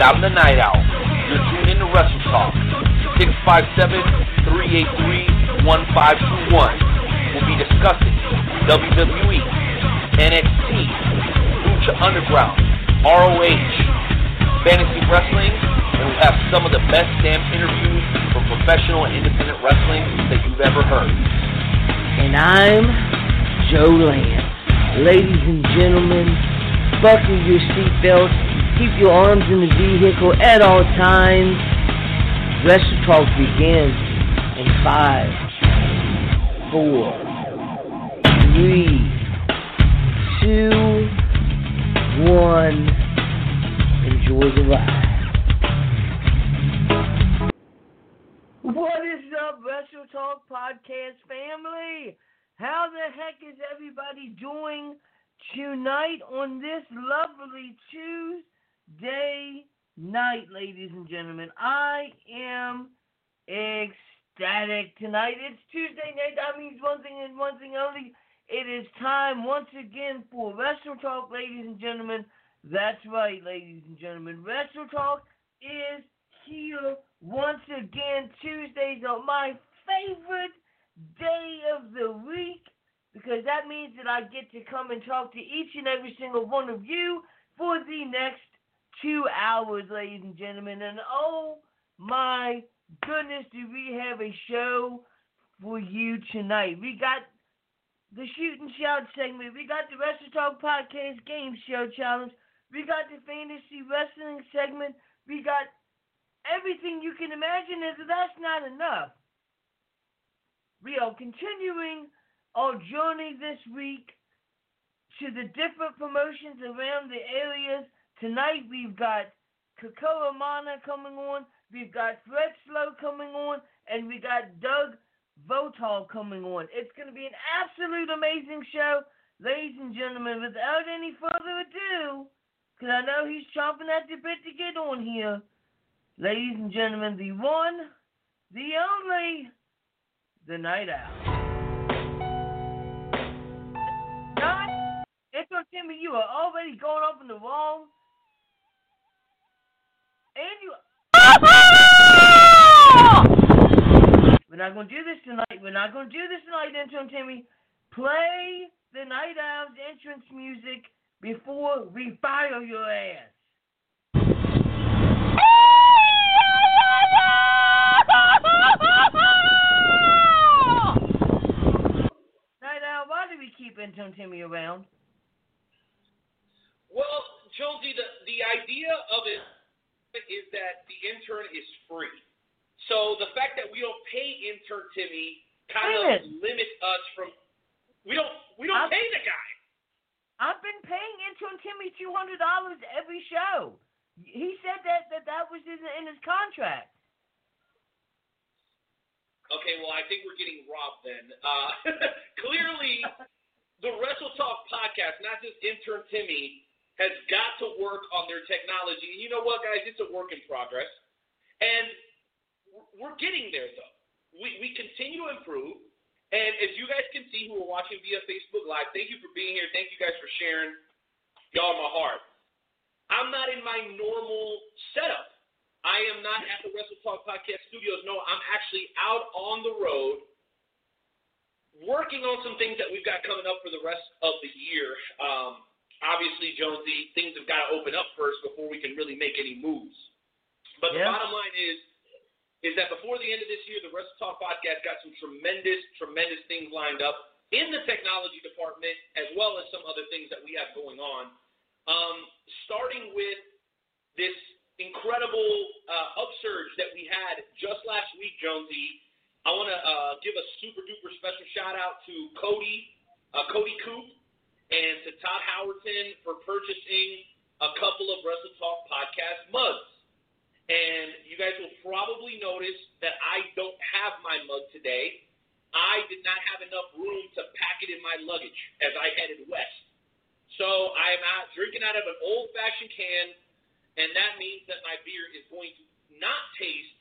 And I'm the Knight Owl. You're tuned in to Wrestle Talk. 657-383-1521. We'll be discussing WWE, NXT, Lucha Underground, ROH, fantasy wrestling, and we'll have some of the best damn interviews from professional and independent wrestling that you've ever heard. And I'm Joe Lance. Ladies and gentlemen, buckle your seatbelts, keep your arms in the vehicle at all times. Wrestle Talk begins in five, four, three, two, one. Enjoy the ride. What is up, Wrestle Talk Podcast family? How the heck is everybody doing tonight on this lovely Tuesday night, ladies and gentlemen? I am ecstatic tonight. It's Tuesday night. That means one thing and one thing only. It is time once again for Wrestle Talk, ladies and gentlemen. That's right, ladies and gentlemen. Wrestle Talk is here once again. Tuesdays are my favorite day of the week because that means that I get to come and talk to each and every single one of you for the next two hours, ladies and gentlemen. And oh my goodness, do we have a show for you tonight? We got the shoot and shout segment. We got the Wrestle Talk Podcast Game Show Challenge. We got the fantasy wrestling segment. We got everything you can imagine. And that's not enough. We are continuing our journey this week to the different promotions around the areas. Tonight we've got Kekoa Mana coming on, we've got Fred Slow coming on, and we got Doug Votaw coming on. It's going to be an absolute amazing show. Ladies and gentlemen, without any further ado, because I know he's chomping at the bit to get on here, ladies and gentlemen, the one, the only, the Knight Owl. Not, it's on Timmy, you are already going off in the wrong. And you. We're not going to do this tonight. We're not going to do this tonight, Intern Timmy. Play the Knight Owl's entrance music before we fire your ass. Knight Owl, why do we keep Intern Timmy around? Well, Jonesy, the, the idea of it is that the intern is free. So the fact that we don't pay intern Timmy kind Wait of limits us from we don't we don't I'm- pay the guy. I've been paying Intern Timmy two hundred dollars every show. He said that that, that was in, in his contract. Okay, well I think we're getting robbed then. Uh, clearly, the Wrestle Talk podcast, not just intern Timmy, has got to work on their technology. And you know what, guys? It's a work in progress, and we're- getting there though. We we continue to improve. And as you guys can see who are watching via Facebook Live, thank you for being here. Thank you guys for sharing. Y'all my heart. I'm not in my normal setup. I am not at the Wrestle Talk Podcast studios. No, I'm actually out on the road working on some things that we've got coming up for the rest of the year. Um, obviously, Jonesy, things have got to open up first before we can really make any moves. But the bottom line is, is that before the end of this year, the Wrestle Talk Podcast got some tremendous, tremendous things lined up in the technology department, as well as some other things that we have going on. Um, starting with this incredible uh, upsurge that we had just last week, Jonesy. I want to uh, give a super duper special shout out to Cody, uh, Cody Coop, Todd Howerton for purchasing a couple of Wrestle Talk podcast mugs. And you guys will probably notice that I don't have my mug today. I did not have enough room to pack it in my luggage as I headed west. So I am out drinking out of an old fashioned can, and that means that my beer is going to not taste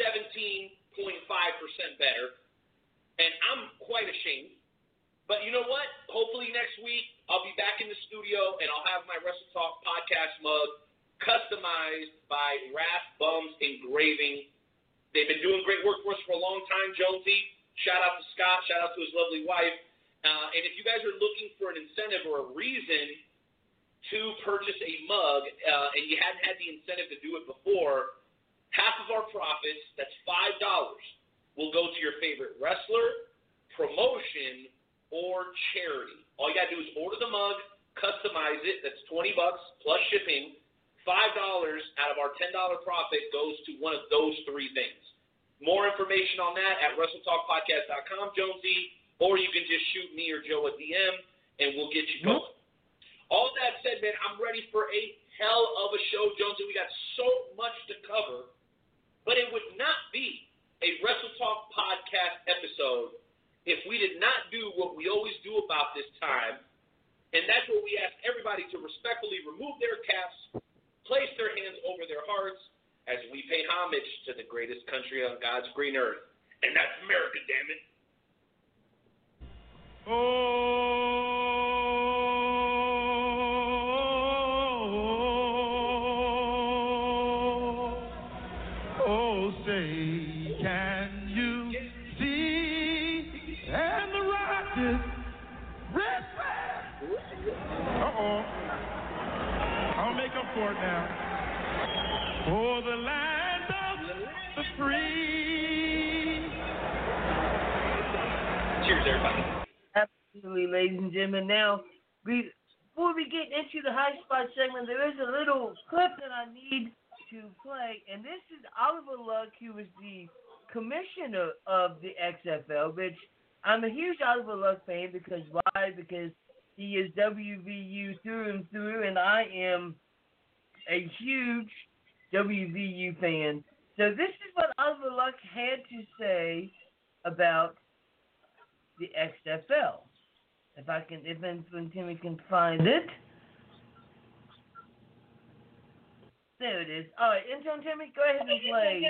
17.5% better. And I'm quite ashamed. But you know what? Hopefully next week I'll be back in the studio and I'll have my Wrestle Talk podcast mug customized by Wrath Bums Engraving. They've been doing great work for us for a long time, Jonesy. Shout out to Scott. Shout out to his lovely wife. Uh, and if you guys are looking for an incentive or a reason to purchase a mug uh, and you hadn't had the incentive to do it before, half of our profits, that's $5, will go to your favorite wrestler, promotion, or charity. All you got to do is order the mug, customize it. That's 20 bucks plus shipping. $5 out of our $10 profit goes to one of those three things. More information on that at WrestleTalkPodcast.com, Jonesy, or you can just shoot me or Joe a DM and we'll get you going. Mm-hmm. All that said, man, I'm ready for a hell of a show, Jonesy. We got so much to cover, but it would not be a Wrestle Talk podcast episode if we did not do what we always do about this time, and that's where we ask everybody to respectfully remove their caps, place their hands over their hearts, as we pay homage to the greatest country on God's green earth, and that's America, damn it. Oh, make for now. For the land of the free. Cheers, everybody. Absolutely, ladies and gentlemen. Now, be- before we get into the high spot segment, there is a little clip that I need to play, and this is Oliver Luck, who was the commissioner of the XFL, which I'm a huge Oliver Luck fan because why? Because he is WVU through and through, and I am a huge WVU fan. So this is what Oliver Luck had to say about the XFL. If I can, if Timmy can find it. There it is. All right, intern Timmy, go ahead and play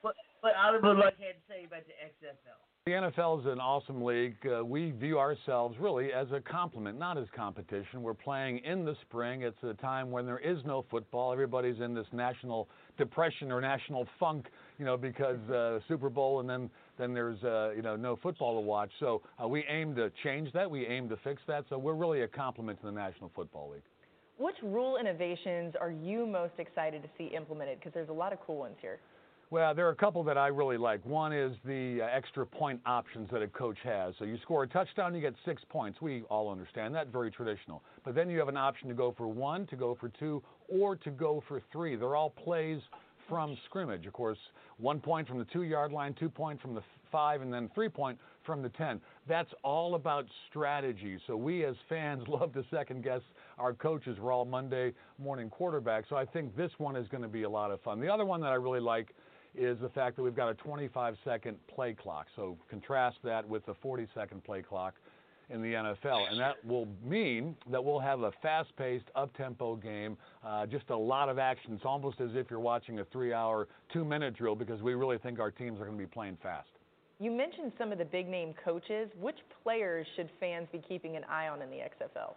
what, what Oliver Luck had to say about the XFL. The NFL is an awesome league. Uh, we view ourselves really as a complement, not as competition. We're playing in the spring. It's a time when there is no football. Everybody's in this national depression or national funk, you know, because uh, Super Bowl and then then there's uh, you know no football to watch. So uh, we aim to change that. We aim to fix that. So we're really a complement to the National Football League. Which rule innovations are you most excited to see implemented? Because there's a lot of cool ones here. Well, there are a couple that I really like. One is the uh, extra point options that a coach has. So you score a touchdown, you get six points. We all understand that, very traditional. But then you have an option to go for one, to go for two, or to go for three. They're all plays from scrimmage. Of course, one point from the two yard line, two point from the five, and then three point from the 10. That's all about strategy. So we as fans love to second guess our coaches. We're all Monday morning quarterbacks. So I think this one is going to be a lot of fun. The other one that I really like is the fact that we've got a 25 second play clock. So contrast that with the 40 second play clock in the NFL. And that will mean that we'll have a fast paced, up tempo game, uh, just a lot of action. It's almost as if you're watching a three hour, two minute drill because we really think our teams are going to be playing fast. You mentioned some of the big name coaches. Which players should fans be keeping an eye on in the XFL?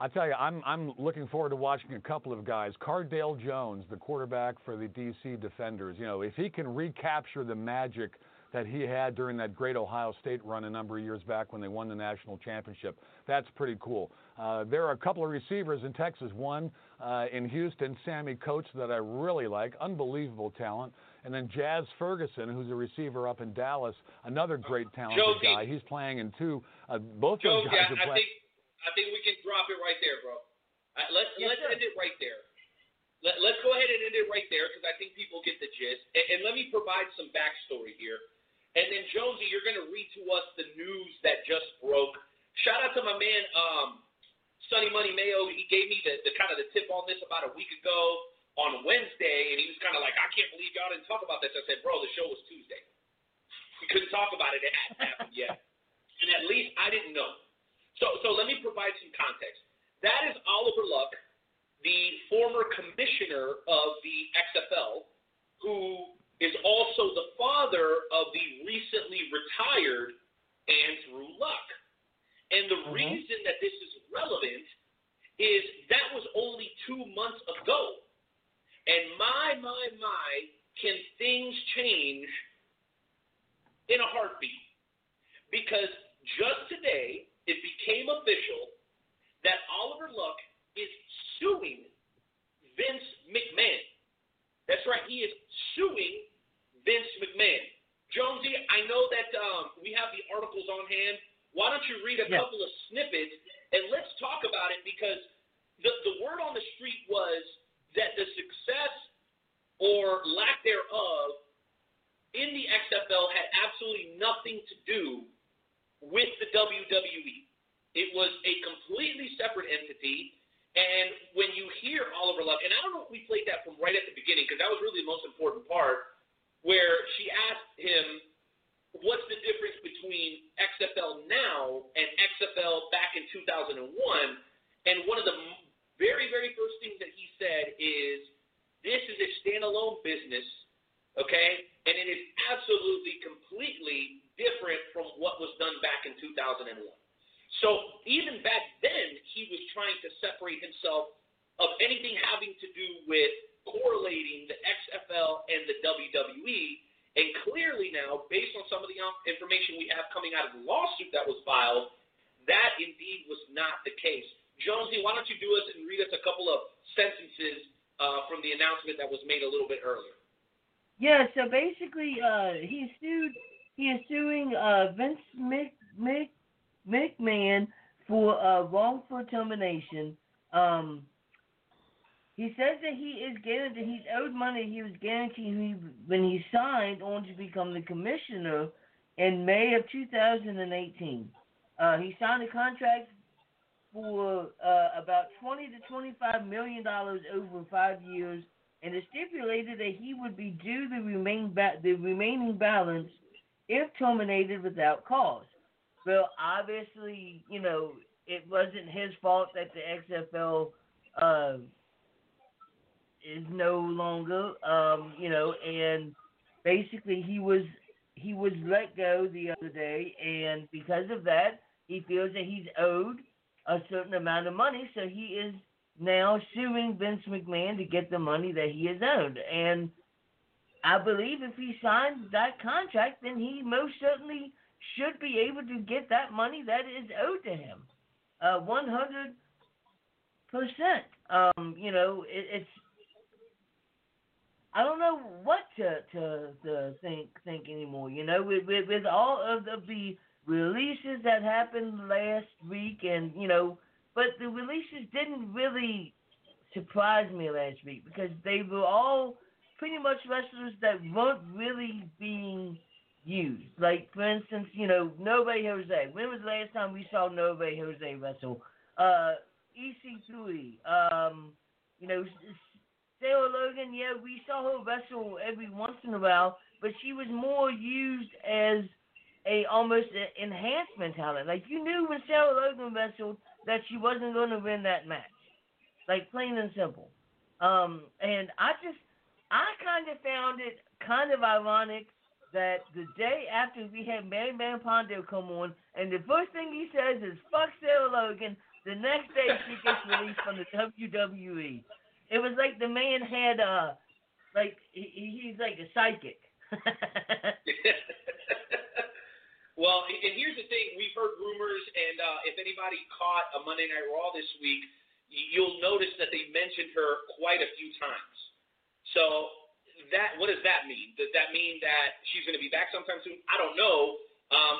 I tell you, I'm I'm looking forward to watching a couple of guys. Cardale Jones, the quarterback for the DC Defenders. You know, if he can recapture the magic that he had during that great Ohio State run a number of years back when they won the national championship, that's pretty cool. Uh, there are a couple of receivers in Texas. One uh, in Houston, Sammy Coates, that I really like, unbelievable talent. And then Jazz Ferguson, who's a receiver up in Dallas, another great talented Josie. guy. He's playing in two. Uh, both Joe, those guys yeah, are playing. I think we can drop it right there, bro. Uh, let's Yes, let's sir. end it right there. Let, let's go ahead and end it right there because I think people get the gist. And, and let me provide some backstory here. And then Jonesy, you're going to read to us the news that just broke. Shout out to my man um, Sunny Money Mayo, he gave me the, the kind of the tip on this about a week ago on Wednesday, and he was kind of like, I can't believe y'all didn't talk about this. I said, bro, the show was Tuesday. We couldn't talk about it. It hadn't happened yet. And at least I didn't know. So, so let me provide some context. That is Oliver Luck, the former commissioner of the XFL, who is also the father of the recently retired Andrew Luck. And the Mhm. reason that this is relevant is that was only two months ago. And my, my, my, can things change in a heartbeat? Because just today, it became official that Oliver Luck is suing Vince McMahon. That's right, he is suing Vince McMahon. Jonesy, I know that um, we have the articles on hand. Why don't you read a Yeah. couple of snippets and let's talk about it because the, the word on the street was that the success or lack thereof in the XFL had absolutely nothing to do with the WWE. It was a completely separate entity. And when you hear Oliver Luck, and I don't know if we played that from right at the beginning because that was really the most important part, where she asked him, "What's the difference between XFL now and XFL back in 2001?" And one of the very, very first things that he said is, "This is a standalone business, okay, and it is absolutely, completely different from what was done back in 2001." So even back then, he was trying to separate himself of anything having to do with correlating the XFL and the WWE. And clearly now, based on some of the um, information we have coming out of the lawsuit that was filed, that indeed was not the case. Jonesy, why don't you do us and read us a couple of sentences uh, from the announcement that was made a little bit earlier? Yeah, so basically, uh, he sued. He is suing uh, Vince Mc, Mc, McMahon for uh, wrongful termination. Um, he says that he is guaranteed. He's owed money. He was guaranteed he, when he signed on to become the commissioner in May of 2018. Uh, he signed a contract for uh, about 20 to 25 million dollars over five years and it stipulated that he would be due the remain ba- the remaining balance if terminated without cause. Well, obviously, you know, it wasn't his fault that the XFL uh, is no longer, um, you know, and basically he was he was let go the other day, and because of that, he feels that he's owed a certain amount of money, so he is now suing Vince McMahon to get the money that he has owed. And I believe if he signs that contract, then he most certainly should be able to get that money that is owed to him. Uh, 100%. Um, you know, it, it's. I don't know what to to, to think think anymore. You know, with, with with all of the, the releases that happened last week, and you know, but the releases didn't really surprise me last week because they were all pretty much wrestlers that weren't really being used. Like for instance, you know, No Way Jose. When was the last time we saw No Way Jose wrestle? Uh, EC3. Um, you know, Sarah Logan. Yeah, we saw her wrestle every once in a while, but she was more used as a almost enhancement talent. Like you knew when Sarah Logan wrestled that she wasn't going to win that match. Like plain and simple. Um, and I just, I kind of found it kind of ironic that the day after we had Madman Pondo come on, and the first thing he says is "fuck Sarah Logan." The next day she gets released from the WWE. It was like the man had uh, like he, he's like a psychic. well, and here's the thing: we've heard rumors, and uh, if anybody caught a Monday Night Raw this week, you'll notice that they mentioned her quite a few times. So that what does that mean? Does that mean that she's going to be back sometime soon? I don't know. Um,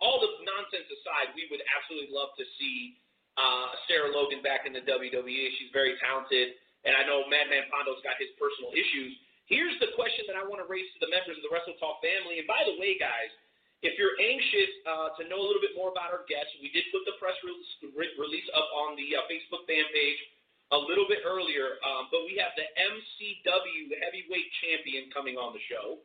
all the nonsense aside, we would absolutely love to see uh, Sarah Logan back in the WWE. She's very talented, and I know Madman Pondo's got his personal issues. Here's the question that I want to raise to the members of the Wrestle Talk family. And by the way, guys, if you're anxious uh, to know a little bit more about our guests, we did put the press release, re- release up on the uh, Facebook fan page a little bit earlier. Um, but we have the MCW heavyweight champion coming on the show.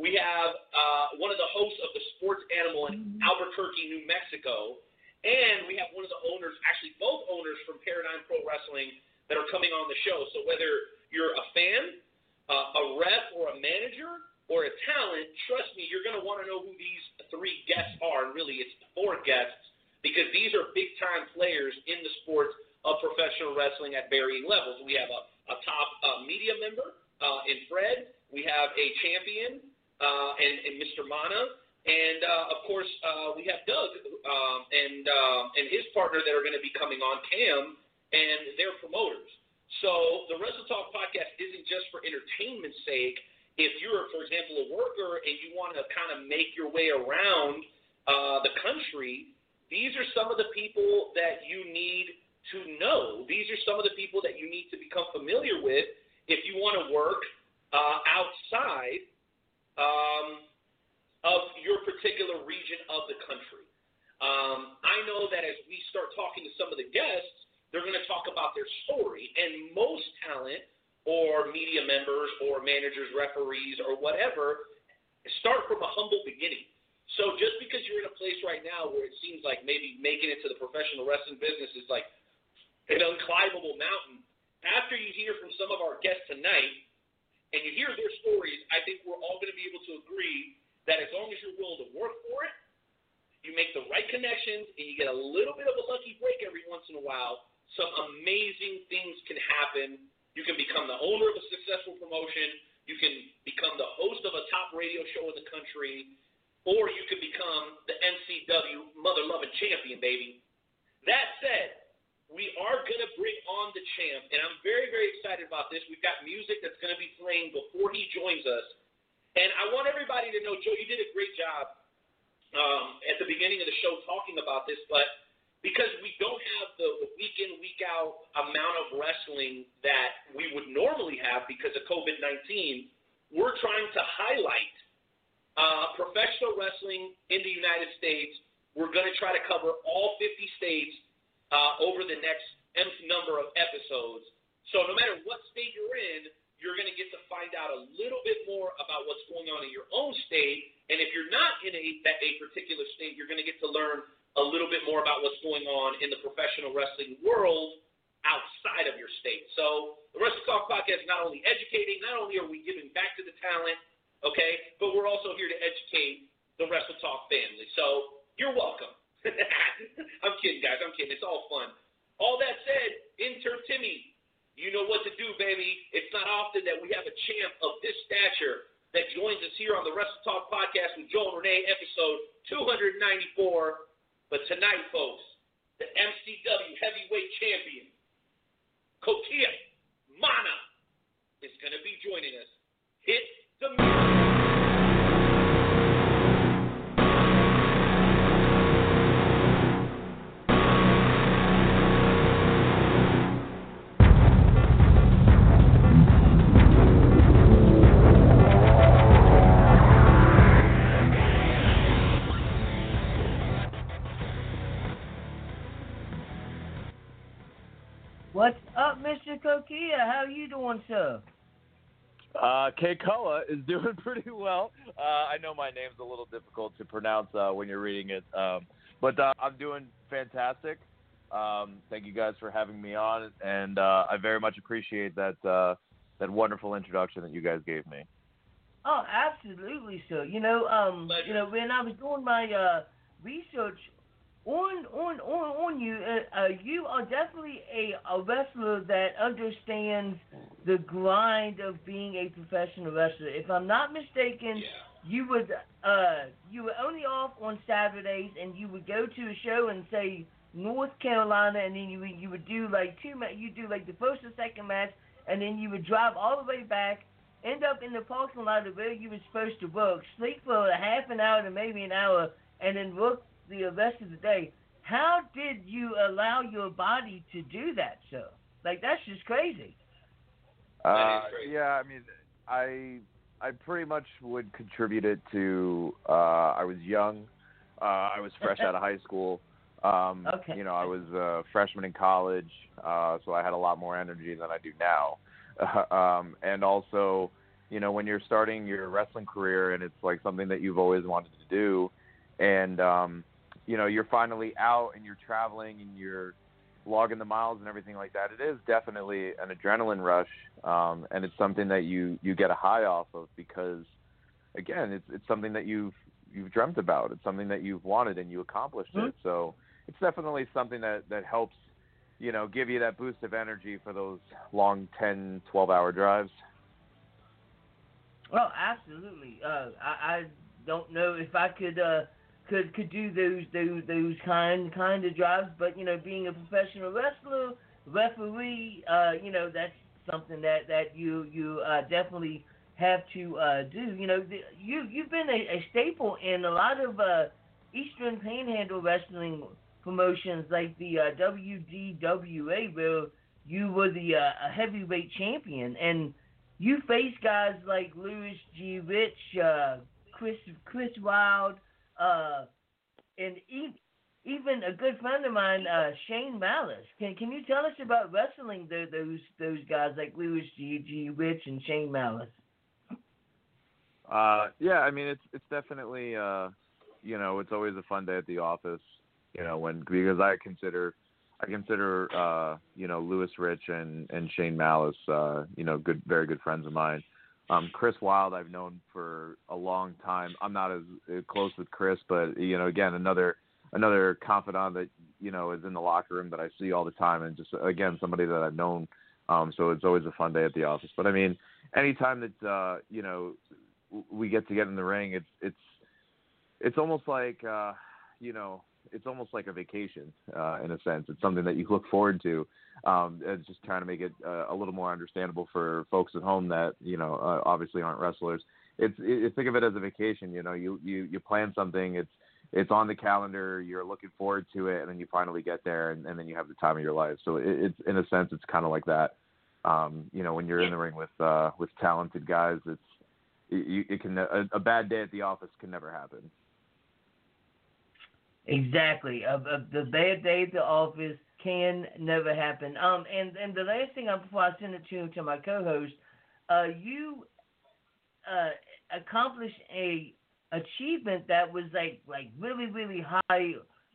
We have uh, one of the hosts of the Sports Animal in Albuquerque, New Mexico. And we have one of the owners, actually both owners from Paradigm Pro Wrestling, that are coming on the show. So whether you're a fan, uh, a rep, or a manager, or a talent, trust me, you're going to want to know who these three guests are. And really, it's four guests because these are big time players in the sport of professional wrestling at varying levels. We have a, a top uh, media member uh, in Fred. We have a champion uh, and, and Mr. Mana. And uh, of course, uh, we have Doug um, and um, and his partner that are going to be coming on, Cam, and their promoters. So the Wrestle Talk podcast isn't just for entertainment's sake. If you're, for example, a worker and you want to kind of make your way around uh, the country, these are some of the people that you need to know. These are some of the people that you need to become familiar with if you want to work uh, outside um, of your particular region of the country. Um, I know that as we start talking to some of the guests, they're going to talk about their story. And most talent or media members or managers, referees, or whatever start from a humble beginning. So just because you're in a place right now where it seems like maybe making it to the professional wrestling business is like an unclimbable mountain, after you hear from some of our guests tonight and you hear their stories, I think we're all going to be able to agree that as long as you're willing to work for it, you make the right connections, and you get a little bit of a lucky break every once in a while, some amazing things can happen. You can become the owner of a successful promotion. You can become the host of a top radio show in the country, or you can become the MCW mother loving champion, baby. That said, we are going to bring on the champ, and I'm very, very excited about this. We've got music that's going to be playing before he joins us. And I want everybody to know, Joe, you did a great job um, at the beginning of the show talking about this, but because we don't have the, week in, week out amount of wrestling that we would normally have because of COVID 19, we're trying to highlight uh, professional wrestling in the United States. We're going to try to cover all 50 states uh, over the next nth number of episodes. So no matter what state you're in, you're going to get to find out a little bit more about what's going on in your own state. And if you're not in a, a particular state, you're going to get to learn a little bit more about what's going on in the professional wrestling world outside of your state. So the Wrestle Talk podcast is not only educating, not only are we giving back to the talent, okay, but we're also here to educate the Wrestle Talk family. So you're welcome. I'm kidding, guys. I'm kidding. It's all fun. All that said, intern Timmy, you know what to do, baby. It's not often that we have a champ of this stature that joins us here on the Wrestle Talk podcast with Joel and Renee, episode 294. But tonight, folks, the MCW heavyweight champion, Kekoa Mana, is going to be joining us. Hit the music. Doing, sir? Uh, Kekoa is doing pretty well. Uh, I know my name's a little difficult to pronounce uh, when you're reading it, um, but uh, I'm doing fantastic. Um, thank you guys for having me on, and uh, I very much appreciate that uh, that wonderful introduction that you guys gave me. Oh, absolutely, sir. You know, um, you know, when I was doing my uh, research on on on on you, uh, uh, you are definitely a, a wrestler that understands the grind of being a professional wrestler. If I'm not mistaken, Yeah. you would uh you were only off on Saturdays, and you would go to a show and say North Carolina, and then you would you would do like two ma- you do like the first or second match, and then you would drive all the way back, end up in the parking lot of where you were supposed to work, sleep for a half an hour to maybe an hour, and then work the rest of the day. How did you allow your body to do that, sir? Like that's just crazy. That Uh, is yeah, I mean, I I pretty much would contribute it to uh, I was young, uh, I was fresh out of high school, Um, Okay. You know, I was a freshman in college, uh, so I had a lot more energy than I do now. um, and also, you know, when you're starting your wrestling career and it's like something that you've always wanted to do, and um, you know, you're finally out and you're traveling and you're logging the miles and everything like that. It is definitely an adrenaline rush, um, and it's something that you you get a high off of because, again, it's it's something that you've you've dreamt about. It's something that you've wanted and you accomplished Mhm. it. So it's definitely something that that helps, you know, give you that boost of energy for those long 10, 12 hour drives. Well, absolutely. Uh, I, I don't know if I could uh, could could do those those those kind kind of jobs. but you know, being a professional wrestler, referee, uh, you know, that's something that that you you uh, definitely have to uh, do. You know, the, you you've been a, a staple in a lot of uh, Eastern Panhandle wrestling promotions like the uh, WDWA, where you were the uh, heavyweight champion and you faced guys like Louis G. Rich, uh, Chris Chris Wild, uh, and even a good friend of mine, uh, Shane Malice. Can Can you tell us about wrestling the, those those guys like Louis G. G. Rich and Shane Malice? Uh, yeah, I mean it's it's definitely uh, you know it's always a fun day at the office. You know when because I consider I consider uh, you know Lewis Rich and and Shane Malice uh, you know good very good friends of mine. Um, Chris Wild I've known for a long time. I'm not as uh, close with Chris, but you know again another another confidant that you know is in the locker room that I see all the time, and just again somebody that I've known. Um, so it's always a fun day at the office. But I mean, anytime that uh, you know we get to get in the ring, it's it's it's almost like uh, you know it's almost like a vacation uh, in a sense. It's something that you look forward to. Um, it's just trying to make it uh, a little more understandable for folks at home that you know uh, obviously aren't wrestlers. It's it, think of it as a vacation. You know, you you you plan something. It's it's on the calendar. You're looking forward to it, and then you finally get there, and, and then you have the time of your life. So it, it's in a sense, it's kind of like that. Um, you know, when you're in the ring with uh, with talented guys, it's you, it can a, a bad day at the office can never happen. Exactly. A, a, the bad day at the office can never happen. Um, and and the last thing, uh, before I send it to to my co-host, uh, you uh, accomplished a achievement that was like like really really high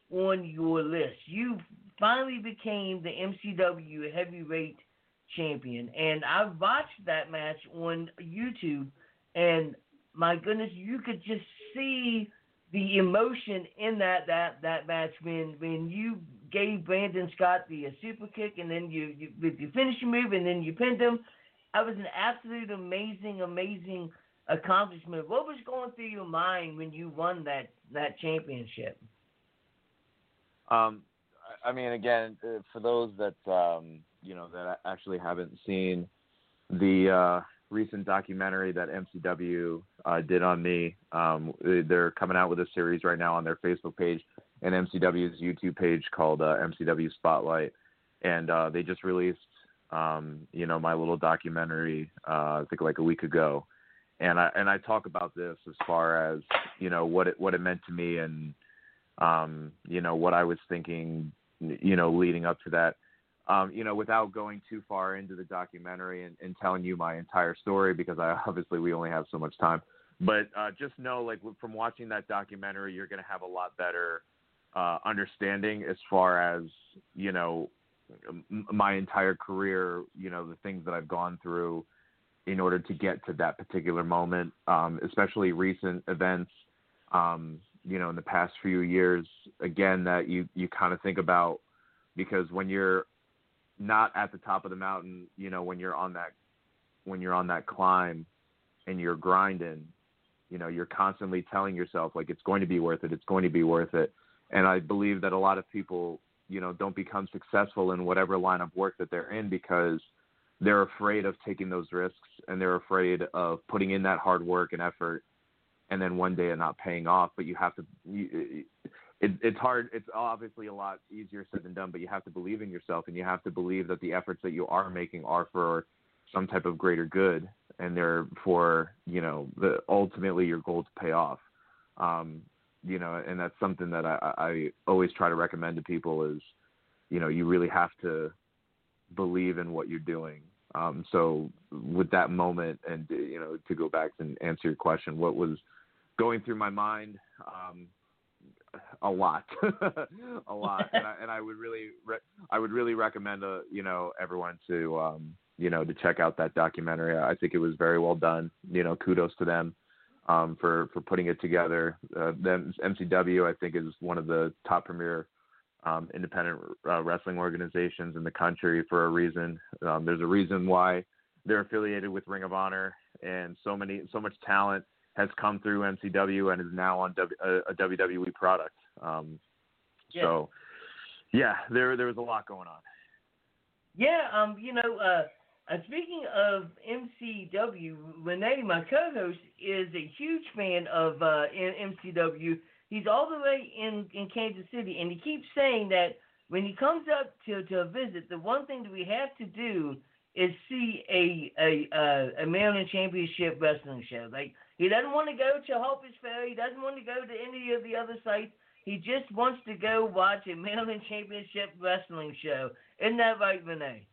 on your list. You finally became the MCW heavyweight champion, and I watched that match on YouTube, and my goodness, you could just see the emotion in that that that match when when you gave Brandon Scott the uh, super kick and then you you with your finishing move and then you pinned him. That was an absolute amazing amazing accomplishment. What was going through your mind when you won that that championship? Um, I mean, again, uh, for those that um, you know that actually haven't seen the uh, recent documentary that MCW uh, did on me, um, they're coming out with a series right now on their Facebook page and MCW's YouTube page called uh, MCW Spotlight, and uh, they just released, um, you know, my little documentary. Uh, I think like a week ago, and I and I talk about this as far as you know what it what it meant to me and um, you know what I was thinking, you know, leading up to that. Um, you know, without going too far into the documentary and, and telling you my entire story, because I obviously we only have so much time. But uh, just know, like from watching that documentary, you're going to have a lot better uh, understanding as far as you know m- my entire career. You know, the things that I've gone through in order to get to that particular moment, um, especially recent events. Um, you know, in the past few years, again, that you you kind of think about because when you're not at the top of the mountain, you know, when you're on that when you're on that climb and you're grinding, you know, you're constantly telling yourself like it's going to be worth it, it's going to be worth it. And I believe that a lot of people, you know, don't become successful in whatever line of work that they're in because they're afraid of taking those risks and they're afraid of putting in that hard work and effort and then one day it not paying off. But you have to. You, it, it's hard. It's obviously a lot easier said than done, but you have to believe in yourself and you have to believe that the efforts that you are making are for some type of greater good and they're for you know the ultimately your goal to pay off. Um, you know, and that's something that I, I always try to recommend to people is, you know, you really have to believe in what you're doing. Um, so with that moment, and you know, to go back and answer your question, what was going through my mind? Um, a lot, a lot, and I, and I would really, re- I would really recommend, uh, you know, everyone to, um, you know, to check out that documentary. I think it was very well done. You know, kudos to them um, for for putting it together. Uh, MCW, I think, is one of the top premier um, independent uh, wrestling organizations in the country for a reason. Um, there's a reason why they're affiliated with Ring of Honor, and so many so much talent has come through MCW and is now on w, a, a, WWE product. Um, yeah. So, yeah, there there was a lot going on. Yeah, um, you know, uh, uh, speaking of MCW, Renee, my co-host, is a huge fan of uh, MCW. He's all the way in, in Kansas City, and he keeps saying that when he comes up to, to a visit, the one thing that we have to do is see a a uh, a Maryland Championship wrestling show. Like he doesn't want to go to Harper's Ferry, he doesn't want to go to any of the other sites. He just wants to go watch a Maryland Championship wrestling show. Isn't that right, Renee?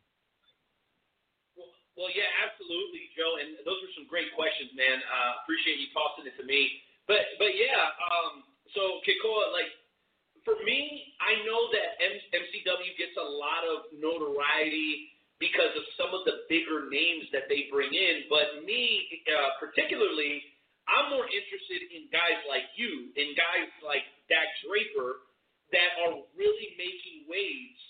Well, yeah, absolutely, Joe. And those were some great questions, man. Uh, appreciate you tossing it to me. But, but yeah. Um, so Kekoa, like for me, I know that M- MCW gets a lot of notoriety because of some of the bigger names that they bring in. But me, uh, particularly, I'm more interested in guys like you, in guys like Dak Draper, that are really making waves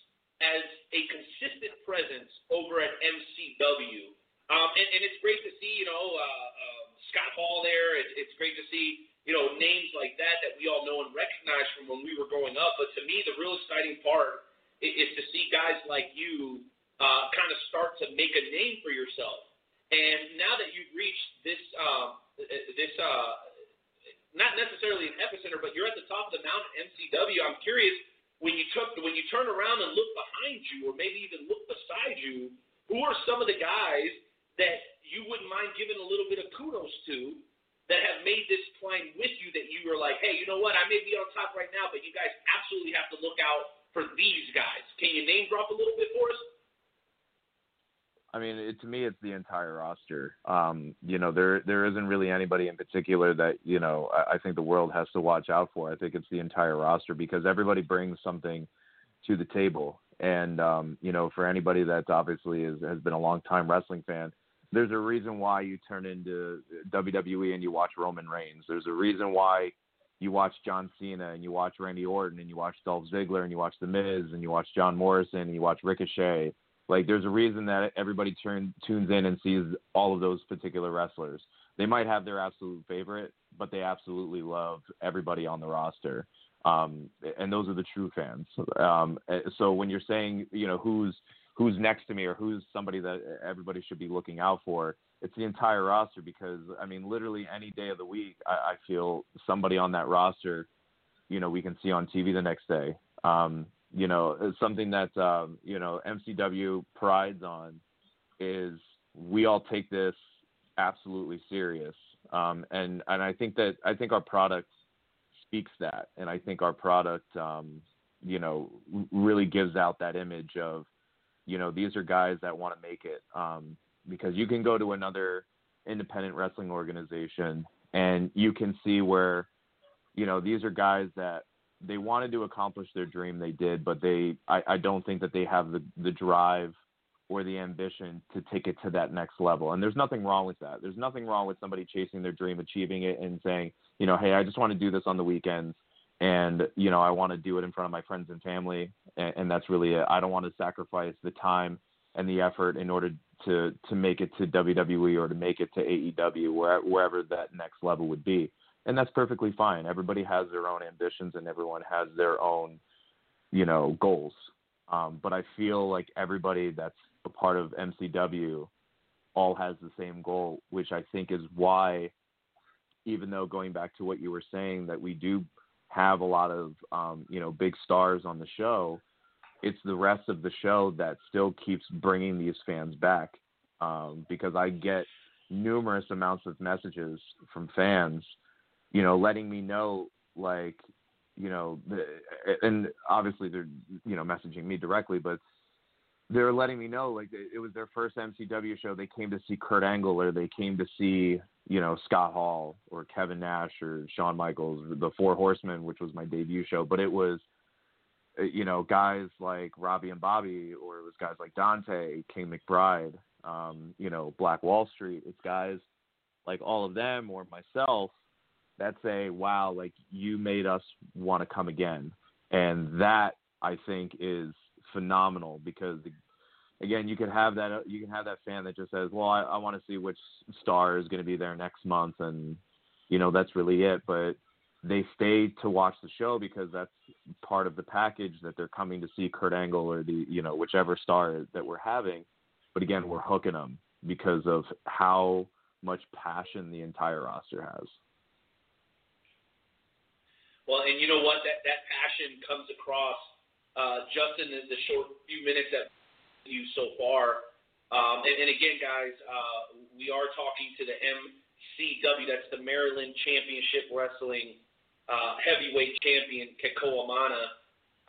as a consistent presence over at MCW. Um, and, and it's great to see, you know, uh, uh, Scott Hall there. It's, it's great to see, you know, names like that that we all know and recognize from when we were growing up. But to me, the real exciting part is, is to see guys like you uh, kind of start to make a name for yourself. And now that you've reached this, uh, this, uh, not necessarily an epicenter, but you're at the top of the mountain, MCW. I'm curious when you took when you turn around and look behind you, or maybe even look beside you, who are some of the guys that you wouldn't mind giving a little bit of kudos to that have made this climb with you that you were like, hey, you know what, I may be on top right now, but you guys absolutely have to look out for these guys. Can you name drop a little bit for us? I mean, it, to me, it's the entire roster. Um, you know, there there isn't really anybody in particular that you know I, I think the world has to watch out for. I think it's the entire roster because everybody brings something to the table. And um, you know, for anybody that's obviously is, has been a long time wrestling fan, there's a reason why you turn into WWE and you watch Roman Reigns. There's a reason why you watch John Cena and you watch Randy Orton and you watch Dolph Ziggler and you watch The Miz and you watch John Morrison and you watch Ricochet like there's a reason that everybody turn, tunes in and sees all of those particular wrestlers. They might have their absolute favorite, but they absolutely love everybody on the roster. Um, and those are the true fans. Um, eh, so when you're saying, you know, who's who's next to me or who's somebody that everybody should be looking out for, it's the entire roster because I mean, literally any day of the week, I, I feel somebody on that roster, you know, we can see on TV the next day. Um, you know, something that um, you know MCW prides on is we all take this absolutely serious, um, and and I think that I think our product speaks that, and I think our product, um, you know, really gives out that image of, you know, these are guys that want to make it, um, because you can go to another independent wrestling organization and you can see where, you know, these are guys that they wanted to accomplish their dream, they did, but they I, I don't think that they have the the drive or the ambition to take it to that next level. And there's nothing wrong with that. There's nothing wrong with somebody chasing their dream, achieving it, and saying, you know, hey, I just want to do this on the weekends, and you know, I want to do it in front of my friends and family, and, and that's really it. I don't want to sacrifice the time and the effort in order to to make it to WWE or to make it to AEW, where, wherever that next level would be and that's perfectly fine. Everybody has their own ambitions and everyone has their own, you know, goals. Um, but I feel like everybody that's a part of MCW all has the same goal, which I think is why, even though going back to what you were saying, that we do have a lot of, um, you know, big stars on the show, it's the rest of the show that still keeps bringing these fans back. Um, because I get numerous amounts of messages from fans you know, letting me know like you know, the, and obviously they're you know messaging me directly, but they're letting me know like it was their first MCW show. They came to see Kurt Angle or they came to see you know Scott Hall or Kevin Nash or Shawn Michaels, the Four Horsemen, which was my debut show. But it was uh, you know guys like Robbie and Bobby, or it was guys like Dante, King McBride, um, you know Black Wall Street. It's guys like all of them or myself that say, "Wow, like you made us want to come again," and that I think is phenomenal because again, you can have that you can have that fan that just says, "Well, I, I want to see which star is going to be there next month," and you know that's really it. But they stay to watch the show because that's part of the package that they're coming to see Kurt Angle or the you know whichever star that we're having. But again, we're hooking them because of how much passion the entire roster has. Well, and you know what? That that passion comes across uh, just in the, the short few minutes that you so far. Um, and, and again, guys, uh, we are talking to the MCW. That's the Maryland Championship Wrestling uh, Heavyweight Champion Kekoa Mana.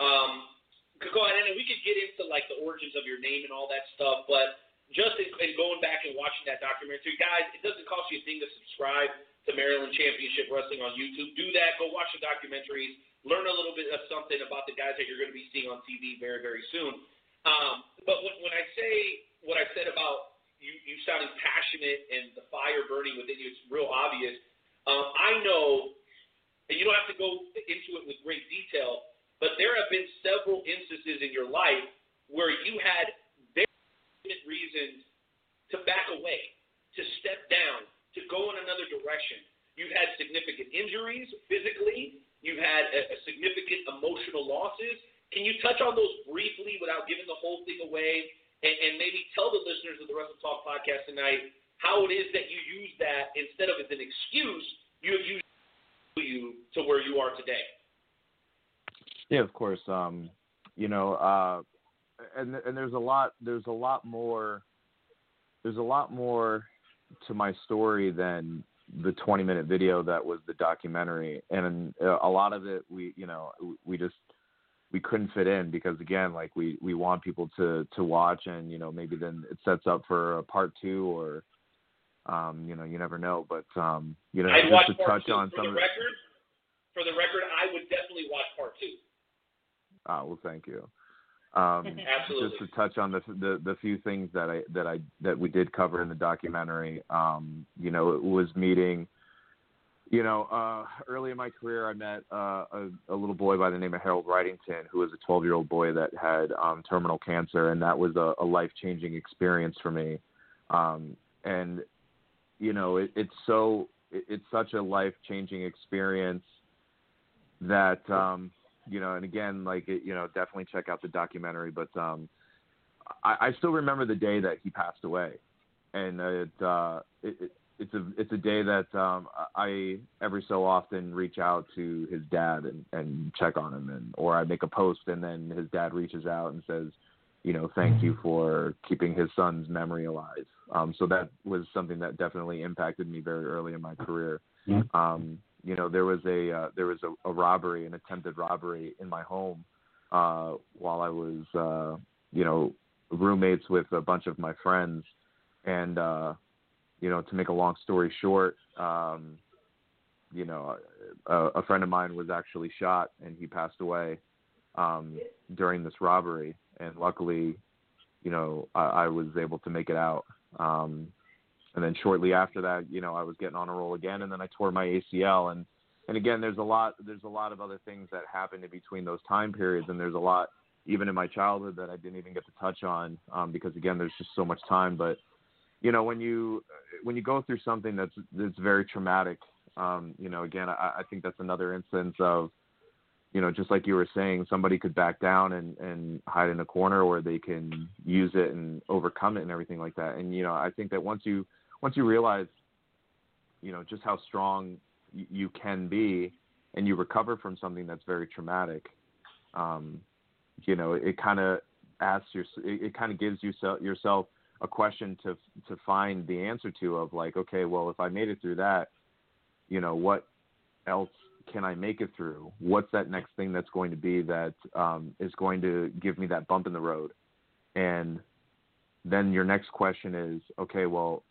Um, ahead, and we could get into like the origins of your name and all that stuff, but just in, in going back and watching that documentary, guys, it doesn't cost you a thing to subscribe to Maryland Championship Wrestling on YouTube. Do that. Go watch the documentaries. Learn a little bit of something about the guys that you're going to be seeing on TV very, very soon. Um, but when, when I say what I said about you, you sounding passionate and the fire burning within you, it's real obvious. Um, I know, and you don't have to go into it with great detail, but there have been several instances in your life where you had very legitimate reasons to back away, to step down, to go in another direction. You've had significant injuries physically. You've had a, a significant emotional losses. Can you touch on those briefly without giving the whole thing away? And, and maybe tell the listeners of the Wrestle Talk podcast tonight how it is that you use that instead of as an excuse, you have used you to where you are today. Yeah, of course. Um, you know, uh, and and there's a lot there's a lot more there's a lot more to my story than the 20 minute video that was the documentary. And a lot of it we you know we just we couldn't fit in because again like we we want people to to watch and you know maybe then it sets up for a part 2 or um you know you never know. But um you know I'd just to touch on some of the, record for the record I would definitely watch part 2 Ah, well thank you um, Absolutely. just to touch on the, the the few things that I that I that we did cover in the documentary, um, you know, it was meeting. You know, uh, early in my career, I met uh, a, a little boy by the name of Harold Wrightington, who was a 12-year-old boy that had um, terminal cancer, and that was a, a life-changing experience for me. Um, and you know, it, it's so it, it's such a life-changing experience that um, you know, and again, like it, you know, definitely check out the documentary. But um, I, I still remember the day that he passed away, and it, uh, it, it it's a it's a day that um, I every so often reach out to his dad and, and check on him, and or I make a post, and then his dad reaches out and says, you know, thank you for keeping his son's memory alive. Um, so that was something that definitely impacted me very early in my career. Um, you know there was a uh, there was a, a robbery, an attempted robbery in my home uh, while I was uh, you know roommates with a bunch of my friends, and uh, you know to make a long story short, um, you know a, a friend of mine was actually shot and he passed away um, during this robbery, and luckily, you know I, I was able to make it out. Um, and then shortly after that, you know, I was getting on a roll again, and then I tore my ACL. And and again, there's a lot there's a lot of other things that happened in between those time periods, and there's a lot even in my childhood that I didn't even get to touch on um, because again, there's just so much time. But you know, when you when you go through something that's that's very traumatic, um, you know, again, I, I think that's another instance of you know, just like you were saying, somebody could back down and, and hide in a corner or they can use it and overcome it and everything like that. And, you know, I think that once you, once you realize, you know, just how strong you can be, and you recover from something that's very traumatic, um, you know, it kind of asks your, it, it kind of gives you so, yourself a question to to find the answer to of like, okay, well, if I made it through that, you know, what else can I make it through? What's that next thing that's going to be that um, is going to give me that bump in the road? And then your next question is, okay, well,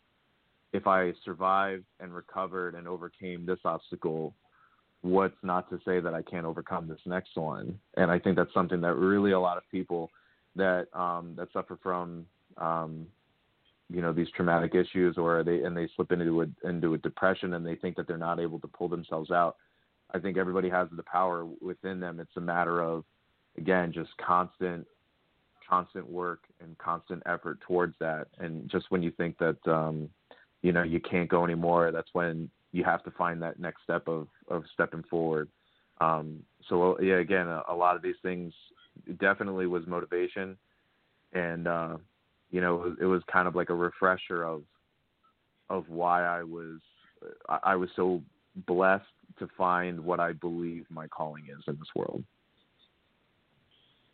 if I survived and recovered and overcame this obstacle, what's not to say that I can't overcome this next one? And I think that's something that really a lot of people that um, that suffer from um, you know these traumatic issues or they and they slip into a into a depression and they think that they're not able to pull themselves out. I think everybody has the power within them. It's a matter of again just constant constant work and constant effort towards that. And just when you think that um, you know you can't go anymore, that's when you have to find that next step of of stepping forward. Um, so yeah, again, a, a lot of these things definitely was motivation, and uh, you know, it was, it was kind of like a refresher of of why I was I, I was so blessed to find what I believe my calling is in this world.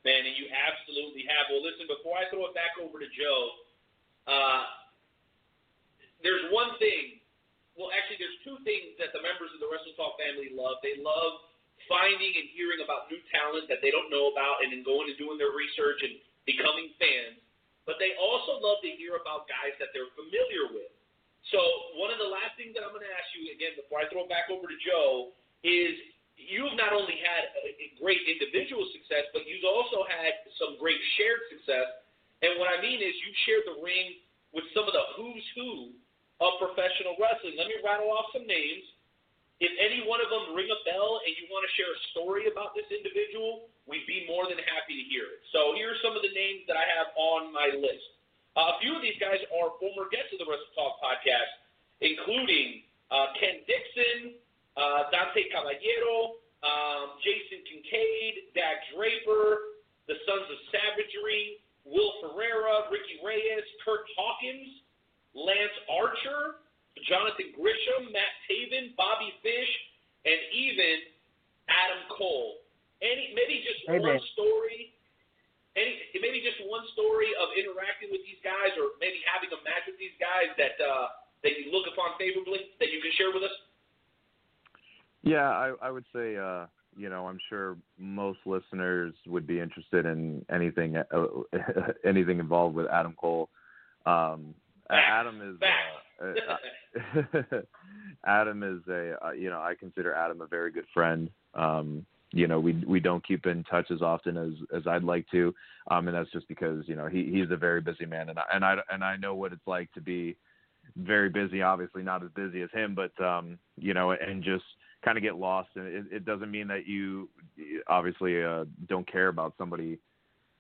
Man, and you absolutely have. Well, listen, before I throw it back over to Joe, uh, there's one thing. Well, actually, there's two things that the members of the Wrestle Talk family love. They love finding and hearing about new talent that they don't know about, and then going and doing their research and becoming fans. But they also love to hear about guys that they're familiar with. So one of the last things that I'm going to ask you again before I throw it back over to Joe is you've not only had great individual success, but you've also had some great shared success. And what I mean is you've shared the ring with some of the who's who of professional wrestling. Let me rattle off some names. If any one of them ring a bell and you want to share a story about this individual, we'd be more than happy to hear it. So here are some of the names that I have on my list. Uh, a few of these guys are former guests of the Wrestle Talk podcast, including uh, Ken Dixon, uh, Dante Caballero, um, Jason Kincaid, Dak Draper, the Sons of Savagery, Will Ferrara, Ricky Reyes, Kurt Hawkins, Lance Archer, Jonathan Gresham, Matt Taven, Bobby Fish, and even Adam Cole. Any maybe just hey, one man. story. Any maybe just one story of interacting with these guys, or maybe having a match with these guys that uh, that you look upon favorably that you can share with us. Yeah, I, I would say, uh, you know, I'm sure most listeners would be interested in anything, uh, anything involved with Adam Cole. Um, Adam is, uh, uh, Adam is a, uh, you know, I consider Adam a very good friend. Um, you know, we we don't keep in touch as often as as I'd like to, um, and that's just because you know he he's a very busy man, and I and I and I know what it's like to be very busy. Obviously, not as busy as him, but um, you know, and just kind of get lost. And it, it doesn't mean that you obviously uh, don't care about somebody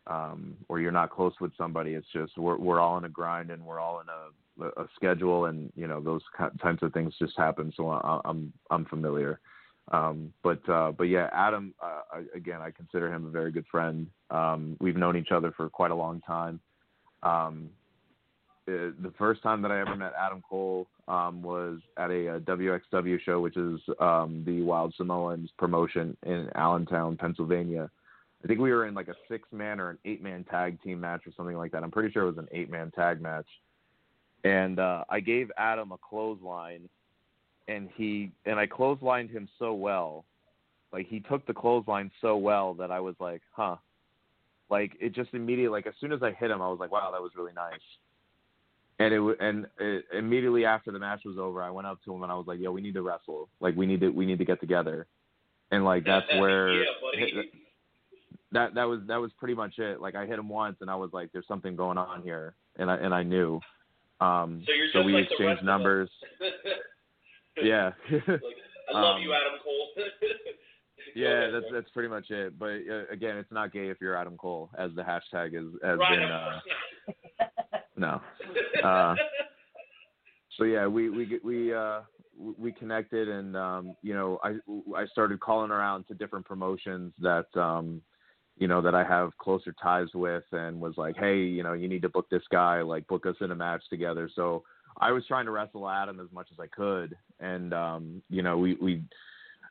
um, or you're not close with somebody. It's just we're we're all in a grind and we're all in a a schedule, and you know those types of things just happen. So I, I'm I'm familiar. Um, but uh, but yeah, Adam uh, I, again, I consider him a very good friend. Um, we've known each other for quite a long time. Um, uh, the first time that I ever met Adam Cole um, was at a, a WXW show, which is um, the Wild Samoans promotion in Allentown, Pennsylvania. I think we were in like a six man or an eight man tag team match or something like that. I'm pretty sure it was an eight man tag match. And uh, I gave Adam a clothesline, and he and I clotheslined him so well, like he took the clothesline so well that I was like, huh. Like it just immediately, like as soon as I hit him, I was like, wow, that was really nice and it and it, immediately after the match was over, I went up to him and I was like, "Yo, we need to wrestle. Like, we need to we need to get together." And like that's where yeah, buddy. That that was that was pretty much it. Like I hit him once and I was like, "There's something going on here," and I and I knew. Um, so, you're so we like exchanged numbers. Yeah. like, I love Um, you, Adam Cole. Yeah, ahead, that's bro. that's pretty much it. But uh, again, it's not gay if you're Adam Cole, as the hashtag is has right, been. of Uh, no. Uh, so yeah, we we we uh we connected, and um, you know, I I started calling around to different promotions that um, you know, that I have closer ties with, and was like, hey, you know, you need to book this guy, like book us in a match together. So I was trying to wrestle Adam as much as I could, and um, you know, we we.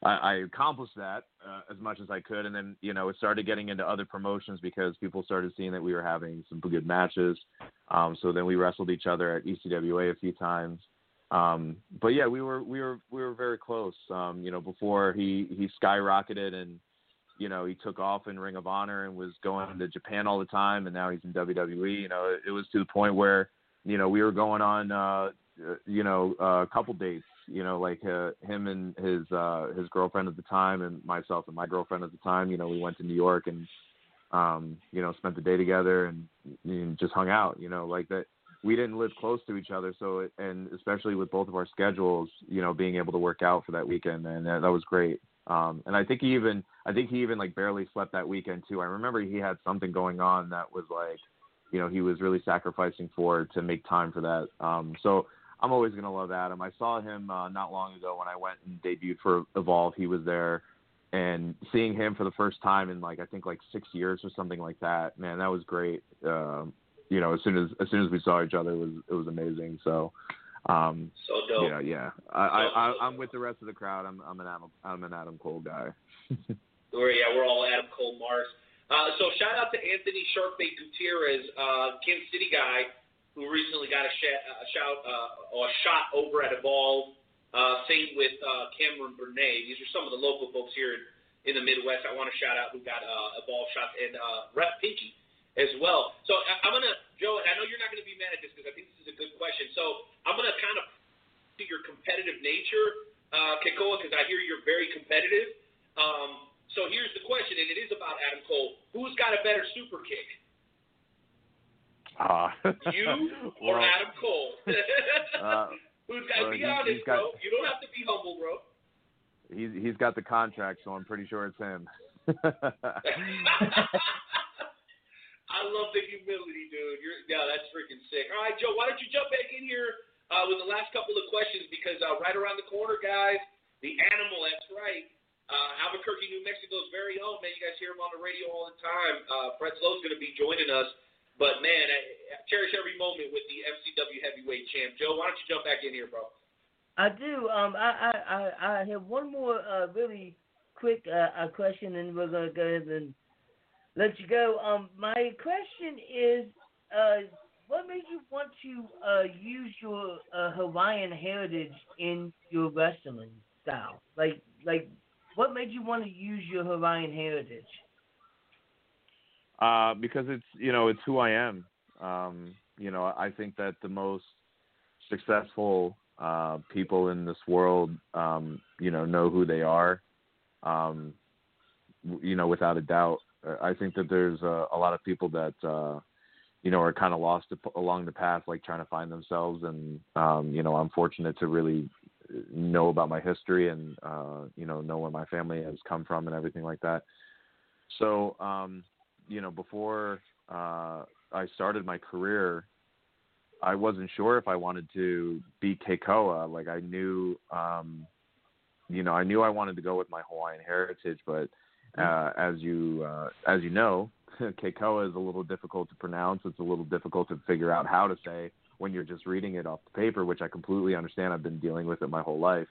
I, accomplished that uh, as much as I could, and then you know it started getting into other promotions because people started seeing that we were having some good matches. Um, so then we wrestled each other at ECWA a few times, um, but yeah, we were we were we were very close. Um, you know, before he he skyrocketed and you know he took off in Ring of Honor and was going to Japan all the time, and now he's in WWE. You know, it, was to the point where you know we were going on uh, you know a couple dates. You know, like uh, him and his uh, his girlfriend at the time, and myself and my girlfriend at the time. You know, we went to New York and um, you know spent the day together and, and just hung out. You know, like that we didn't live close to each other, so it, and especially with both of our schedules, you know, being able to work out for that weekend, and that, that was great. Um, and I think he even, I think he even like barely slept that weekend too. I remember he had something going on that was like, you know, he was really sacrificing for to make time for that. Um, so I'm always gonna love Adam. I saw him uh, not long ago when I went and debuted for Evolve. He was there, and seeing him for the first time in like I think like six years or something like that. Man, that was great. Um, you know, as soon as as soon as we saw each other, it was it was amazing. So, um, so dope. Yeah, yeah. I, I, I I'm with the rest of the crowd. I'm I'm an Adam I'm an Adam Cole guy. we're, yeah, we're all Adam Cole Mars. Uh, so shout out to Anthony Sharkbait Gutierrez, uh, Kansas City guy, who recently got a, sh- a shout uh, or a shot over at Evolve. Uh, same with uh, Cameron Bernay. These are some of the local folks here in, in the Midwest. I want to shout out who got uh, Evolve shots and uh, Rep Pinky as well. So I, I'm gonna, Joe. I know you're not gonna be mad at this because I think this is a good question. So I'm gonna kind of to your competitive nature, uh, Kekoa, because I hear you're very competitive. Um, so here's the question, and it is about Adam Cole. Who's got a better super kick? Uh, you or well, Adam Cole? uh, Who's got? well, be honest, he's got- bro. You don't have to be humble, bro. he's he's got the contract, so I'm pretty sure it's him. I love the humility, dude. You're, yeah, that's freaking sick. All right, Joe, why don't you jump back in here uh, with the last couple of questions because uh, right around the corner, guys, the animal. That's right. Uh, Albuquerque, New Mexico's very own man. You guys hear him on the radio all the time. Uh, Fred Slow's going to be joining us. But man, I, I cherish every moment with the MCW heavyweight champ. Joe, why don't you jump back in here, bro? I do. Um, I I I, I have one more uh, really quick uh, question, and we're gonna go ahead and let you go. Um, my question is, uh, what made you want to uh, use your uh, Hawaiian heritage in your wrestling style? Like, like, what made you want to use your Hawaiian heritage? Uh, because it's you know it's who I am. Um, you know I think that the most successful uh, people in this world, um, you know, know who they are. Um, you know, without a doubt. Uh, I think that there's a, a lot of people that uh, you know are kind of lost along the path, like trying to find themselves. And um, you know, I'm fortunate to really know about my history and uh, you know know where my family has come from and everything like that. So um, you know, before uh, I started my career, I wasn't sure if I wanted to be Kekoa. Like I knew, um, you know, I knew I wanted to go with my Hawaiian heritage, but uh, as you uh, as you know, Kekoa is a little difficult to pronounce. It's a little difficult to figure out how to say when you're just reading it off the paper, which I completely understand. I've been dealing with it my whole life.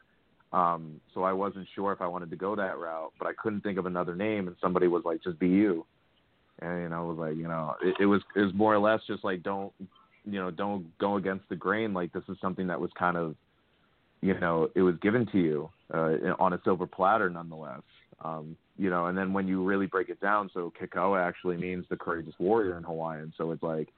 Um, so I wasn't sure if I wanted to go that route, but I couldn't think of another name, and somebody was like, "Just be you." and I was like, you know, it, it was it was more or less just like don't you know don't go against the grain. Like this is something that was kind of you know it was given to you uh, on a silver platter, nonetheless. Um, you know, and then when you really break it down, so Kekoa actually means the courageous warrior in Hawaiian. So it's like,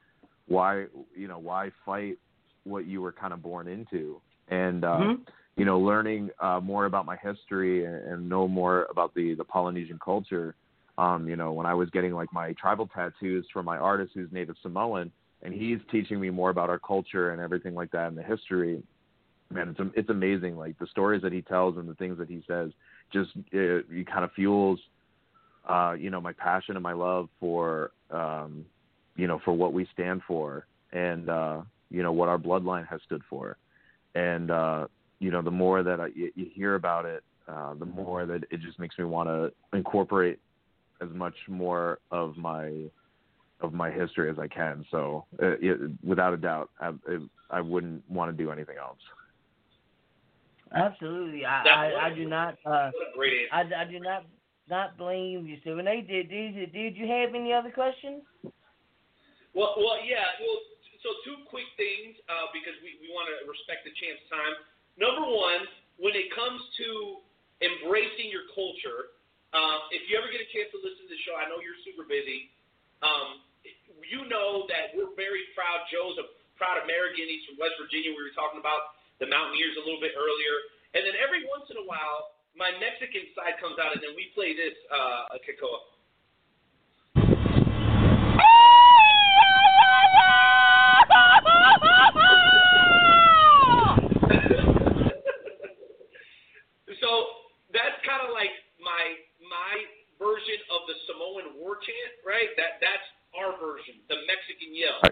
why you know why fight what you were kind of born into, and uh, Mhm. you know, learning uh, more about my history and, and know more about the the Polynesian culture um, you know, when I was getting like my tribal tattoos from my artist who's Native Samoan, and he's teaching me more about our culture and everything like that and the history. Man, it's it's amazing. Like the stories that he tells and the things that he says, just it, it kind of fuels, uh, you know, my passion and my love for, um, you know, for what we stand for and uh, you know what our bloodline has stood for, and uh, you know, the more that I, you, hear about it, uh, the more that it just makes me want to incorporate as much more of my of my history as I can. So, uh, it, without a doubt, I, it, I wouldn't want to do anything else. Absolutely, I I, I do not. Uh, What a great answer. I, I do not not blame you. So Renee, did did did you have any other questions? Well, well, yeah. Well, so two quick things uh, because we, we want to respect the champ's time. Number one, when it comes to embracing your culture, um, if you ever get a chance to listen to the show, I know you're super busy. Um, you know that we're very proud. Joe's a proud American. He's from West Virginia. We were talking about the Mountaineers a little bit earlier. And then every once in a while, my Mexican side comes out, and then we play this uh, Kekoa. so that's kind of like my my version of the Samoan war chant, right? That that's our version, the Mexican yell.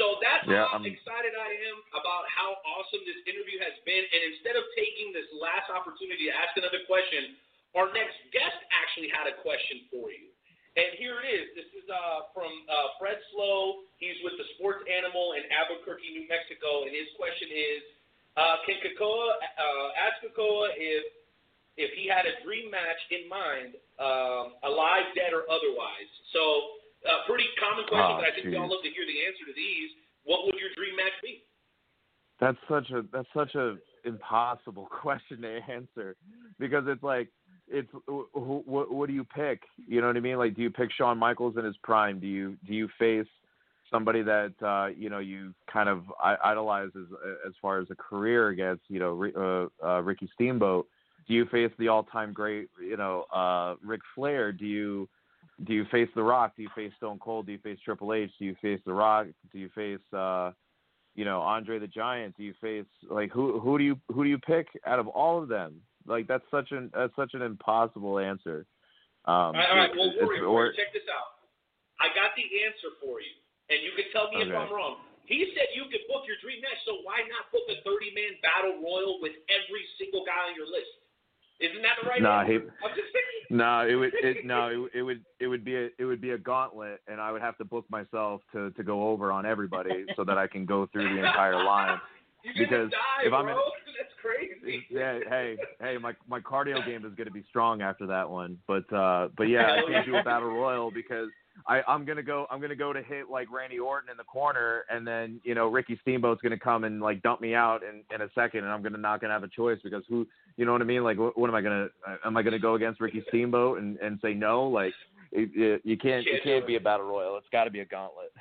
So that's Yeah, how I'm- excited I am about how awesome this interview has been. And instead of taking this last opportunity to ask another question, our next guest actually had a question for you. And here it is. This is uh, from uh, Fred Slow. He's with the Sports Animal in Albuquerque, New Mexico. And his question is, uh, can Kekoa, uh, ask Kekoa if if he had a dream match in mind, um, alive, dead, or otherwise. So, uh, pretty common question, Ah, but I think we all love to hear the answer to these. What would your dream match be? That's such a that's such a impossible question to answer because it's like it's what what do you pick? You know what I mean? Like, do you pick Shawn Michaels in his prime? Do you do you face somebody that uh, you know you kind of i- idolize as as far as a career against you know uh, uh, Ricky Steamboat? Do you face the all-time great you know uh, Ric Flair? Do you do you face The Rock? Do you face Stone Cold? Do you face Triple H? Do you face The Rock? Do you face uh, you know Andre the Giant? Do you face like who who do you who do you pick out of all of them? Like that's such an that's such an impossible answer. Um, all right, all right. Well, Warrior, or- check this out. I got the answer for you, and you can tell me if I'm wrong. He said you could book your dream match, so why not book a 30-man battle royal with every single guy on your list? Isn't that the right Nah, he- I'm just saying. no, it would it, no it, would- it would it would be a it would be a gauntlet, and I would have to book myself to to go over on everybody so that I can go through the entire line. You're because die, if I'm in- That's crazy. Yeah, hey, hey, my my cardio game is going to be strong after that one. But uh but yeah, I can't do a battle royal because I I'm to go I'm to go to hit like Randy Orton in the corner and then, you know, Ricky Steamboat's to come and like dump me out in in a second and I'm to not to have a choice because who, you know what I mean? Like what, what am I going to am I to go against Ricky Steamboat and and say no? Like it, it, you can't it can't be a battle royal. It's got to be a gauntlet.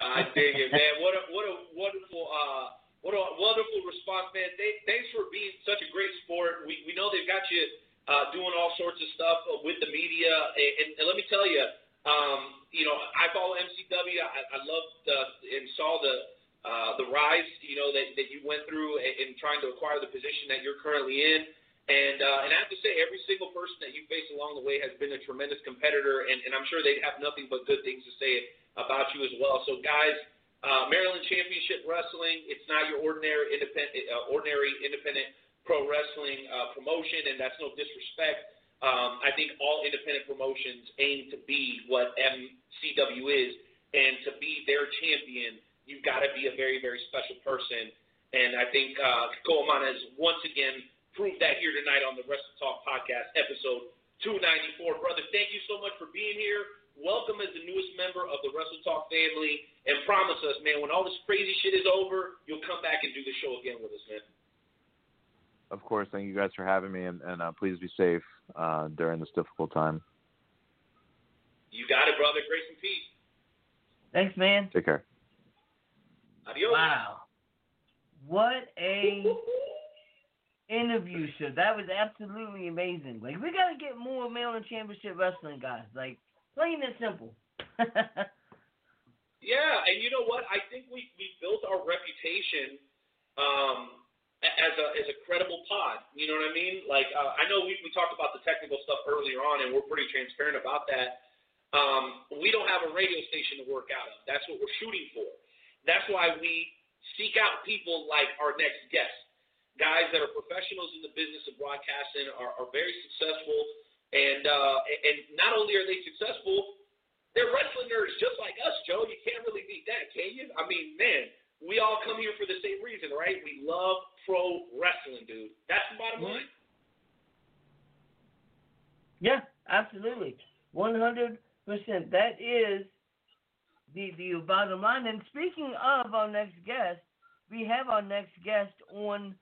I dig it, man. What a what a wonderful uh what a wonderful response, man. Th- thanks for being such a great sport. We we know they've got you uh, doing all sorts of stuff with the media, and, and, and let me tell you, um, you know, I follow MCW. I, I loved uh, and saw the uh, the rise, you know, that that you went through in, in trying to acquire the position that you're currently in. And uh, and I have to say, every single person that you face along the way has been a tremendous competitor, and, and I'm sure they'd have nothing but good things to say about you as well. So, guys, uh, Maryland Championship Wrestling, it's not your ordinary independent, uh, ordinary independent pro wrestling uh, promotion, and that's no disrespect. Um, I think all independent promotions aim to be what MCW is, and to be their champion, you've got to be a very, very special person. And I think uh, Coleman has once again proved that here tonight on the Wrestle Talk podcast, episode 294. Brother, thank you so much for being here. Welcome as the newest member of the Wrestle Talk family, and promise us, man, when all this crazy shit is over, you'll come back and do the show again with us, man. Of course, thank you guys for having me and, and uh, please be safe uh, during this difficult time. You got it, brother. Grace and peace. Thanks, man. Take care. Adios. Wow. What a interview show. That was absolutely amazing. Like we gotta get more Maryland Championship Wrestling guys. Like plain and simple. Yeah, and you know what? I think we we built our reputation um, a- as a as a credible pod. You know what I mean? Like uh, I know we we talked about the technical stuff earlier on, and we're pretty transparent about that. Um, we don't have a radio station to work out of. That's what we're shooting for. That's why we seek out people like our next guest, guys that are professionals in the business of broadcasting, are, are very successful, and uh, and not only are they successful, they're wrestling nerds just like us, Joe. You can't really beat that, can you? I mean, man, we all come here for the same reason, right? We love pro wrestling, dude. That's the bottom line. yeah, absolutely. One hundred percent. That is the the bottom line. And speaking of our next guest, we have our next guest on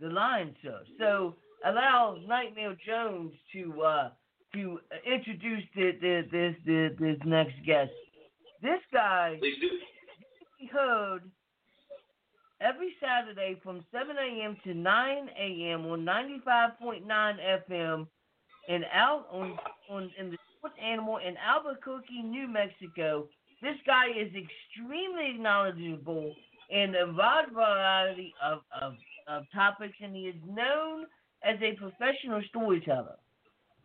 the line, sir. So allow Nightmare Jones to uh, to introduce the, the, this the, this next guest. This guy, Please do. He heard every Saturday from 7 a.m. to 9 a.m. on 95.9 FM in out on on in the Sports Animal in Albuquerque, New Mexico. This guy is extremely knowledgeable in a wide variety of, of, of topics, and he is known as a professional storyteller.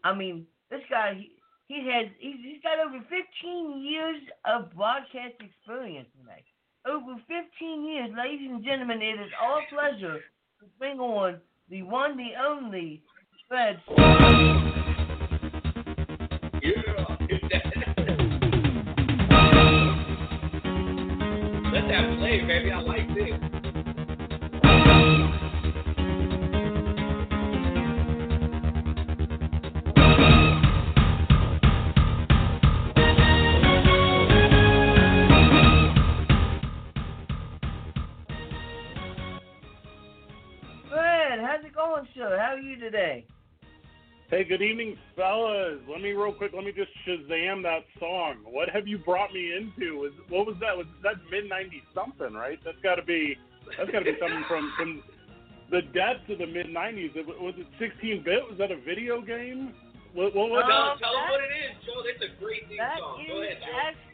I mean, this guy he, he has he's, he's got over 15 years of broadcast experience. Over 15 years, ladies and gentlemen. It is our pleasure to bring on the one, the only Fred. Let that play, baby. I like this. How's it going, sir? How are you today? Hey, good evening, fellas. Let me real quick. Let me just Shazam that song. What have you brought me into? Was what was that? Was that mid '90s something, right? That's got to be. That's got to be something from from the depths of the mid '90s. Was it 16-bit? Was that a video game? What, what was Tell, Um, tell them what it is, Joe. That's a great theme That song. Go ahead, Joe. actually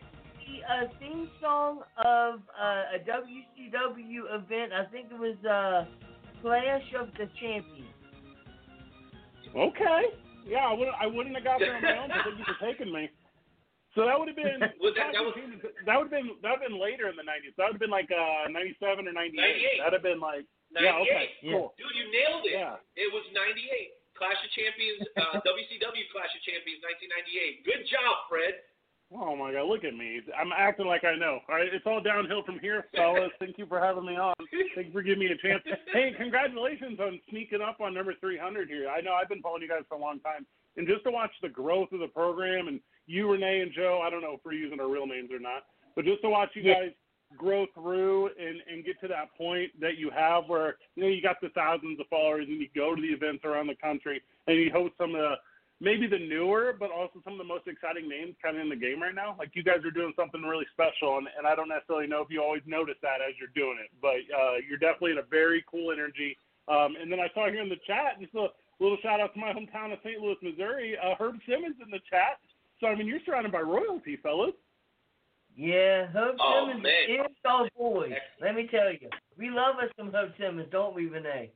a theme song of uh, a WCW event. I think it was uh, Clash of the Champions. Okay. Yeah, I wouldn't. I wouldn't have got there on my own. But thank you for taking me. So that would have been. Was that- that was- that would have been. That would have been later in the '90s. That would have been like uh, '97 or '98. 98. That'd have been like. Yeah. Okay. Cool. Dude, you nailed it. Yeah. It was 98. Clash of Champions, uh, WCW Clash of Champions, 1998. Good job, Fred. Oh my God! Look at me. I'm acting like I know. All right, it's all downhill from here, fellas. Thank you for having me on. Thank you for giving me a chance. Hey, congratulations on sneaking up on number 300 here. I know I've been following you guys for a long time, and just to watch the growth of the program, and you, Renee, and Joe. I don't know if we're using our real names or not, but just to watch you guys grow through and and get to that point that you have where you know you got the thousands of followers and you go to the events around the country and you host some of the maybe the newer, but also some of the most exciting names kind of in the game right now. Like you guys are doing something really special, and, and I don't necessarily know if you always notice that as you're doing it, but uh, you're definitely in a very cool energy. Um, and then I saw here in the chat, just a little shout out to my hometown of St. Louis, Missouri. Uh, Herb Simmons in the chat. So I mean, you're surrounded by royalty, fellas. Yeah, Herb Oh, Simmons man. is our boy. Let me tell you, we love us some Herb Simmons, don't we, Renee?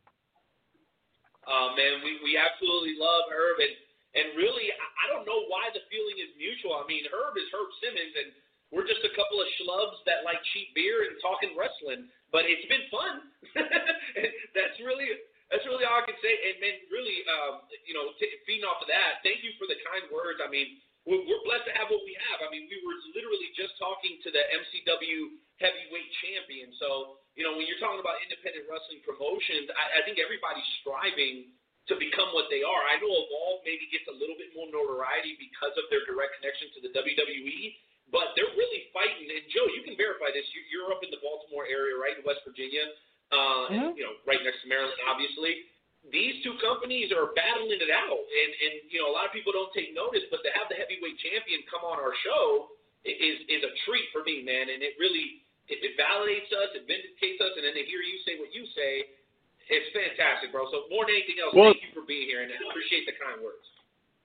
Uh, man, we, we absolutely love Herb, and and really, I, don't know why the feeling is mutual. I mean, Herb is Herb Simmons, and we're just a couple of schlubs that like cheap beer and talking wrestling. But it's been fun. That's really that's really all I can say. And man, really, um, you know, t- feeding off of that, thank you for the kind words. I mean, we're, we're blessed to have what we have. I mean, we were literally just talking to the MCW heavyweight champion. So, you know, when you're talking about independent wrestling promotions, I, I think everybody's striving to become what they are. I know Evolve maybe gets a little bit more notoriety because of their direct connection to the WWE, but they're really fighting. And Joe, you can verify this. You- You're up in the Baltimore area, right, in West Virginia, uh, and, you know, right next to Maryland, obviously. These two companies are battling it out, and and you know a lot of people don't take notice, but to have the heavyweight champion come on our show is is a treat for me, man, and it really it, it validates us, it vindicates us, and then to hear you say what you say, it's fantastic, bro. So more than anything else, Well- thank you for being here, and I appreciate the kind words.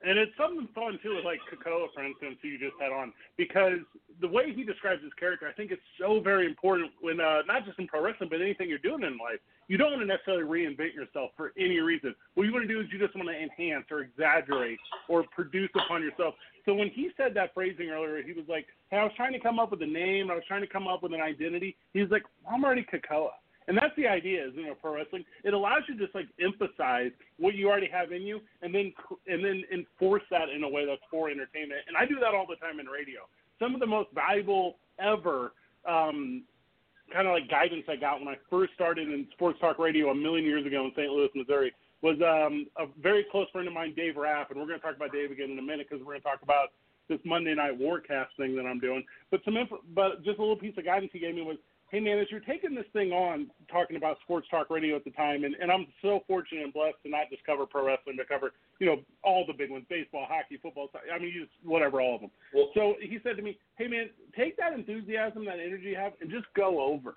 And it's something fun too with like Kekoa, for instance, who you just had on, because the way he describes his character, I think it's so very important when uh, not just in pro wrestling, but anything you're doing in life. You don't want to necessarily reinvent yourself for any reason. What you want to do is you just want to enhance or exaggerate or produce upon yourself. So when he said that phrasing earlier, he was like, "Hey, I was trying to come up with a name. I was trying to come up with an identity." He's like, "I'm already Kekoa." And that's the idea, is you know, pro wrestling. It allows you to just like emphasize what you already have in you, and then and then enforce that in a way that's for entertainment. And I do that all the time in radio. Some of the most valuable ever um, kind of like guidance I got when I first started in sports talk radio a million years ago in St. Louis, Missouri, was um, a very close friend of mine, Dave Rapp, and we're going to talk about Dave again in a minute because we're going to talk about this Monday Night Warcast thing that I'm doing. But some, inf- but just a little piece of guidance he gave me was, hey man, as you're taking this thing on, talking about sports talk radio at the time, and, and I'm so fortunate and blessed to not just cover pro wrestling, but cover you know all the big ones, baseball, hockey, football. I mean, you just whatever, all of them. Well- so he said to me, hey man, take that enthusiasm, that energy you have, and just go over.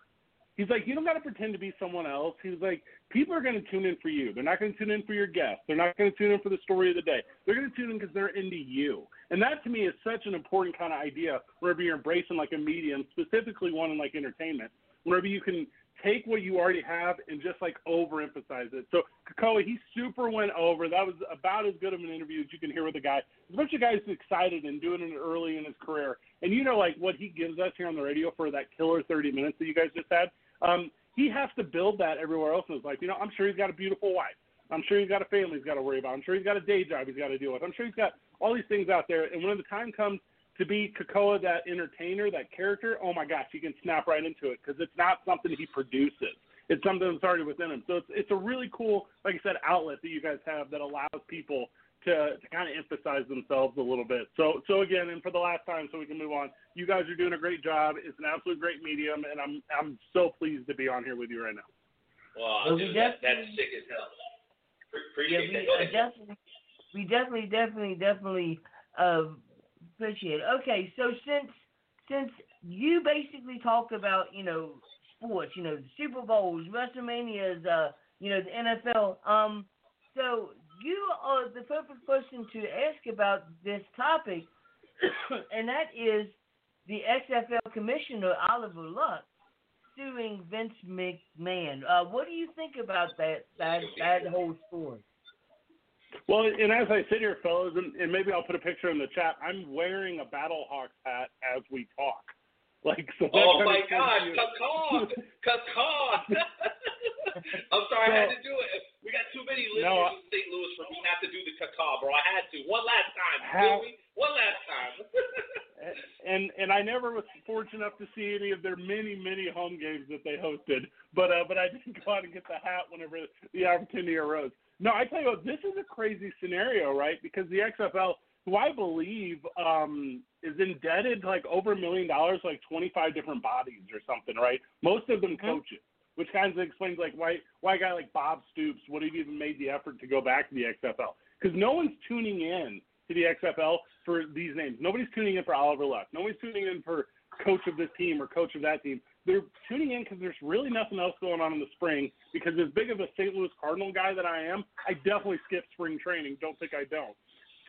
He's like, you don't got to pretend to be someone else. He's like, people are going to tune in for you. They're not going to tune in for your guest. They're not going to tune in for the story of the day. They're going to tune in because they're into you. And that to me is such an important kind of idea wherever you're embracing like a medium, specifically one in like entertainment, wherever you can take what you already have and just like overemphasize it. So Kekoa, he super went over. That was about as good of an interview as you can hear with a guy. A bunch of guys excited and doing it early in his career. And you know like what he gives us here on the radio for that killer 30 minutes that you guys just had. Um, he has to build that everywhere else in his life. You know, I'm sure he's got a beautiful wife. I'm sure he's got a family he's got to worry about. I'm sure he's got a day job he's got to deal with. I'm sure he's got all these things out there. And when the time comes to be Kekoa, that entertainer, that character, oh my gosh, he can snap right into it because it's not something he produces. It's something that's already within him. So it's it's a really cool, like I said, outlet that you guys have that allows people to, to kind of emphasize themselves a little bit. So so again, and for the last time, so we can move on. You guys are doing a great job. It's an absolute great medium, and I'm I'm so pleased to be on here with you right now. Wow, Well, we dude, that, that's definitely- sick as hell. Pre- Yeah, we that. Uh, definitely, we definitely, definitely, definitely uh, appreciate it. Okay, so since since you basically talk about you know sports, you know the Super Bowls, WrestleManias, uh, you know the NFL, um, so you are the perfect person to ask about this topic, and that is the XFL commissioner Oliver Luck suing Vince McMahon. Uh, what do you think about that that that whole story? Well, and as I sit here, fellas, and, and maybe I'll put a picture in the chat. I'm wearing a Battlehawks hat as we talk. Like so. Oh my God, shows gosh, you- cacaw, cacaw. I'm sorry, I had to do it. We got too many listeners No, in St. Louis for me not to do the cacaw, bro. I had to. One last time. How- One last time. and and I never was fortunate enough to see any of their many many home games that they hosted. But uh, but I did go out and get the hat whenever the opportunity arose. No, I tell you what, this is a crazy scenario, right? Because the XFL, who I believe um, is indebted to like over a million dollars, like 25 different bodies or something, right? Most of them coaches, which kind of explains like why why a guy like Bob Stoops would have even made the effort to go back to the XFL because no one's tuning in to the XFL for these names. Nobody's tuning in for Oliver Luck. Nobody's tuning in for coach of this team or coach of that team. They're tuning in because there's really nothing else going on in the spring. Because as big of a St. Louis Cardinal guy that I am, I definitely skip spring training. Don't think I don't.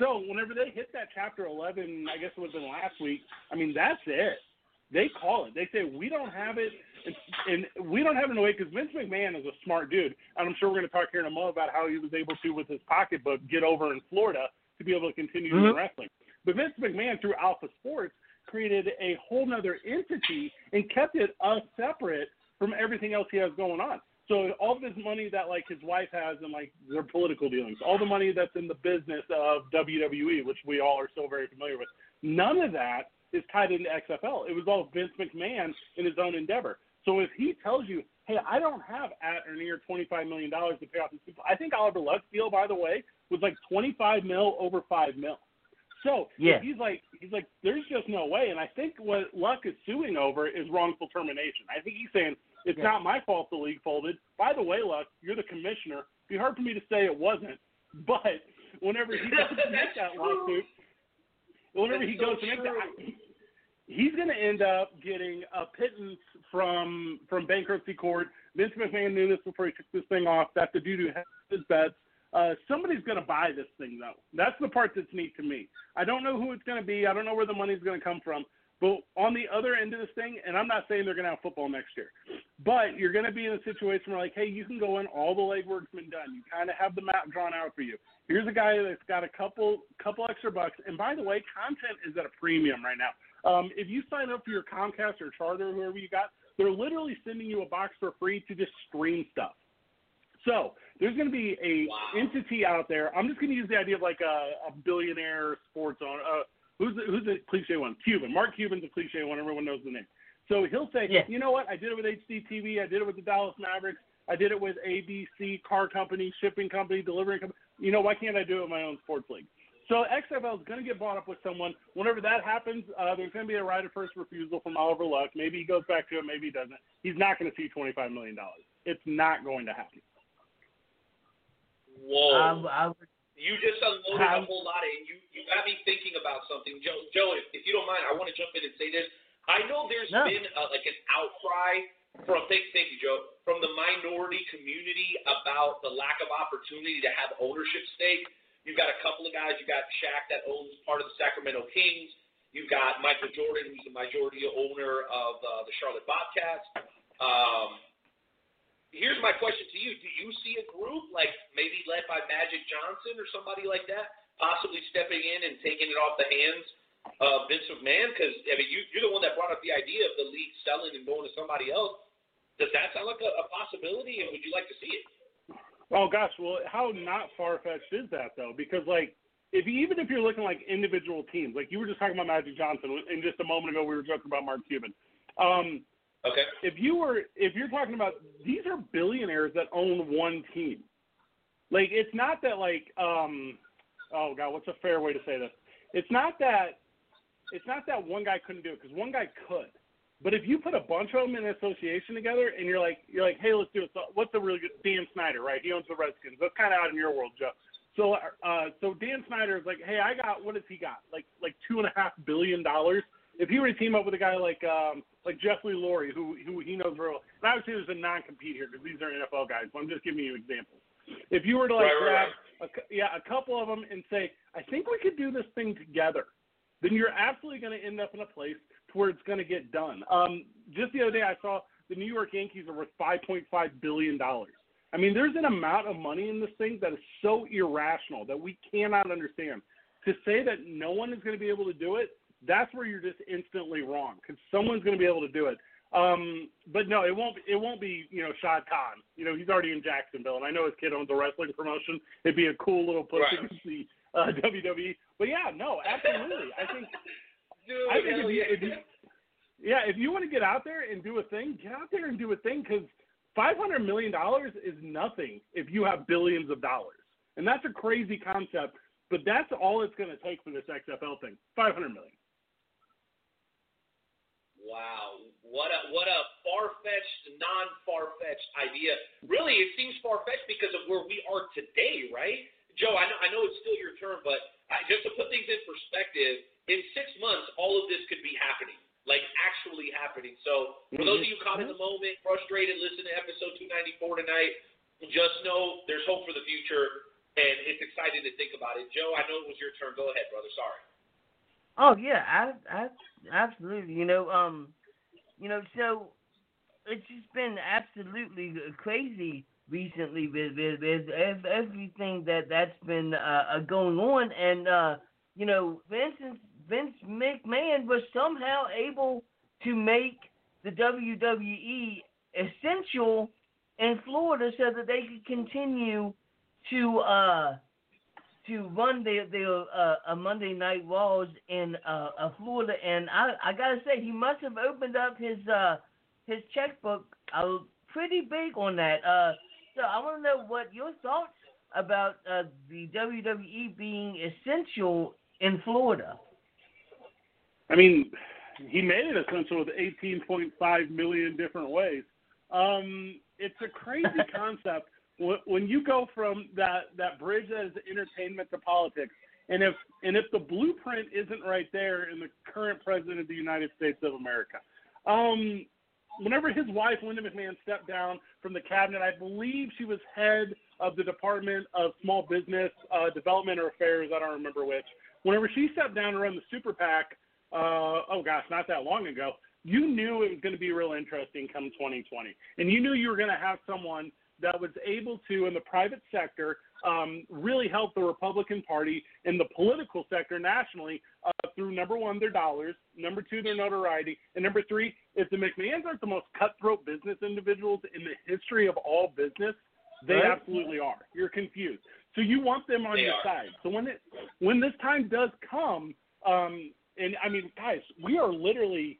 So whenever they hit that chapter 11, I guess it was in last week. I mean, that's it. They call it. They say we don't have it, and, and we don't have it in a way because Vince McMahon is a smart dude, and I'm sure we're going to talk here in a moment about how he was able to, with his pocketbook, get over in Florida to be able to continue doing wrestling. But Vince McMahon, through Alpha Sports, created a whole other entity and kept it uh, separate from everything else he has going on. So all of his money that like his wife has and like their political dealings, all the money that's in the business of WWE, which we all are so very familiar with, none of that is tied into XFL. It was all Vince McMahon in his own endeavor. So if he tells you, hey, I don't have at or near $25 million to pay off these people, I think Oliver Luck's deal, by the way, was like 25 mil over 5 mil. So Yeah. he's like, he's like, there's just no way. And I think what Luck is suing over is wrongful termination. I think he's saying it's Yeah. not my fault the league folded. By the way, Luck, you're the commissioner. It'd be hard for me to say it wasn't, but whenever he goes to make that lawsuit, whenever he That's so goes to make that, true. He's going to end up getting a pittance from from bankruptcy court. Vince McMahon knew this before he took this thing off. That the dude who has his bets. Uh, somebody's going to buy this thing though. That's the part that's neat to me. I don't know who it's going to be. I don't know where the money's going to come from. But on the other end of this thing, and I'm not saying they're going to have football next year, but you're going to be in a situation where, like, hey, you can go in, all the legwork's been done. You kind of have the map drawn out for you. Here's a guy that's got a couple couple extra bucks. And by the way, content is at a premium right now. Um, if you sign up for your Comcast or Charter, or whoever you got, they're literally sending you a box for free to just stream stuff. So there's going to be a Wow. entity out there. I'm just going to use the idea of like a, a billionaire sports owner. Who's the, who's the cliche one? Cuban. Mark Cuban's a cliche one. Everyone knows the name. So he'll say, Yeah. you know what? I did it with HDTV. I did it with the Dallas Mavericks. I did it with ABC car company, shipping company, delivering company. You know, why can't I do it with my own sports league? So XFL is going to get bought up with someone. Whenever that happens, uh, there's going to be a right of first refusal from Oliver Luck. Maybe he goes back to it. Maybe he doesn't. He's not going to see $25 million. It's not going to happen. Whoa. I, I would You just unloaded a whole lot, and you you got me thinking about something, Joe. Joe, if, if you don't mind, I want to jump in and say this. I know there's No. been uh, like an outcry from thank, thank you, Joe, from the minority community about the lack of opportunity to have ownership stake. You've got a couple of guys. You got Shaq that owns part of the Sacramento Kings. You've got Michael Jordan, who's the majority owner of uh, the Charlotte Bobcats. Um, here's my question to you: Do you see a group like maybe led by Magic Johnson or somebody like that, possibly stepping in and taking it off the hands of Vince McMahon? Because I mean, you, you're the one that brought up the idea of the league selling and going to somebody else. Does that sound like a, a possibility? And would you like to see it? Oh gosh, well, how not far fetched is that though? Because like, if even if you're looking like individual teams, like you were just talking about Magic Johnson, and just a moment ago we were joking about Mark Cuban. Um, Okay. if you were, if you're talking about these are billionaires that own one team. Like it's not that like, um, oh god, what's a fair way to say this? It's not that, it's not that one guy couldn't do it because one guy could. But if you put a bunch of them in an association together and you're like, you're like, hey, let's do it. So what's the really good? Dan Snyder, right? He owns the Redskins. That's kind of out in your world, Joe. So, uh, so Dan Snyder is like, hey, I got what has he got? Like, like two and a half billion dollars. If he were to team up with a guy like, um, like Jeffrey Lurie, who who he knows real, well, and obviously there's a non-compete here because these are NFL guys. So I'm just giving you examples. If you were to like Right, right, grab, a, cou- yeah, a couple of them and say, I think we could do this thing together, then you're absolutely going to end up in a place to where it's going to get done. Um, just the other day, I saw the New York Yankees are worth 5.5 billion dollars. I mean, there's an amount of money in this thing that is so irrational that we cannot understand. To say that no one is going to be able to do it, that's where you're just instantly wrong because someone's going to be able to do it. Um, but no, it won't. It won't be you know Shad Khan. You know he's already in Jacksonville, and I know his kid owns a wrestling promotion. It'd be a cool little push Right. against the uh, WWE. But yeah, no, absolutely. I think Dude, I think if you, yeah. if you, yeah, if you want to get out there and do a thing, get out there and do a thing because five hundred million dollars is nothing if you have billions of dollars, and that's a crazy concept. But that's all it's going to take for this XFL thing. Five hundred million. Wow, what a what a far fetched, non far fetched idea. Really, it seems far fetched because of where we are today, right? Joe, I know I know it's still your turn, but I, just to put things in perspective, in six months, all of this could be happening, like actually happening. So, for those of you mm-hmm. caught in the moment, frustrated, listen to episode 294 tonight. Just know there's hope for the future, and it's exciting to think about it. Joe, I know it was your turn. Go ahead, brother. Sorry. Oh yeah, I, I absolutely. You know, um, you know, so it's just been absolutely crazy recently with with, with everything that that's been uh, uh, going on, and uh, you know, Vince Vince McMahon was somehow able to make the WWE essential in Florida so that they could continue to uh to run their their uh, uh, Monday Night Raws in uh, uh, Florida, and I I gotta say he must have opened up his uh his checkbook uh, pretty big on that. Uh, so I want to know what your thoughts about uh, the WWE being essential in Florida. I mean, he made it essential with 18.5 million different ways. Um, it's a crazy concept when, you go from that that bridge that is entertainment to politics, and if and if the blueprint isn't right there in the current president of the United States of America. Um, whenever his wife Linda McMahon stepped down from the cabinet, I believe she was head of the Department of Small Business uh, Development or Affairs. I don't remember which. Whenever she stepped down to run the super PAC, uh, oh gosh, not that long ago, you knew it was going to be real interesting come 2020, and you knew you were going to have someone that was able to, in the private sector, um, really help the Republican Party in the political sector nationally uh, through number one, their dollars, number two, their notoriety, and number three, if the McMahons aren't the most cutthroat business individuals in the history of all business, they Right. absolutely are. You're confused. So you want them on They your are. side. So when it when this time does come, um, and I mean, guys, we are literally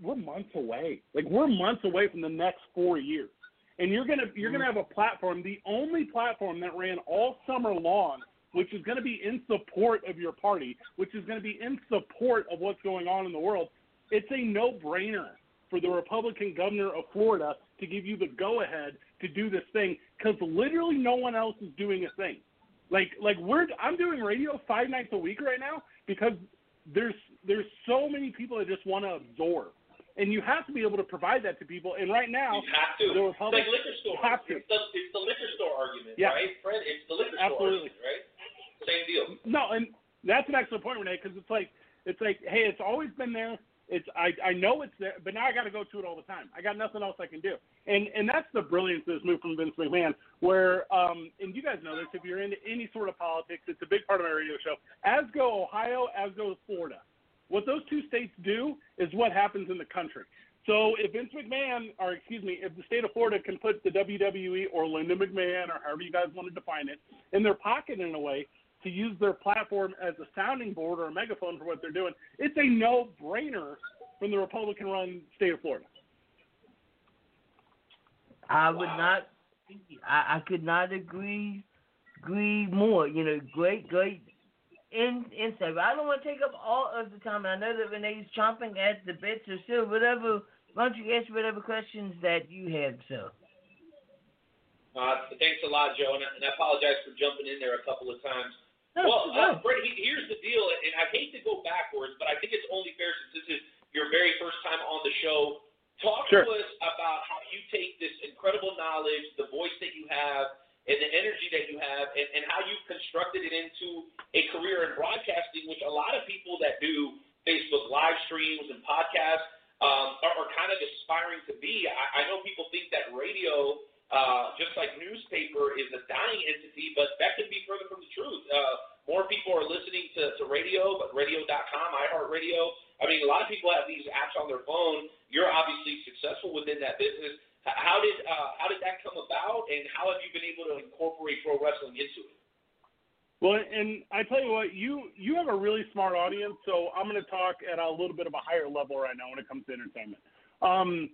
we're months away. Like we're months away from the next four years. And you're gonna you're gonna mm. have a platform, the only platform that ran all summer long which is going to be in support of your party, which is going to be in support of what's going on in the world, it's a no-brainer for the Republican governor of Florida to give you the go-ahead to do this thing because literally no one else is doing a thing. Like like we're I'm doing radio five nights a week right now because there's there's so many people that just want to absorb. And you have to be able to provide that to people. And right now, You have to. the Republic like liquor store. have to. It's the, it's the liquor store argument, Yeah. right, Fred? It's the liquor Absolutely. store argument, right? Same deal. No, and that's an excellent point, Renee, because it's like it's like, hey, it's always been there. It's I I know it's there, but now I got to go to it all the time. I got nothing else I can do, and and that's the brilliance of this move from Vince McMahon. Where um and you guys know this, if you're into any sort of politics, it's a big part of my radio show. As go Ohio, as goes Florida. What those two states do is what happens in the country. So if Vince McMahon, or excuse me, if the state of Florida can put the WWE or Linda McMahon, or however you guys want to define it, in their pocket in a way to use their platform as a sounding board or a megaphone for what they're doing, it's a no-brainer from the Republican-run state of Florida. I would not. I, I could not agree agree more. You know, great, great in, insight. But I don't want to take up all of the time. I know that Renee's chomping at the bits or still, whatever. Why don't you ask whatever questions that you have, sir? Uh, thanks a lot, Joe, and I, and I apologize for jumping in there a couple of times. No, well, it's uh. Brett, he- here's the deal, and I hate to go backwards, but I think it's only fair since this is your very first time on the show. Talk Sure. to us about how you take this incredible knowledge, the voice that you have, and the energy that you have, and, and how you've constructed it into a career in broadcasting, which a lot of people that do Facebook live streams and podcasts um, are, are kind of aspiring to be. I, I know people think that radio, uh, just like newspaper, is a dying entity, but that could be further from the truth. Uh, more people are listening to, to radio, but radio.com, iHeartRadio. I mean, a lot of people have these apps on their phone. You're obviously successful within that business. How did uh, how did that come about, and how have you been able to incorporate pro wrestling into it? Well, and I tell you what, you you have a really smart audience, so I'm going to talk at a little bit of a higher level right now when it comes to entertainment. Um,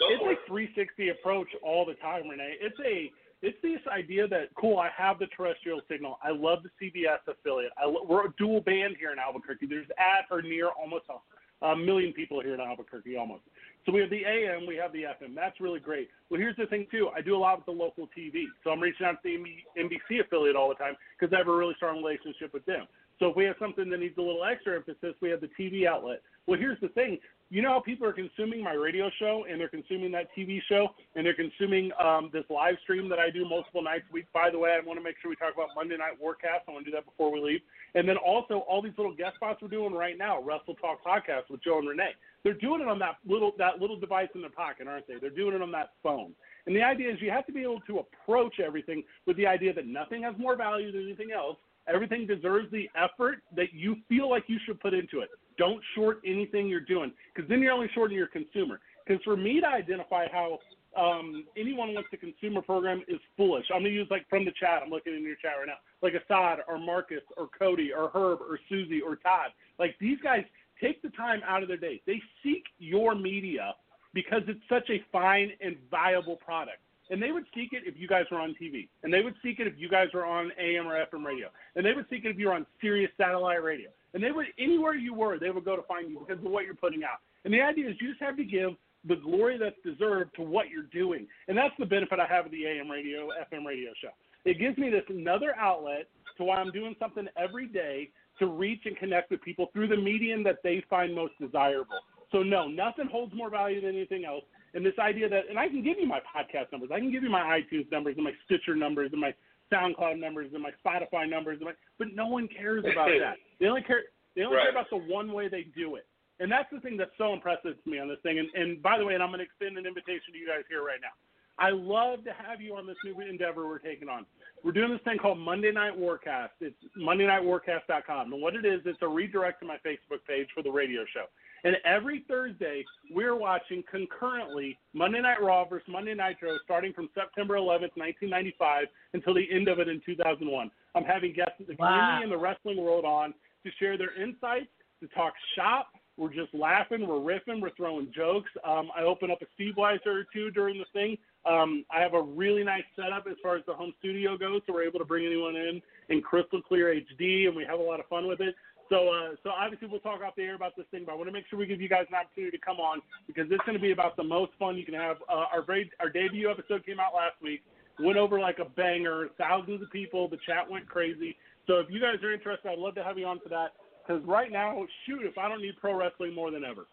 it's a 360 approach all the time, Renee. It's a it's this idea that cool. I have the terrestrial signal. I love the CBS affiliate. I lo- we're a dual band here in Albuquerque. There's at or near almost a, a million people here in Albuquerque, almost. So we have the AM, we have the FM. That's really great. Well, here's the thing too. I do a lot with the local TV, so I'm reaching out to the NBC affiliate all the time because I have a really strong relationship with them. So if we have something that needs a little extra emphasis, we have the TV outlet. Well, here's the thing. You know how people are consuming my radio show and they're consuming that TV show and they're consuming um, this live stream that I do multiple nights a week. By the way, I want to make sure we talk about Monday Night Warcast. I want to do that before we leave. And then also all these little guest spots we're doing right now, Wrestle Talk Podcast with Joe and Renee. They're doing it on that little that little device in their pocket, aren't they? They're doing it on that phone. And the idea is you have to be able to approach everything with the idea that nothing has more value than anything else. Everything deserves the effort that you feel like you should put into it. Don't short anything you're doing because then you're only shorting your consumer. Because for me to identify how um, anyone wants to consume a program is foolish. I'm going to use like from the chat. I'm looking in your chat right now, like Assad or Marcus or Cody or Herb or Susie or Todd. Like these guys take the time out of their day. They seek your media because it's such a fine and viable product. And they would seek it if you guys were on TV. And they would seek it if you guys were on AM or FM radio. And they would seek it if you were on Sirius satellite radio. And they would anywhere you were, they would go to find you because of what you're putting out. And the idea is you just have to give the glory that's deserved to what you're doing. And that's the benefit I have of the AM radio, FM radio show. It gives me this another outlet to why I'm doing something every day to reach and connect with people through the medium that they find most desirable. So no, nothing holds more value than anything else. And this idea that, and I can give you my podcast numbers, I can give you my iTunes numbers and my Stitcher numbers and my SoundCloud numbers and my Spotify numbers, and my, but no one cares about that. They only care. They only care about the one way they do it. And that's the thing that's so impressive to me on this thing. And, and by the way, and I'm going to extend an invitation to you guys here right now. I love to have you on this new endeavor we're taking on. We're doing this thing called Monday Night Warcast. It's MondayNightWarcast.com. And what it is, it's a redirect to my Facebook page for the radio show. And every Thursday, we're watching concurrently Monday Night Raw versus Monday Nitro starting from September 11th, 1995 until the end of it in 2001. I'm having guests in the Wow. community and the wrestling world on to share their insights, to talk shop, We're just laughing, we're riffing, we're throwing jokes. Um, I open up a Steve Weiser or two during the thing. Um, I have a really nice setup as far as the home studio goes, so we're able to bring anyone in in crystal clear HD, and we have a lot of fun with it. So, uh, so obviously we'll talk off the air about this thing, but I want to make sure we give you guys an opportunity to come on because it's going to be about the most fun you can have. Uh, our very, our debut episode came out last week, went over like a banger, thousands of people, the chat went crazy. So if you guys are interested, I'd love to have you on for that because right now, shoot, if I don't need pro wrestling more than ever.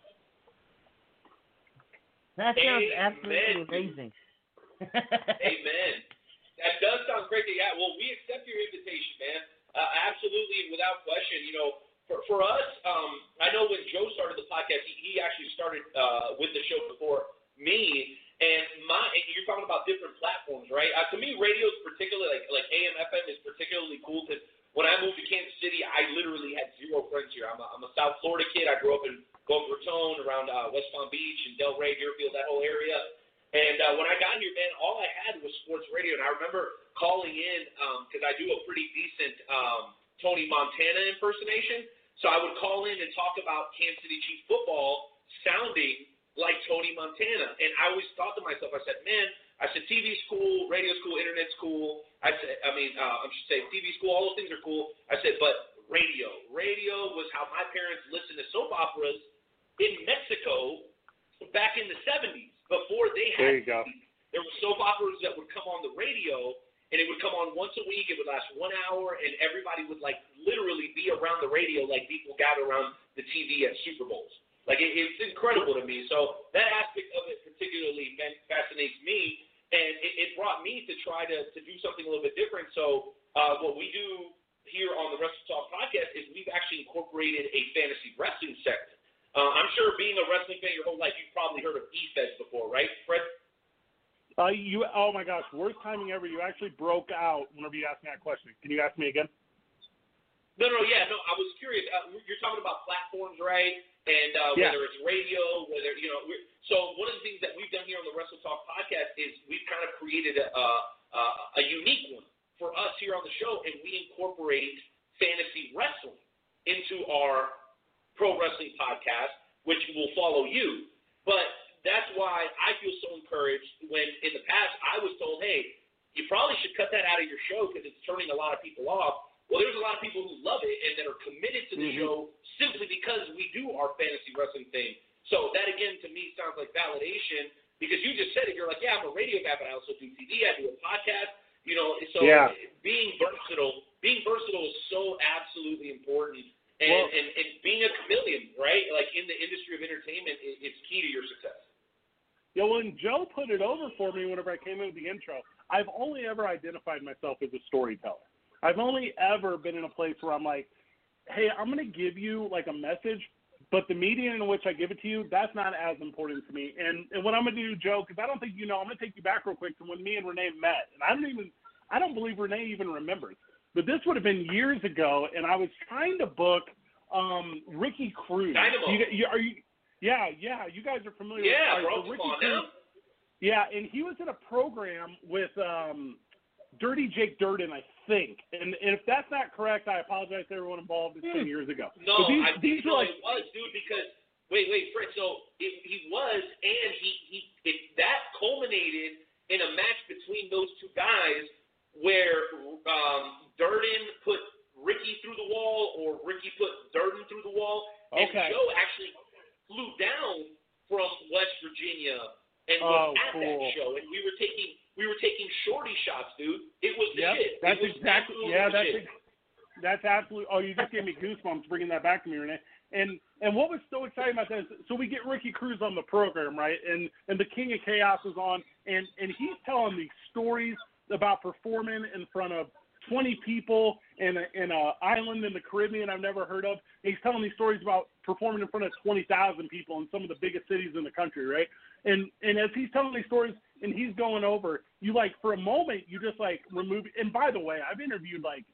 That sounds Amen. absolutely amazing. Amen. That does sound great. Yeah, well, we accept your invitation, man. Uh, absolutely, without question. You know, for, for us, um, I know when Joe started the podcast, he, he actually started uh, with the show before me. And my, you're talking about different platforms, right? Uh, to me, radio is particularly like like AM FM is particularly cool because when I moved to Kansas City, I literally had zero friends here. I'm a, I'm a South Florida kid. I grew up in Boca Raton, around uh, West Palm Beach and Delray, Deerfield, that whole area. And uh, when I got here, man, all I had was sports radio. And I remember calling in because I do a pretty decent um, Tony Montana impersonation. So I would call in and talk about Kansas City Chiefs football sounding like Tony Montana. And I always thought to myself, I said, man, I said TV's cool, radio school, internet school. I said, I mean, uh, I should say TV school, all those things are cool. I said, but radio, radio was how my parents listened to soap operas in Mexico back in the 70s before they had There you go. There were soap operas that would come on the radio, and it would come on once a week. It would last one hour, and everybody would like literally be around the radio like people gather around the TV at Super Bowls. Like it, it's incredible to me. So that aspect of it particularly fascinates me, and it, it brought me to try to to do something a little bit different. So uh, what we do here on the Wrestle Talk podcast is we've actually incorporated a fantasy wrestling segment. Uh, I'm sure being a wrestling fan your whole life, you've probably heard of e-feds before, right, Fred? Uh, you, oh my gosh, worst timing ever. You actually broke out whenever you asked me that question. Can you ask me again? No, no, yeah, no. I was curious. Uh, you're talking about platforms, right? And uh, Yeah. whether it's radio, whether you know. We're, so one of the things that we've done here on the Wrestle Talk podcast is we've kind of created a, a, a unique one for us here on the show, and we incorporate fantasy wrestling into our pro wrestling podcast, which will follow you. But that's why I feel so encouraged when in the past I was told, hey, you probably should cut that out of your show because it's turning a lot of people off. Well, there's a lot of people who love it and that are committed to the Mhm. show simply because we do our fantasy wrestling thing. So that again to me sounds like validation because you just said it. You're like, yeah, I'm a radio guy, but I also do TV. I do a podcast. You know, so Yeah. being versatile, being versatile is so absolutely important. And, Well- and and being a chameleon, right? Like in the industry of entertainment, i- it's key to your success. Yeah, when Joe put it over for me whenever I came in with the intro, I've only ever identified myself as a storyteller. I've only ever been in a place where I'm like, hey, I'm going to give you like a message, but the medium in which I give it to you, that's not as important to me. And and what I'm going to do, Joe, because I don't think you know, I'm going to take you back real quick to when me and Renee met, and I don't even, I don't believe Renee even remembers. But this would have been years ago, and I was trying to book um Ricky Cruz. Dynamo. You, you, are you? Yeah, yeah. You guys are familiar. Yeah, with bro, all right, so Ricky Cruz, yeah, and he was in a program with um, Dirty Jake Durden, I think. And, and if that's not correct, I apologize to everyone involved. It's been years ago. No, But these, I these no, like it was, dude. Because wait, wait, Fred. So it, he was, and he he it, that culminated in a match between those two guys where um, Durden put Ricky through the wall, or Ricky put Durden through the wall, and Okay. Joe actually flew down from West Virginia and Oh, was at cool. that show, and we were taking we were taking shorty shots, dude. It was the Yep, shit. that's exactly yeah, that's shit. ex- that's absolutely. Oh, you just gave me goosebumps bringing that back to me, Renee. And and what was so exciting about that is, so we get Ricky Cruz on the program, right? And and the King of Chaos is on, and and he's telling these stories about performing in front of 20 people in a, in a island in the Caribbean I've never heard of. And he's telling these stories about performing in front of 20,000 people in some of the biggest cities in the country, right? And and as he's telling these stories and he's going over, you like for a moment you just like remove. And by the way, I've interviewed like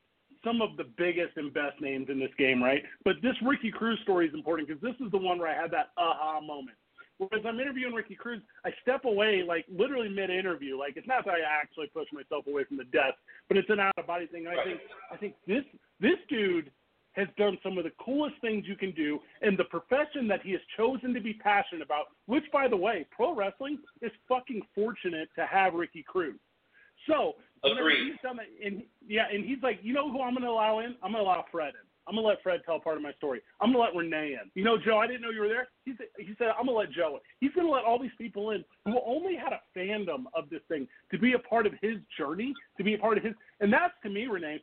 some of the biggest and best names in this game, right? But this Ricky Cruz story is important because this is the one where I had that aha moment. Whereas I'm interviewing Ricky Cruz, I step away like literally mid-interview. Like it's not that I actually push myself away from the desk, but it's an out-of-body thing. And I think I think this this dude has done some of the coolest things you can do in the profession that he has chosen to be passionate about, which, by the way, pro wrestling is fucking fortunate to have Ricky Cruz. So, Agreed. he's done that, and yeah, and he's like, you know who I'm going to allow in? I'm going to allow Fred in. I'm gonna let Fred tell part of my story. I'm gonna let Renee in. You know, Joe, I didn't know you were there. He said, he said I'm gonna let Joe in. He's gonna let all these people in who only had a fandom of this thing to be a part of his journey, to be a part of his, and that's to me, Renee.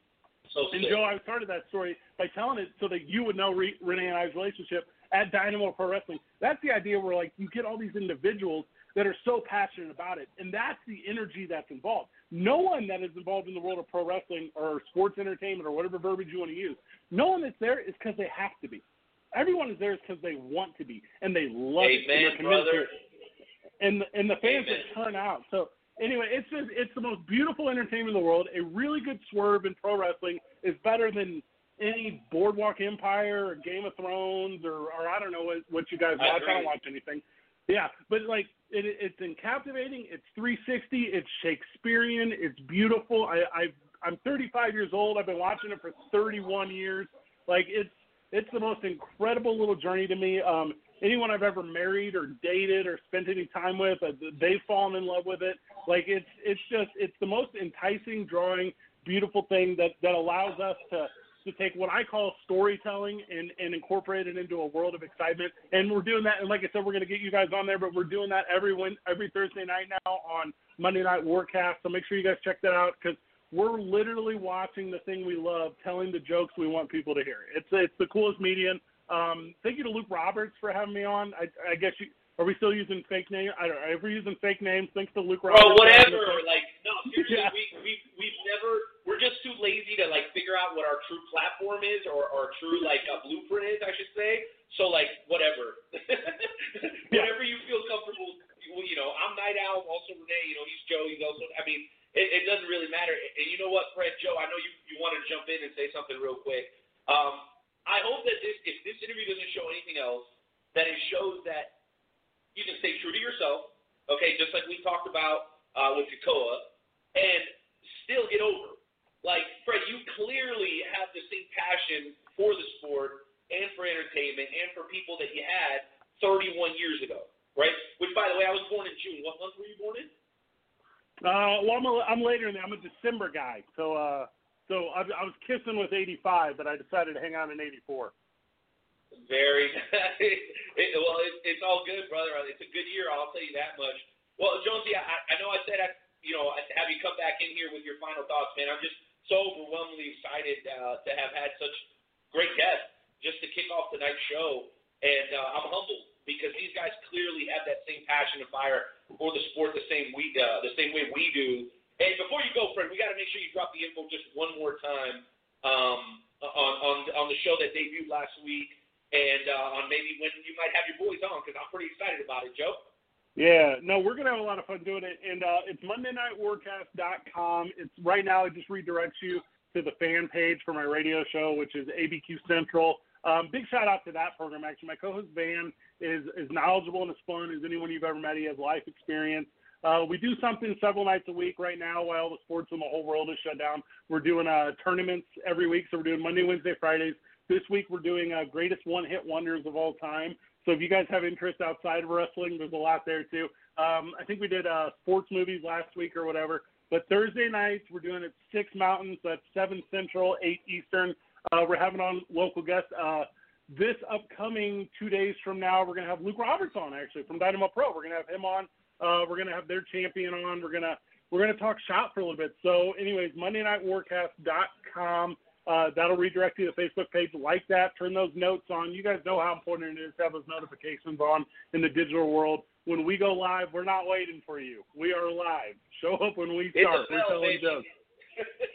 So And sick. Joe, I started that story by telling it so that you would know Re- Renee and I's relationship at Dynamo Pro Wrestling. That's the idea where like you get all these individuals that are so passionate about it, and that's the energy that's involved. No one that is involved in the world of pro wrestling or sports entertainment or whatever verbiage you want to use, no one that's there is because they have to be. Everyone is there is because they want to be and they love it and they're Amen, committed to brother. it and and the fans Amen. that turn out. So anyway, it's just it's the most beautiful entertainment in the world. A really good swerve in pro wrestling is better than any Boardwalk Empire or Game of Thrones or or I don't know what what you guys watch. I don't watch anything. Yeah, but like it, it's encaptivating. It's 360. It's Shakespearean. It's beautiful. I, I I'm 35 years old. I've been watching it for 31 years. Like it's it's the most incredible little journey to me. Um, anyone I've ever married or dated or spent any time with, uh, they've fallen in love with it. Like it's it's just it's the most enticing, drawing, beautiful thing that that allows us to to take what I call storytelling and and incorporate it into a world of excitement. And we're doing that. And like I said, we're going to get you guys on there, but we're doing that every every Thursday night now on Monday Night Warcast. So make sure you guys check that out because we're literally watching the thing we love, telling the jokes we want people to hear. It's it's the coolest medium. Um, thank you to Luke Roberts for having me on. I, I guess you are we still using fake names? I don't know. If we're using fake names, thanks to Luke Roberts. Bro, whatever. Like, no, seriously, Yeah. we we we've never. We're just too lazy to like figure out what our true platform is or our true like uh, blueprint is, I should say. So like, whatever. Whatever you feel comfortable. You you know, I'm Knight Owl. Also Renee. You know, he's Joe. He's also. I mean, it, it doesn't really matter. And you know what, Fred, Joe? I know you you want to jump in and say something real quick. Um, I hope that this if this interview doesn't show anything else, that it shows that you can stay true to yourself, okay, just like we talked about uh, with Kekoa, and still get over. Like, Fred, you clearly have the same passion for the sport and for entertainment and for people that you had 31 years ago, right? Which, by the way, I was born in June. What month were you born in? Uh, well, I'm, a, I'm later in there. I'm a December guy, so uh, so I, I was kissing with 85, but I decided to hang on in 84. Very. it, well, it, it's all good, brother. It's a good year. I'll tell you that much. Well, Jonesy, I, I know I said I, you know, I'd have you come back in here with your final thoughts, man. I'm just so overwhelmingly excited uh, to have had such great guests just to kick off tonight's show, and uh, I'm humbled because these guys clearly have that same passion and fire for the sport the same we uh, the same way we do. And before you go, Fred, we got to make sure you drop the info just one more time um, on on on the show that debuted last week and uh, on maybe when you might have your boys on because I'm pretty excited about it, Joe. Yeah, no, we're gonna have a lot of fun doing it, and uh, it's MondayNightWarcast.com. It's right now. It just redirects you to the fan page for my radio show, which is ABQ Central. Um, big shout out to that program. Actually, my co-host Van is is knowledgeable and as fun as anyone you've ever met. He has life experience. Uh, we do something several nights a week right now while the sports in the whole world is shut down. We're doing uh, tournaments every week, so we're doing Monday, Wednesday, Fridays. This week we're doing uh, greatest one-hit wonders of all time. So if you guys have interest outside of wrestling, there's a lot there too. Um, I think we did uh, sports movies last week or whatever. But Thursday nights we're doing it six mountains. That's seven central, eight eastern. Uh, we're having on local guests. Uh, this upcoming two days from now, we're gonna have Luke Roberts on actually from Dynamo Pro. We're gonna have him on. Uh, we're gonna have their champion on. We're gonna we're gonna talk shop for a little bit. So, anyways, MondayNightWarcast.com. Uh, that'll redirect you to the Facebook page. Like that. Turn those notes on. You guys know how important it is to have those notifications on in the digital world. When we go live, we're not waiting for you. We are live. Show up when we start. We're telling jokes.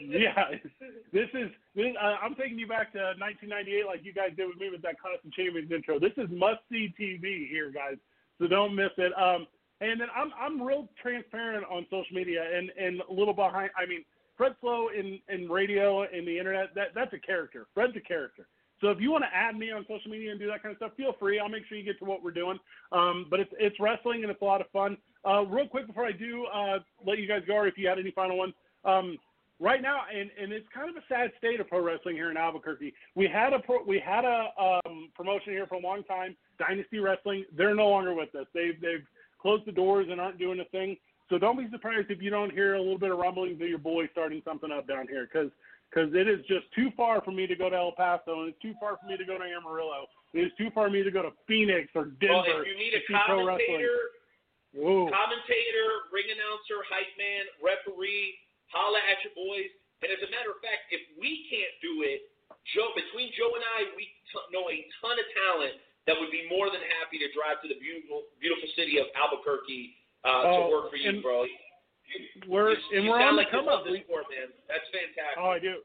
yeah, this is. This, uh, I'm taking you back to 1998, like you guys did with me with that Constant Champions intro. This is must see TV here, guys. So don't miss it. Um, and then I'm I'm real transparent on social media and and a little behind. I mean, Fred Slow in in radio and the internet. That that's a character. Fred's a character. So if you want to add me on social media and do that kind of stuff, feel free. I'll make sure you get to what we're doing. Um, but it's it's wrestling and it's a lot of fun. Uh, real quick before I do uh, let you guys go, or if you had any final ones, um, right now, and, and it's kind of a sad state of pro wrestling here in Albuquerque. We had a pro, we had a um, promotion here for a long time, Dynasty Wrestling. They're no longer with us. They've they've closed the doors and aren't doing a thing. So don't be surprised if you don't hear a little bit of rumblings of your boy starting something up down here, because because it is just too far for me to go to El Paso, and it's too far for me to go to Amarillo. It is too far for me to go to Phoenix or Denver well, if you need a commentator, commentator, ring announcer, hype man, referee, holla at your boys. And as a matter of fact, if we can't do it, Joe, between Joe and I, we t- know a ton of talent that would be more than happy to drive to the beautiful, beautiful city of Albuquerque uh, to Oh, work for you, bro. We're you, and you we're on like the come up. We, sport, man. That's fantastic. Oh, I do.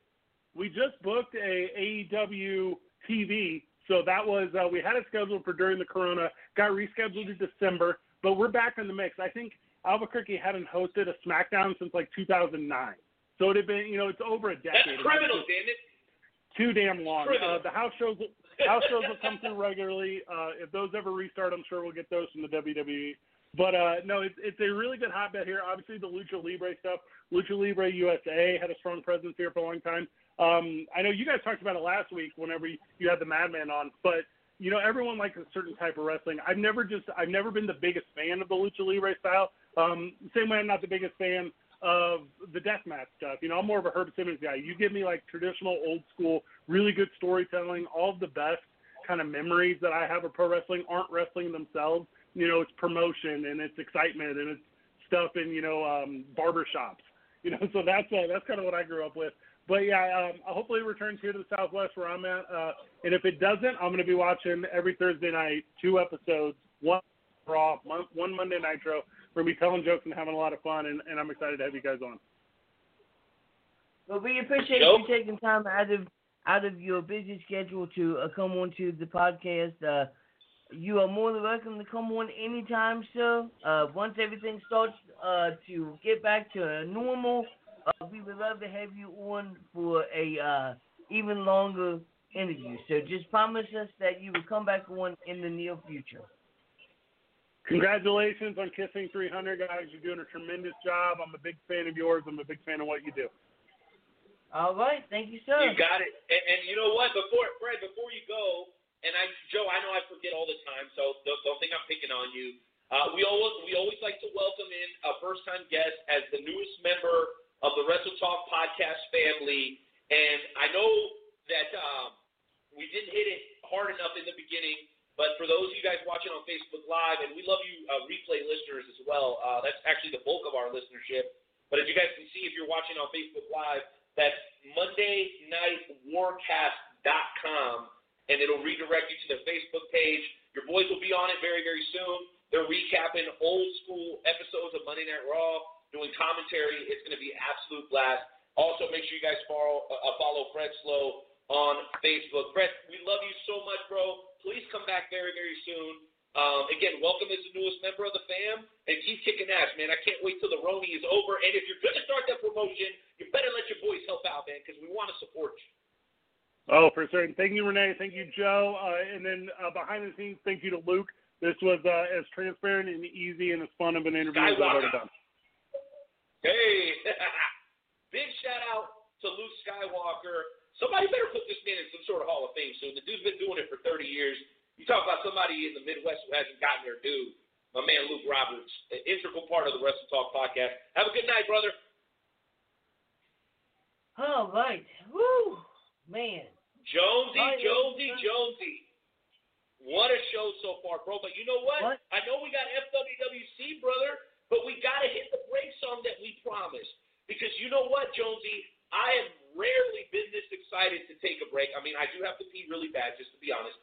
We just booked a AEW TV, so that was uh, we had it scheduled for during the Corona, got rescheduled to December, but we're back in the mix. I think Albuquerque hadn't hosted a SmackDown since like 2009, so it had been you know it's over a decade. That's criminal, damn it. Too damn long. Uh, the house shows house shows will come through regularly. Uh, if those ever restart, I'm sure we'll get those from the WWE. But uh, no, it's it's a really good hotbed here. Obviously, the Lucha Libre stuff. Lucha Libre USA had a strong presence here for a long time. Um, I know you guys talked about it last week whenever you had the Madman on, but you know everyone likes a certain type of wrestling. I've never just I've never been the biggest fan of the Lucha Libre style. Um, same way I'm not the biggest fan of the deathmatch stuff. You know, I'm more of a Herb Simmons guy. You give me like traditional, old school, really good storytelling. All of the best kind of memories that I have of pro wrestling aren't wrestling themselves. You know, it's promotion and it's excitement and it's stuff in you know um, barber shops. You know, so that's uh, that's kind of what I grew up with. But yeah, um, hopefully it returns here to the Southwest where I'm at. Uh, and if it doesn't, I'm going to be watching every Thursday night two episodes, one Raw, mon- one Monday Nitro. We're going to be telling jokes and having a lot of fun, and, and I'm excited to have you guys on. Well, we appreciate Joe? you taking time out of out of your busy schedule to uh, come on to the podcast. Uh, you are more than welcome to come on anytime, sir. Uh, once everything starts uh, to get back to normal, uh, we would love to have you on for a uh, even longer interview. So just promise us that you will come back on in the near future. Congratulations on Kissing 300, guys. You're doing a tremendous job. I'm a big fan of yours. I'm a big fan of what you do. All right, thank you, sir. You got it. And, and you know what? Before Fred, before you go, and I, Joe, I know I forget all the time, so don't, don't think I'm picking on you. Uh, we always we always like to welcome in a first time guest as the newest member of the Wrestle Talk podcast family. And I know that um, we didn't hit it hard enough in the beginning, but for those of you guys watching on Facebook Live, and we love you uh, replay listeners as well. Uh, that's actually the bulk of our listenership. But as you guys can see, if you're watching on Facebook Live, that's MondayNightWarcast.com, and it'll redirect you to the Facebook page. Your boys will be on it very, very soon. They're recapping old school episodes of Monday Night Raw, doing commentary. It's going to be absolute blast. Also, make sure you guys follow, uh, follow Fred Slow on Facebook. Fred, we love you so much, bro. Please come back very, very soon. Um, again, welcome as the newest member of the fam, and keep kicking ass, man. I can't wait till the Roni is over. And if you're going to start that promotion, you better let your boys help out, man, because we want to support you. Oh, for certain. Thank you, Renee. Thank you, Joe. Uh, and then uh, behind the scenes, thank you to Luke. This was uh, as transparent and easy and as fun of an interview as I've ever done. Hey, big shout out to Luke Skywalker. Somebody better put this man in some sort of Hall of Fame soon. The dude's been doing it for 30 years. You talk about somebody in the Midwest who hasn't gotten their due. My man Luke Roberts, an integral part of the Wrestle Talk podcast. Have a good night, brother. All right. Woo, man. Jonesy, Jonesy, Jonesy. What a show so far, bro. But you know what? What? I know we got FWWC, brother, but we got to hit the brakes on that we promised. Because you know what, Jonesy? I have rarely been this excited to take a break. I mean, I do have to pee really bad, just to be honest.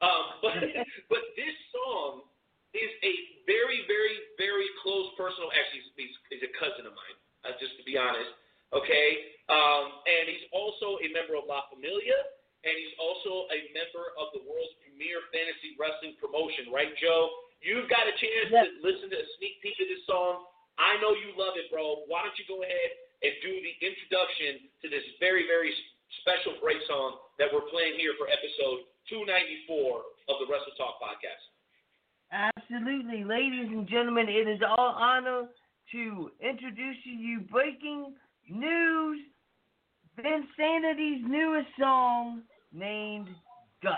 Um, but but this song is a very, very, very close personal. Actually, he's, he's a cousin of mine. Uh, just to be honest, okay. Um, and he's also a member of La Familia, and he's also a member of the world's premier fantasy wrestling promotion. Right, Joe? You've got a chance to listen to a sneak peek of this song. I know you love it, bro. Why don't you go ahead and do the introduction to this very, very special break song that we're playing here for episode 294 of the Wrestle Talk podcast. Absolutely. Ladies and gentlemen, it is our honor to introduce you Breaking news, Vinsanity's newest song named Guts.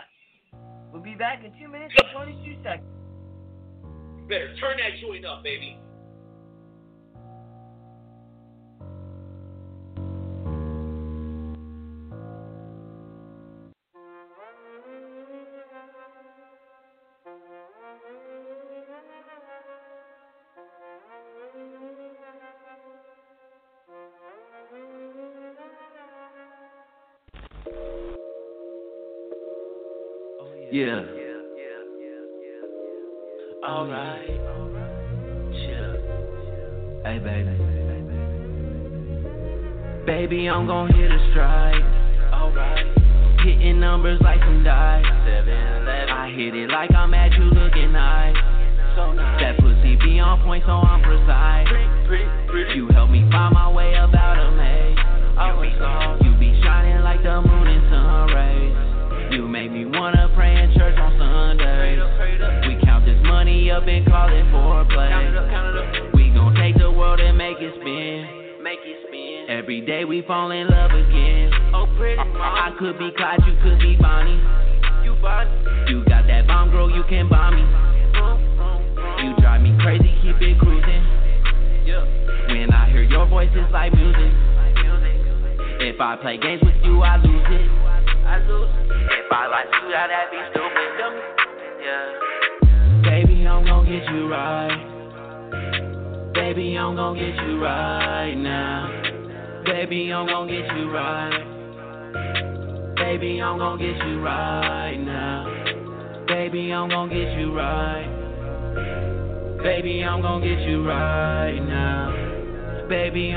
We'll be back in two minutes and 22 seconds. Better turn that joint up, baby.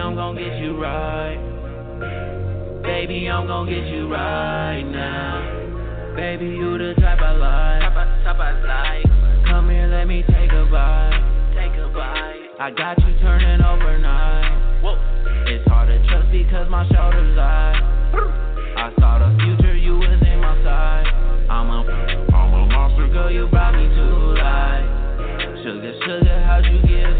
I'm gon' get you right. Baby, I'm gon' get you right now. Baby, you the type I like. Type I like. Come here, let me take a bite. Take a bite. I got you turning overnight. Whoa. It's hard to trust because my shoulders lie. I saw the future, you was in my side. I'm a, I'm a monster, girl, you brought me to life. Sugar, sugar, how'd you get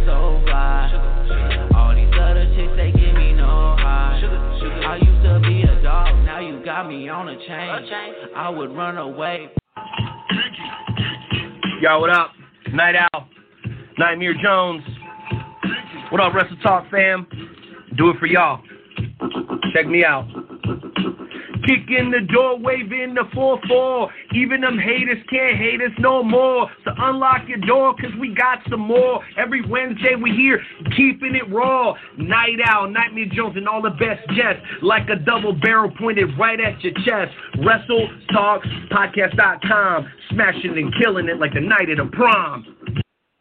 me on a chain. I would run away. Yo, what up? Knight Owl, Nightmare Jones. What up, Wrestle Talk fam? Do it for y'all. Check me out. Kick in the door, wave in the 4-4. Even them haters can't hate us no more. So unlock your door, cause we got some more. Every Wednesday we here, keeping it raw. Night out, Nightmare Jones, and all the best jets. Like a double barrel pointed right at your chest. Wrestle Talk Podcast.com. Smashing and killing it like the night of the prom.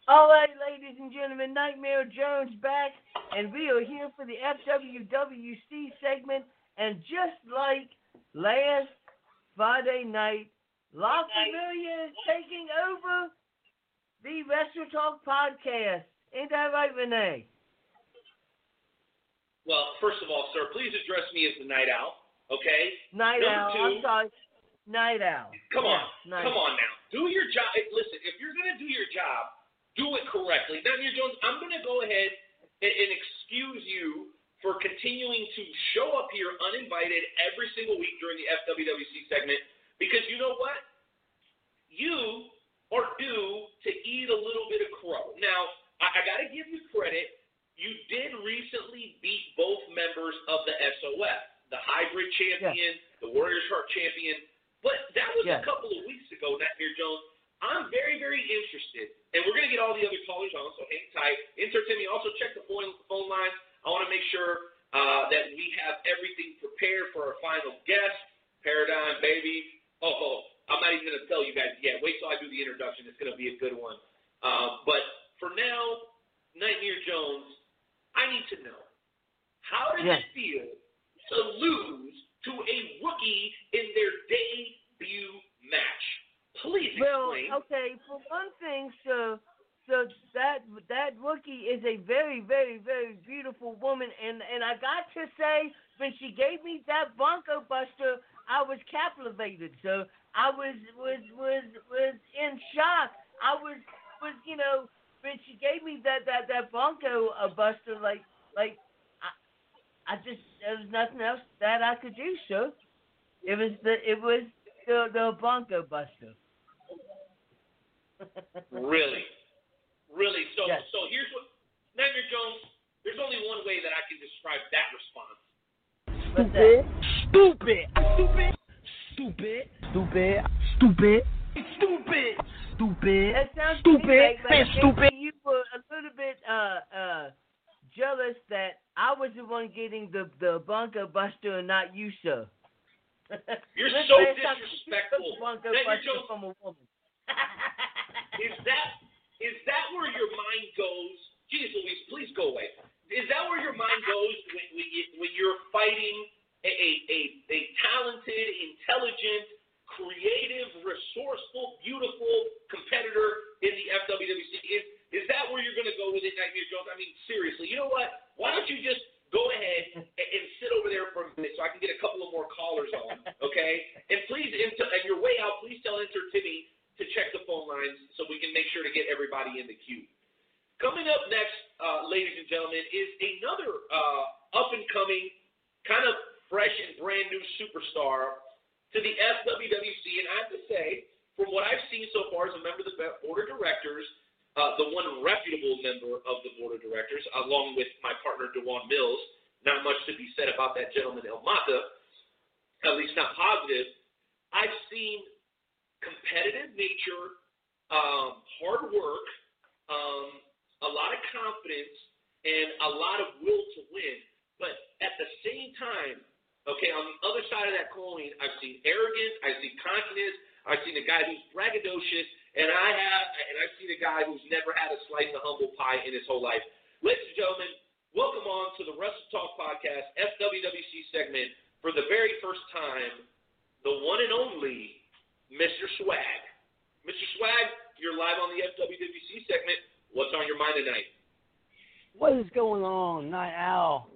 All right, ladies and gentlemen, Nightmare Jones back, and we are here for the FWWC segment. And just like last Friday night, La Familia is taking over the Wrestle Talk podcast. Ain't that right, Renee? Well, first of all, sir, please address me as the night owl, okay? Night Number Owl. two, I'm sorry. Knight Owl. Come on, Yeah, Night come Owl. on now. Do your job. Listen, if you're gonna do your job, do it correctly. Daniel Jones, I'm gonna go ahead and, and excuse you for continuing to show up here uninvited every single week during the FWWC segment because you know what? You are due to eat a little bit of crow. Now, I, I got to give you credit. You did recently beat both members of the SOF, the hybrid champion, the Warriors Heart champion. But that was Yes. a couple of weeks ago, Nightmare Jones. I'm very, very interested, and we're going to get all the other callers on, so hang tight. Insert Timmy, also check the phone, phone lines. I want to make sure uh, that we have everything prepared for our final guest, Paradigm Baby. Oh, oh, I'm not even going to tell you guys yet. Wait till I do the introduction. It's going to be a good one. Uh, but for now, Nightmare Jones, I need to know how does Yes. it feel to lose to a rookie in their debut match? Please explain. Well, okay, for one thing, so so that that rookie is a very, very, very beautiful woman, and and I got to say, when she gave me that Bronco Buster, I was captivated. So I was was was was in shock. I was was you know when she gave me that that that Bronco uh, Buster, like like I, I just there was nothing else that I could do, So It was the it was the the Bronco Buster. Really, really. So, Yes. so here's what Nightmare Jones. There's only one way that I can describe that response. What's that? Stupid. Stupid. Stupid. Stupid. Stupid. Stupid. Stupid. That sounds to Stupid. me like, like Man, stupid. maybe You were a little bit uh uh jealous that I was the one getting the the Bronco Buster and not you, sir. You're Let's so say something- disrespectful. Bronco Nightmare Buster Jones, from a woman. is that is that where your mind goes? Jeez Louise, please go away. Is that where your mind goes when when, you, when you're fighting a, a, a, a talented, intelligent, creative, resourceful, beautiful competitor in the FWWC? Is is that where you're going to go with it, Nightmare Jones? I mean, seriously, you know what? Why don't you just go ahead and, and sit over there for a minute so I can get a couple of more callers on, okay? And please, and on your way out, please tell Enter Timmy to check the phone lines so we can make sure to get everybody in the queue. Coming up next, uh, ladies and gentlemen, is another uh, up and coming, kind of fresh and brand new superstar to the FWWC. And I have to say, from what I've seen so far as a member of the board of directors, uh, the one reputable member of the board of directors, along with my partner Dewan Mills, not much to be said about that gentleman El Mata, at least not positive. I've seen competitive nature, um, hard work, um, a lot of confidence, and a lot of will to win. But at the same time, okay, on the other side of that coin, I've seen arrogance, I've seen confidence, I've seen a guy who's braggadocious, and I have, and I've seen a guy who's never had a slice of humble pie in his whole life. Ladies and gentlemen, welcome on to the Wrestle Talk Podcast FWWC segment for the very first time, the one and only Mr. Swag. Mr. Swag, you're live on the FWWC segment. What's on your mind tonight? What is going on, Knight Owl?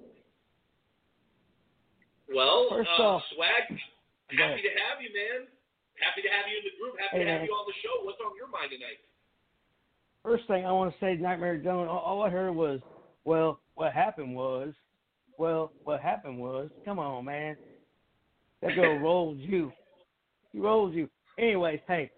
Well, First uh, off- Swag, happy to have you, man. Happy to have you in the group. Happy Hey, to have man. you on the show. What's on your mind tonight? First thing I want to say, Nightmare. All, all I heard was, "Well, what happened was, well, what happened was." Come on, man. That girl rolled you. She rolled you. Anyways, hey,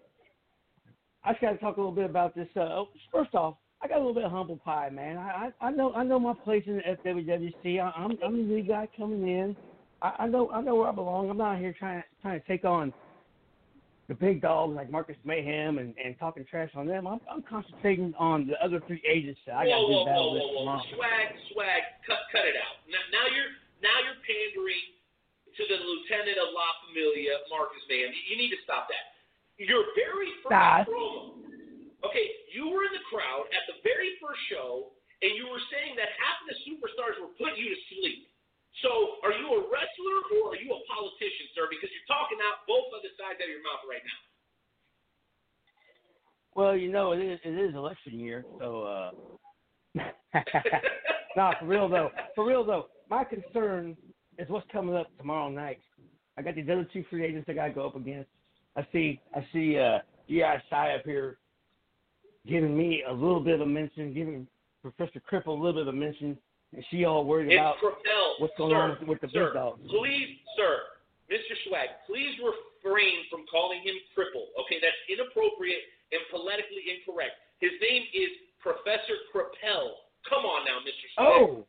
I just got to talk a little bit about this. Uh, oh, first off, I got a little bit of humble pie, man. I I, I know I know my place in the FWWC. I, I'm I'm the new guy coming in. I, I know I know where I belong. I'm not here trying trying to take on the big dogs like Marcus Mayhem and, and talking trash on them. I'm, I'm concentrating on the other three agents that I got whoa, to do whoa, battle whoa, with whoa, whoa, tomorrow. Swag, swag, cut, cut it out. Now, now you're now you're pandering to the lieutenant of La Familia, Marcus Mayhem. You, you need to stop that. Your very first promo. Okay, you were in the crowd at the very first show, and you were saying that half of the superstars were putting you to sleep. So, are you a wrestler or are you a politician, sir? Because you're talking out both of the sides of your mouth right now. Well, you know, it is it is election year, so uh nah, for real though. For real though, my concern is what's coming up tomorrow night. I got these other two free agents that I gotta go up against. I see I see uh G.I. Shy up here giving me a little bit of mention, giving Professor Cripple a little bit of mention, and she all worried It's about what's going sir, on with, with the sir, big dogs. Please, sir, Mr. Swag, please refrain from calling him cripple. Okay, that's inappropriate and politically incorrect. His name is Professor Crapel. Come on now, Mr. Oh.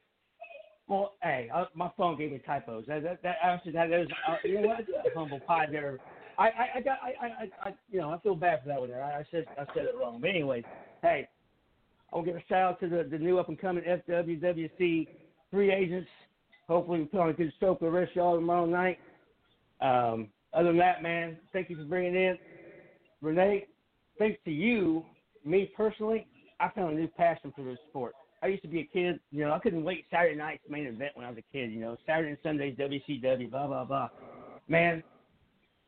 Well, hey, uh, my phone gave me typos. That that, that actually that is uh, you know what humble pie there. I I I got I, I I you know I feel bad for that one there. I, I said I said it wrong. But anyways, hey, I will give a shout out to the the new up and coming FWWC free agents. Hopefully we put on a good show for the rest of y'all tomorrow night. Um, other than that, man, thank you for bringing in Renee. Thanks to you, me personally, I found a new passion for this sport. I used to be a kid, you know, I couldn't wait Saturday night's main event when I was a kid, you know, Saturday and Sundays, WCW, blah, blah, blah. Man,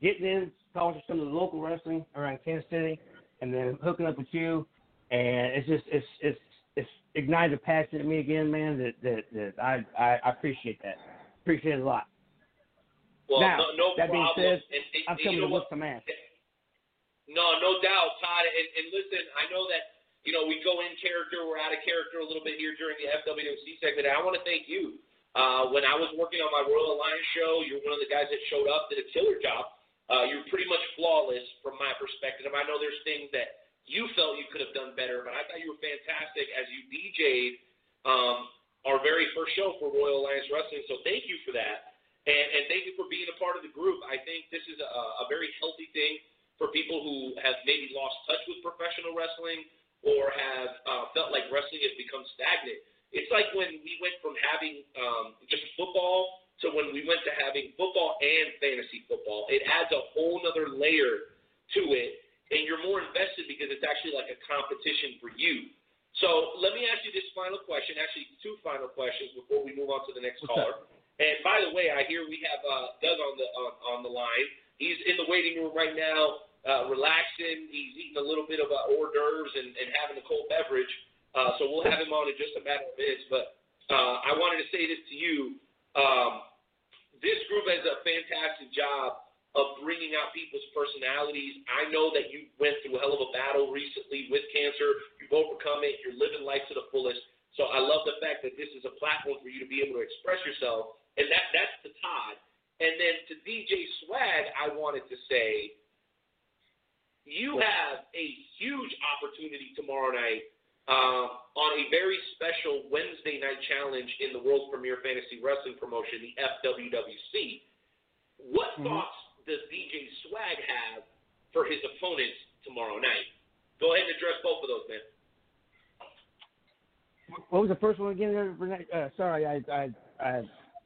getting in, talking to some of the local wrestling around Kansas City, and then hooking up with you, and it's just, it's, it's, it's ignited a passion in me again, man, that, that, that I, I, I appreciate that. Appreciate it a lot. Well, now, no, no that being problem. said, and, and, I'm coming you know to what? some ass. No, no doubt, Todd. And, and listen, I know that you know we go in character, we're out of character a little bit here during the FWC segment. And I want to thank you Uh, when I was working on my Royal Alliance show, you're one of the guys that showed up, did a killer job. Uh, you're pretty much flawless from my perspective. I know there's things that you felt you could have done better, but I thought you were fantastic as you DJ'd um, our very first show for Royal Alliance Wrestling. So thank you for that. And, and thank you for being a part of the group. I think this is a, a very healthy thing for people who have maybe lost touch with professional wrestling or have uh, felt like wrestling has become stagnant. It's like when we went from having um, just football to when we went to having football and fantasy football. It adds a whole other layer to it, and you're more invested because it's actually like a competition for you. So let me ask you this final question, actually two final questions before we move on to the next What's caller. And by the way, I hear we have uh, Doug on the on, on the line. He's in the waiting room right now, uh, relaxing. He's eating a little bit of uh, hors d'oeuvres and, and having a cold beverage. Uh, so we'll have him on in just a matter of minutes. But uh, I wanted to say this to you. Um, this group has a fantastic job of bringing out people's personalities. I know that you went through a hell of a battle recently with cancer. You've overcome it. You're living life to the fullest. So I love the fact that this is a platform for you to be able to express yourself. And that that's to Todd. And then to DJ Swag, I wanted to say, you have a huge opportunity tomorrow night uh, on a very special Wednesday night challenge in the world's premier fantasy wrestling promotion, the FWWC. What Mm-hmm. thoughts does DJ Swag have for his opponents tomorrow night? Go ahead and address both of those, man. What was the first one again? Uh, sorry, I, I, I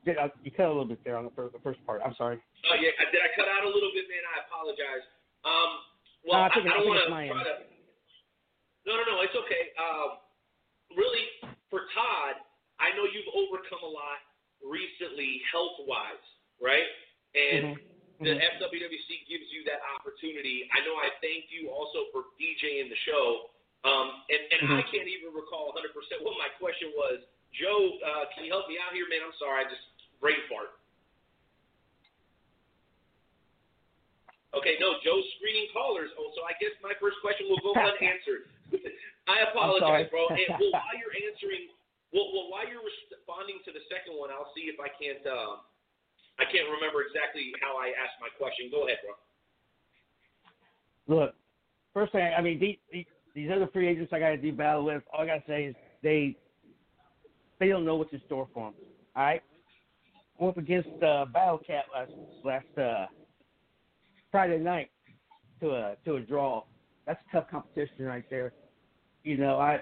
did. I, you cut a little bit there on the first, the first part. I'm sorry. Oh yeah, did I cut out a little bit, man? I apologize. Um, well, No, I I, think I I don't want to my try end. to. No, no, no, it's okay. Um, really, for Todd, I know you've overcome a lot recently, health wise, right? And Mm-hmm. the FWWC gives you that opportunity. I know I thank you also for DJing the show. Um, and and I Mhm. can't even recall 100% what my question was. Joe, uh, can you help me out here, man? I'm sorry, I just brain fart. Okay, no, Joe's screening callers. Oh, so I guess my first question will go unanswered. I apologize, bro. And well, while you're answering, well, well, while you're responding to the second one, I'll see if I can't. Um, I can't remember exactly how I asked my question. Go ahead, bro. Look, first thing, I mean, these, these, other free agents I got to do battle with, all I got to say is they they don't know what's in store for them. All right? I went up against uh, Battle Cat last, last uh, Friday night to a to a draw. That's tough competition right there. You know, I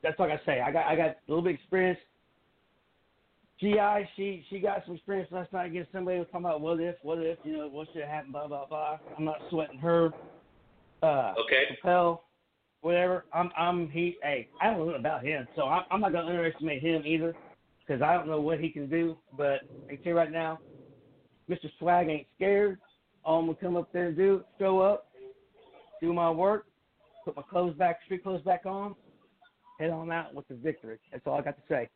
that's like I say. I got I got a little bit of experience. GI, she she got some experience last night against somebody who was talking about what if, what if, you know, what should happen, blah blah blah. I'm not sweating her. Uh, Okay. Capel, whatever. I'm I'm he. Hey, I don't know about him, so I'm, I'm not gonna underestimate him either, because I don't know what he can do. But I can tell you right now, Mr. Swag ain't scared. All I'm gonna come up there and do, show up, do my work, put my clothes back, street clothes back on, head on out with the victory. That's all I got to say.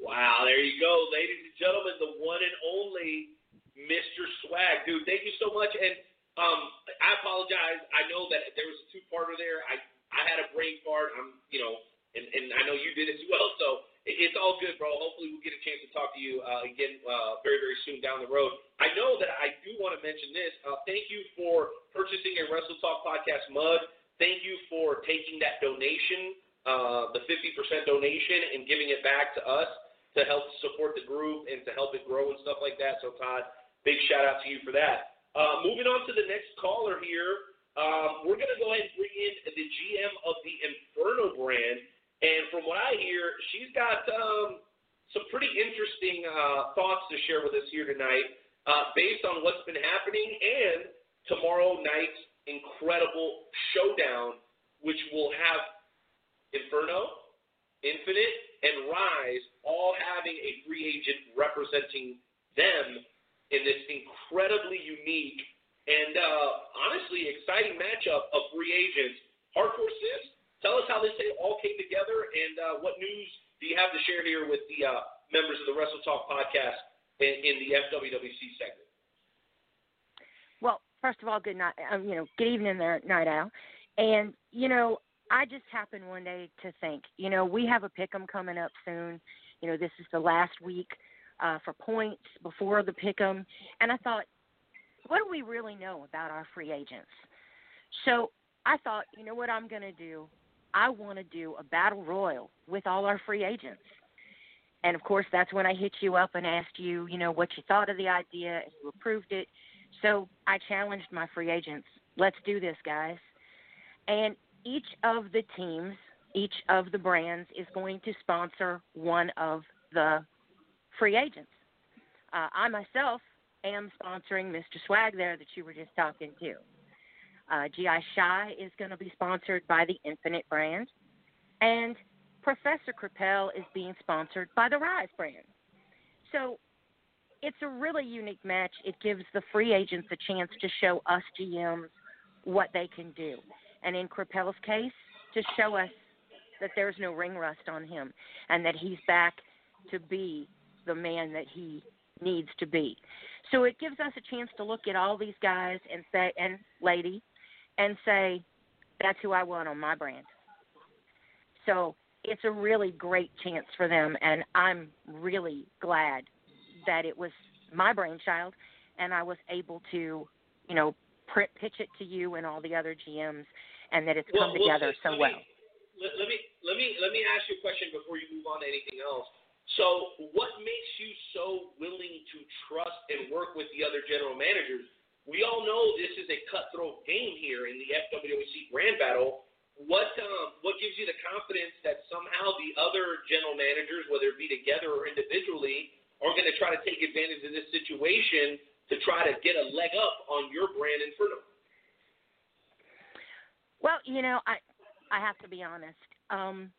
Wow, there you go, ladies and gentlemen, the one and only Mr. Swag, dude. Thank you so much. And um, I apologize. I know that there was a two-parter there. I I had a brain fart. I'm, you know, and and I know you did as well. So it's all good, bro. Hopefully, we'll get a chance to talk to you uh, again uh, very very soon down the road. I know that I do want to mention this. Uh, thank you for purchasing a Wrestle Talk podcast mug. Thank you for taking that donation, uh, the 50% donation, and giving it back to us to help support the group and to help it grow and stuff like that. So, Todd, big shout out to you for that. Uh, moving on to the next caller here, um, we're going to go ahead and bring in the GM of the Inferno brand. And from what I hear, she's got um, some pretty interesting uh, thoughts to share with us here tonight uh, based on what's been happening and tomorrow night's incredible showdown, which will have Inferno, Infinite, and Rise all having a free agent representing them in this incredibly unique and uh, honestly exciting matchup of free agents. Hardcore Sis, tell us how this all came together and uh, what news do you have to share here with the uh, members of the Wrestle Talk podcast in, in the FWWC segment? Well, first of all, good night. Um, you know, good evening there, Knight Owl. And you know, I just happened one day to think, you know, we have a pick'em coming up soon, You know, this is the last week uh, for points before the pick'em, and I thought, what do we really know about our free agents? So I thought, you know what I'm going to do? I want to do a battle royal with all our free agents. And of course, that's when I hit you up and asked you, you know, what you thought of the idea, and you approved it. So I challenged my free agents. Let's do this, guys. And each of the teams, each of the brands is going to sponsor one of the free agents. Uh, I myself am sponsoring Mr. Swag there that you were just talking to. Uh, GI Shy is going to be sponsored by the Infinite brand, and Professor Crapel is being sponsored by the Rise brand. So it's a really unique match. It gives the free agents a chance to show us GMs what they can do. And in Crapel's case, to show us that there's no ring rust on him and that he's back to be the man that he needs to be. So it gives us a chance to look at all these guys and say and lady and say that's who I want on my brand. So it's a really great chance for them and I'm really glad that it was my brainchild and I was able to, you know, pr- pitch it to you and all the other GMs and that it's come Well, well, together let so me- well. Let, let me let me let me ask you a question before you move on to anything else. So, what makes you so willing to trust and work with the other general managers? We all know this is a cutthroat game here in the FWC Grand Battle. What um, what gives you the confidence that somehow the other general managers, whether it be together or individually, are going to try to take advantage of this situation to try to get a leg up on your brand Inferno? Well, you know, I I have to be honest. Um,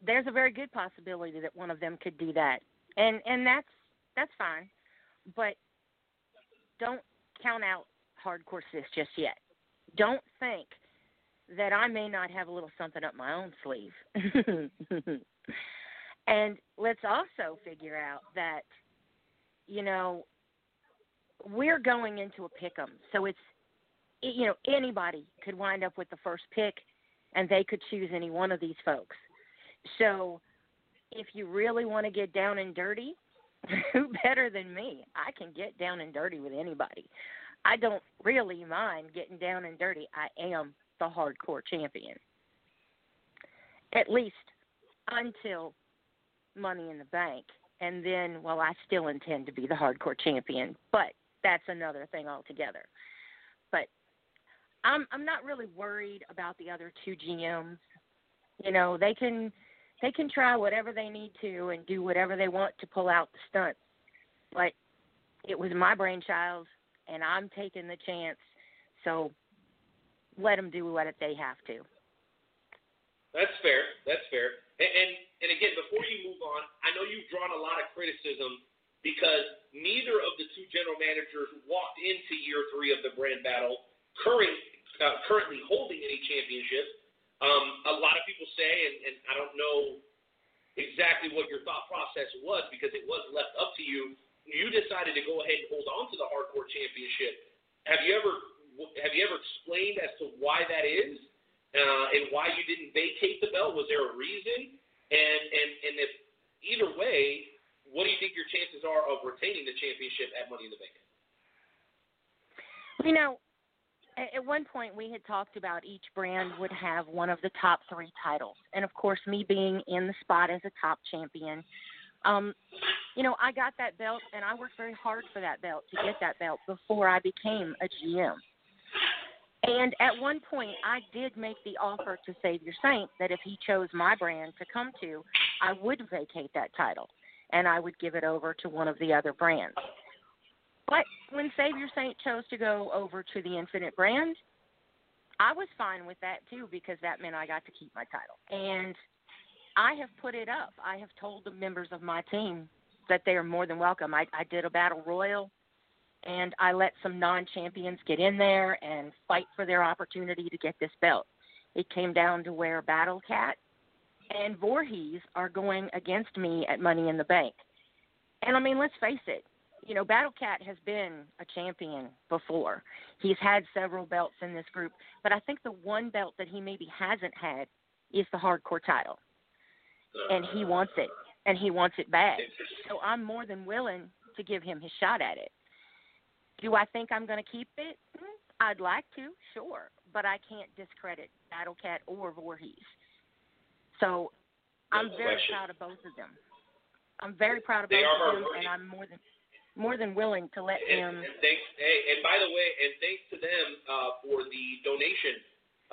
there's a very good possibility that one of them could do that, and and that's that's fine, but don't count out hardcore sis just yet. Don't think that I may not have a little something up my own sleeve. and let's also figure out that you know we're going into a pick'em, so it's you know anybody could wind up with the first pick and they could choose any one of these folks so if you really want to get down and dirty who better than me. I can get down and dirty with anybody. I don't really mind getting down and dirty. I am the hardcore champion. At least until money in the bank. And then well i still intend to be the hardcore champion but that's another thing altogether. But I'm I'm not really worried about the other two GMs. You know, they can they can try whatever they need to and do whatever they want to pull out the stunts. But it was my brainchild, and I'm taking the chance. So let them do what they have to. That's fair. That's fair. And, and and again, before you move on, I know you've drawn a lot of criticism because neither of the two general managers walked into year three of the brand battle current, uh, currently holding any championships. Um, a lot of people say, and, and I don't know exactly what your thought process was because it was left up to you. You decided to go ahead and hold on to the hardcore championship. Have you ever have you ever explained as to why that is, uh, and why you didn't vacate the belt? Was there a reason? And and and if either way, what do you think your chances are of retaining the championship at Money in the Bank? You know, at, one point we had talked about each brand would have one of the top three titles, and of course, me being in the spot as a top champion. Um, you know, I got that belt, and I worked very hard for that belt to get that belt before I became a GM. And at one point, I did make the offer to Savior Saint that if he chose my brand to come to, I would vacate that title and I would give it over to one of the other brands. But when Savior Saint chose to go over to the Infinite brand, I was fine with that too because that meant I got to keep my title. And I have put it up. I have told the members of my team that they are more than welcome. I, I did a battle royal and I let some non champions get in there and fight for their opportunity to get this belt. It came down to where Battle Cat and Voorhees are going against me at Money in the Bank. And I mean, let's face it, you know, Battle Cat has been a champion before. He's had several belts in this group, but I think the one belt that he maybe hasn't had is the hardcore title. And he wants it. and he wants it bad. So I'm more than willing to give him his shot at it. Do I think I'm going to keep it? Hmm, I'd like to, sure, but I can't discredit Battle Cat or Voorhees. So I'm very proud of both of them. I'm very proud of both of them, and I'm more than more than willing to let and, them. and thanks. Hey, and by the way, and thanks to them uh, for the donation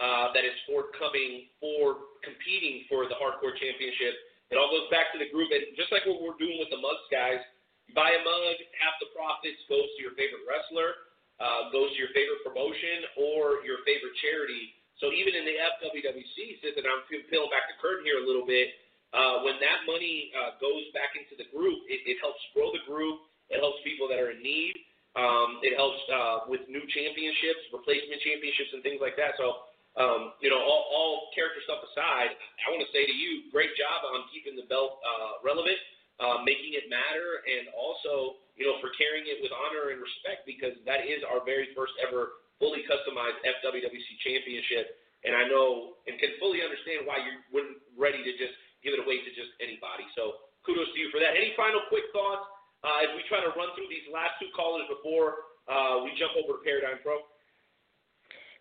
uh, that is forthcoming for competing for the hardcore championship. It all goes back to the group, and just like what we're doing with the mugs, guys. You buy a mug, half the profits goes to your favorite wrestler, uh, goes to your favorite promotion or your favorite charity. So even in the FWWC, since and I'm pe- peeling back the curtain here a little bit, uh, when that money uh, goes back into the group, it, it helps grow the group. It helps people that are in need. Um, it helps uh, with new championships, replacement championships, and things like that. So, um, you know, all, all character stuff aside, I want to say to you, great job on keeping the belt uh, relevant, uh, making it matter, and also, you know, for carrying it with honor and respect because that is our very first ever fully customized FWWC championship. And I know and can fully understand why you wouldn't ready to just give it away to just anybody. So kudos to you for that. Any final quick thoughts uh, as we try to run through these last two callers before uh, we jump over to Paradigm Pro?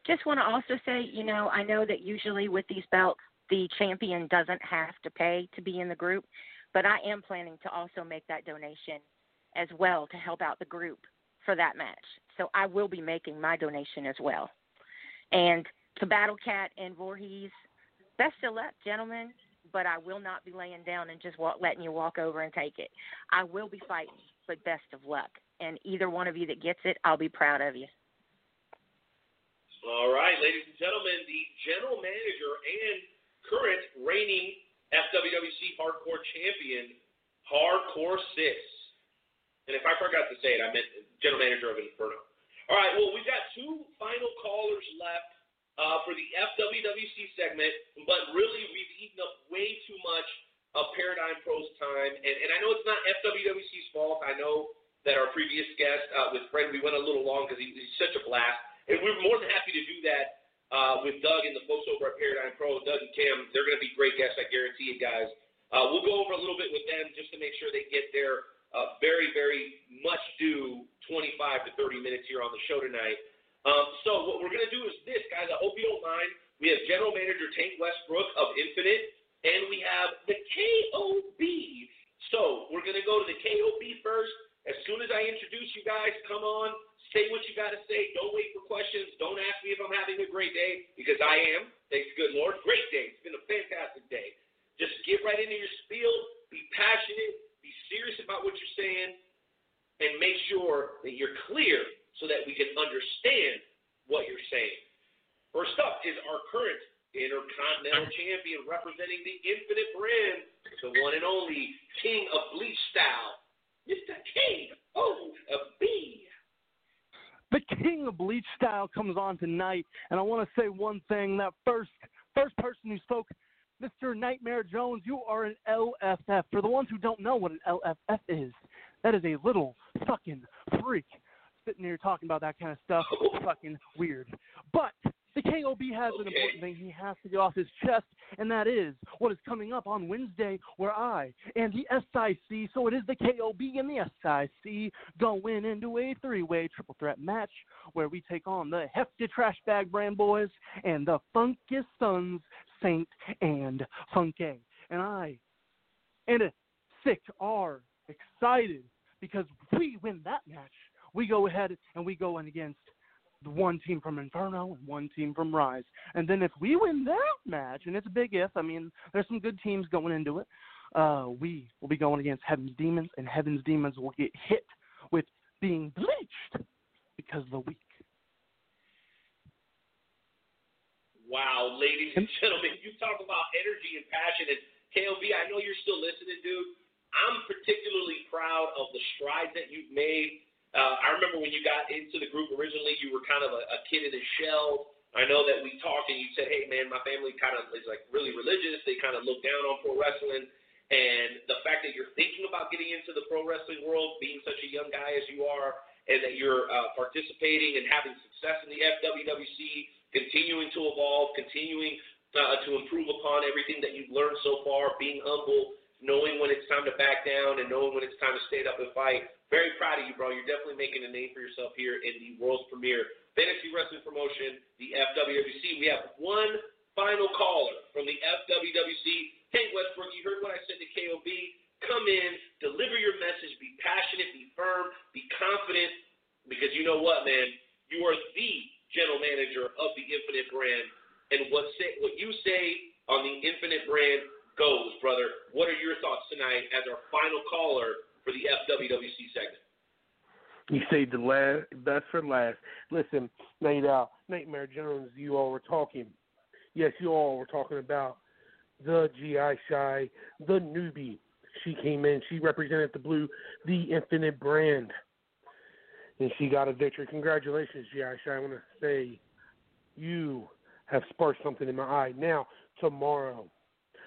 Just want to also say, you know, I know that usually with these belts, the champion doesn't have to pay to be in the group, but I am planning to also make that donation as well to help out the group for that match. So I will be making my donation as well. And to Battle Cat and Voorhees, best of luck, gentlemen. But I will not be laying down and just walk, letting you walk over and take it. I will be fighting, but best of luck. And either one of you that gets it, I'll be proud of you. All right, ladies and gentlemen, the general manager and current reigning FWWC Hardcore Champion, Hardcore Sis. And if I forgot to say it, I meant general manager of Inferno. All right, well, we've got two final callers left uh, for the FWWC segment, but really we've eaten up way too much of Paradigm Pro's time. And, and I know it's not FWWC's fault. I know that our previous guest uh, with Fred, we went a little long because he, he's such a blast. And we're more than happy to do that uh, with Doug and the folks over at Paradigm Pro. Doug and Kim, they're going to be great guests, I guarantee you guys. Uh, we'll go over a little bit with them just to make sure they get their uh, very, very much due 25 to 30 minutes here on the show tonight. Um, so what we're going to do is this, guys. I hope you don't mind. We have General Manager Tank Westbrook of Infinite, and we have the KOB. So we're going to go to the KOB first. As soon as I introduce you guys, come on, say what you got to say. Don't wait for questions. Don't ask me if I'm having a great day, because I am. Thanks, good Lord. Great day. It's been a fantastic day. Just get right into your spiel. Be passionate. Be serious about what you're saying. And make sure that you're clear so that we can understand what you're saying. First up is our current Intercontinental Champion representing the Infinite brand, the one and only King of Bleach Style, Mr. King O of B. The king of bleach style comes on tonight, and I want to say one thing. That first first person who spoke, Mr. Nightmare Jones, you are an LFF. For the ones who don't know what an LFF is, that is a little fucking freak sitting here talking about that kind of stuff. fucking weird. But the KOB has an important thing he has to get off his chest, and that is what is coming up on Wednesday, where I and the SIC, so it is the KOB and the SIC, going into a three-way triple threat match where we take on the Hefty Trash Bag Brand Boys and the Funkiest Sons, Saint and Funky. And I and a Sick are excited because we win that match, we go ahead and we go in against the one team from Inferno and one team from Rise. And then if we win that match, and it's a big if, I mean, there's some good teams going into it, uh, we will be going against Heaven's Demons, and Heaven's Demons will get hit with being bleached because of the weak. Wow, ladies and gentlemen, you talk about energy and passion. And KOB, I know you're still listening, dude. I'm particularly proud of the strides that you've made. Uh, I remember when you got into the group originally, you were kind of a, a kid in a shell. I know that we talked and you said, hey, man, my family kind of is like really religious. They kind of look down on pro wrestling. And the fact that you're thinking about getting into the pro wrestling world, being such a young guy as you are, and that you're uh, participating and having success in the FWWC, continuing to evolve, continuing uh, to improve upon everything that you've learned so far, being humble, knowing when it's time to back down and knowing when it's time to stand up and fight. Very proud of you, bro. You're definitely making a name for yourself here in the world's premier fantasy wrestling promotion, the FWWC. We have one final caller from the FWWC. Hank Westbrook, you heard what I said to KOB. Come in, deliver your message, be passionate, be firm, be confident, because you know what, man? You are the general manager of the Infinite brand. And what say what you say on the Infinite brand goes, brother. What are your thoughts tonight as our final caller for the FWWC segment? You saved the last, best for last. Listen, Knight Owl, Nightmare Jones, you all were talking. Yes, you all were talking about the GI Shy, the newbie. She came in, she represented the blue, the Infinite brand, and she got a victory. Congratulations, GI Shy. I want to say you have sparked something in my eye. Now, tomorrow,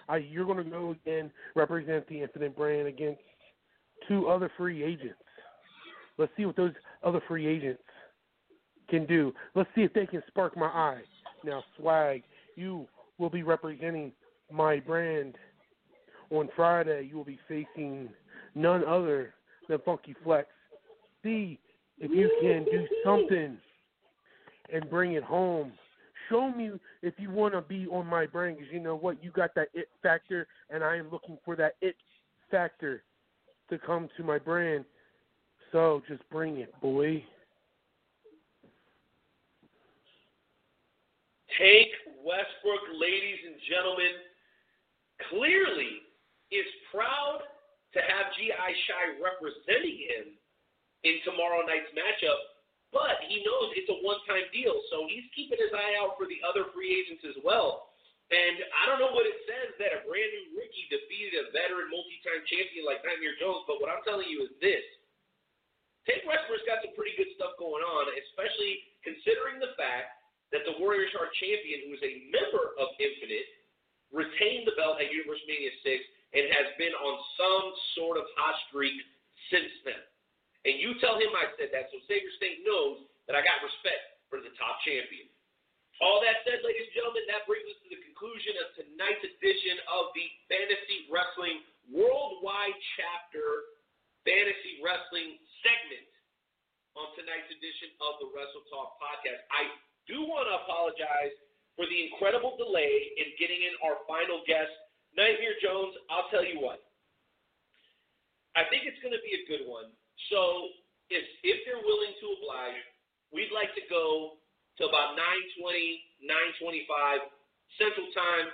I, you're going to go again, represent the Infinite brand against two other free agents. Let's see what those other free agents can do. Let's see if they can spark my eye. Now, Swag, you will be representing my brand. On Friday, you will be facing none other than Funky Flex. See if you can do something and bring it home. Show me if you want to be on my brand because you know what? You got that it factor, and I am looking for that it factor to come to my brand. So just bring it, boy. Hank Westbrook, ladies and gentlemen, clearly is proud to have G.I. Shy representing him in tomorrow night's matchup, but he knows it's a one time deal, so he's keeping his eye out for the other free agents as well. And I don't know what it says that a brand new rookie defeated a veteran multi time champion like Nightmare Jones, but what I'm telling you is this. Hank Westbrook's got some pretty good stuff going on, especially considering the fact that the Warriors are champion, who is a member of Infinite, retained the belt at Universe Mania 6 and has been on some sort of hot streak since then. And you tell him I said that, so Savior Saint knows that I got respect for the top champion. All that said, ladies and gentlemen, that brings us to the conclusion of tonight's edition of the Fantasy Wrestling Worldwide Chapter Fantasy Wrestling segment on tonight's edition of the Wrestle Talk podcast. I do want to apologize for the incredible delay in getting in our final guest, Nightmare Jones. I'll tell you what. I think it's going to be a good one. So if if they're willing to oblige, we'd like to go to about 9:20, 9:25 Central Time,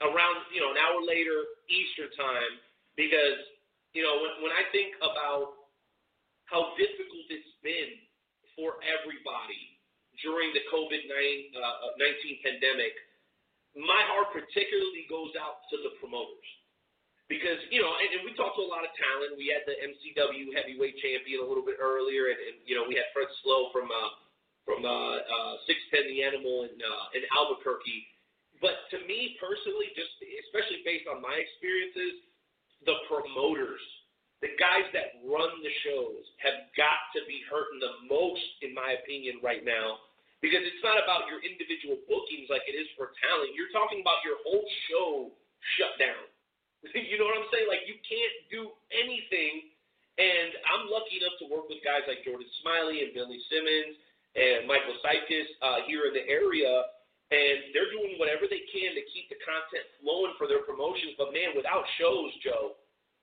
around you know an hour later Eastern Time, because you know when when I think about how difficult it's been for everybody during the COVID 19 uh, pandemic, my heart particularly goes out to the promoters. Because, you know, and, and we talked to a lot of talent. We had the MCW heavyweight champion a little bit earlier, and, and you know, we had Fred Slow from uh, from uh, uh, 610 The Animal in, uh, in Albuquerque. But to me personally, just especially based on my experiences, the promoters, the guys that run the shows, have got to be hurting the most, in my opinion, right now because it's not about your individual bookings like it is for talent. You're talking about your whole show shut down. you know what I'm saying? Like you can't do anything. And I'm lucky enough to work with guys like Jordan Smiley and Billy Simmons and Michael Sykes uh, here in the area, and they're doing whatever they can to keep the content flowing for their promotions. But man, without shows, Joe,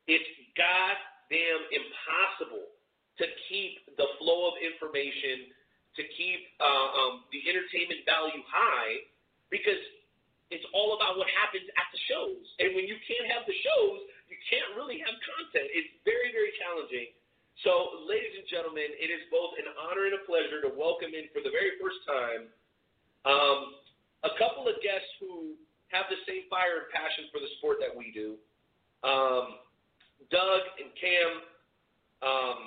it's goddamn impossible to keep the flow of information to keep uh, um, the entertainment value high because it's all about what happens at the shows. And when you can't have the shows, you can't really have content. It's very, very challenging. So, ladies and gentlemen, it is both an honor and a pleasure to welcome in for the very first time um, a couple of guests who have the same fire and passion for the sport that we do. Um, Doug and Cam, um,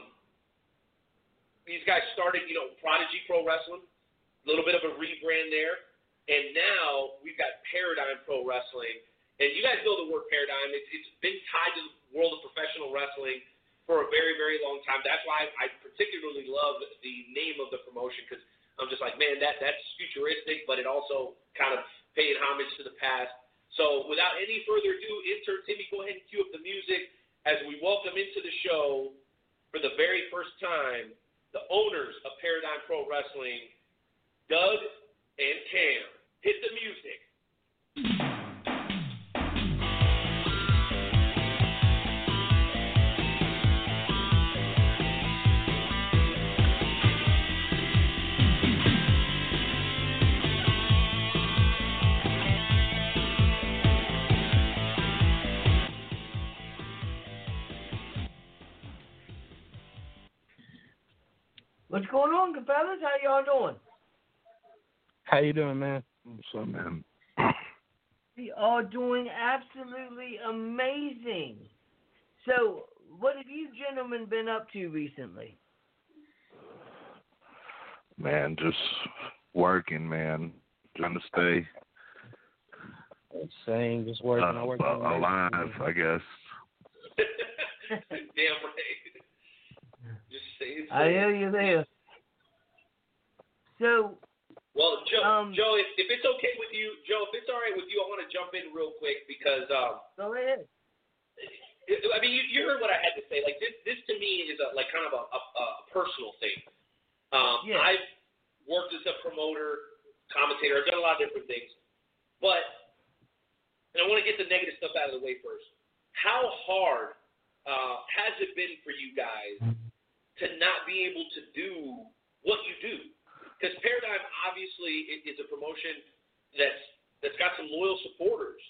these guys started, you know, Prodigy Pro Wrestling, a little bit of a rebrand there, and now we've got Paradigm Pro Wrestling. And you guys know the word paradigm. It's, it's been tied to the world of professional wrestling for a very, very long time. That's why I particularly love the name of the promotion because I'm just like, man, that that's futuristic, but it also kind of paying homage to the past. So without any further ado, intern Timmy, go ahead and cue up the music as we welcome into the show for the very first time the owners of Paradigm Pro Wrestling, Doug and Cam. Hit the music. What's going on, fellas? How y'all doing? How you doing, man? What's up, man? We are doing absolutely amazing. So, what have you gentlemen been up to recently? Man, just working, man. Trying to stay Same, just working. uh, I work uh, alive, I guess. Damn right. Just say. I hear you there. So, Well, Joe, Um, Joe, if, if it's okay with you, Joe, if it's all right with you, I want to jump in real quick because um, go ahead. I mean, you, you heard what I had to say. Like this, this to me is a, like kind of a, a, a personal thing. Um, Yeah. I've worked as a promoter, commentator. I've done a lot of different things, but and I want to get the negative stuff out of the way first. How hard uh, has it been for you guys to not be able to do what you do? Because Paradigm obviously is a promotion that's that's got some loyal supporters,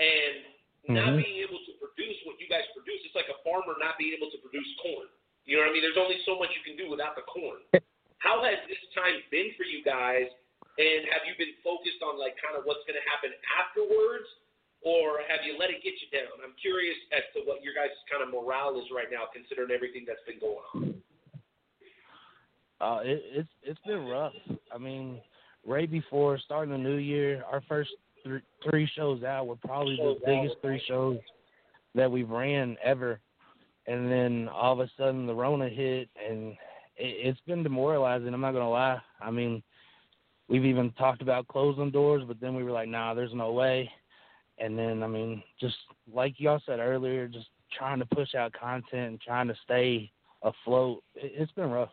and not Mhm. being able to produce what you guys produce, it's like a farmer not being able to produce corn. You know what I mean? There's only so much you can do without the corn. How has this time been for you guys? And have you been focused on like kind of what's going to happen afterwards, or have you let it get you down? I'm curious as to what your guys' kind of morale is right now, considering everything that's been going on. Uh, it, it's it's been rough. I mean, right before starting the new year, our first th- three shows out were probably the biggest three shows that we've ran ever. And then all of a sudden, the Rona hit, and it, it's been demoralizing. I'm not gonna lie. I mean, we've even talked about closing doors, but then we were like, nah, there's no way. And then, I mean, just like y'all said earlier, just trying to push out content and trying to stay afloat. It, it's been rough.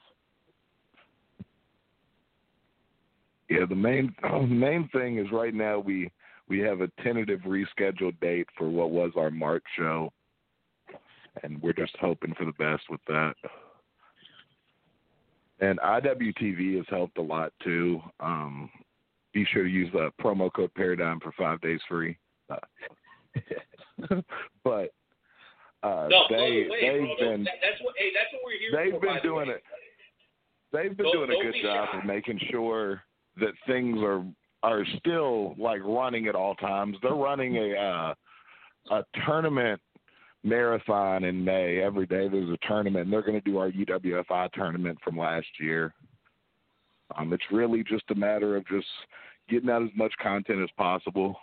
Yeah, the main main thing is right now we we have a tentative rescheduled date for what was our March show, and we're just hoping for the best with that. And IWTV has helped a lot too. Um, be sure to use the promo code Paradigm for five days free. Uh, but uh, no, they away, they've bro. been That, that's what. Hey, that's what we're here they've for. been by the doing it. They've been Don't- doing a good be job shy. of making sure that things are are still like running at all times. They're running a uh, a tournament marathon in May. Every day there's a tournament, and they're going to do our UWFI tournament from last year. Um, it's really just a matter of just getting out as much content as possible.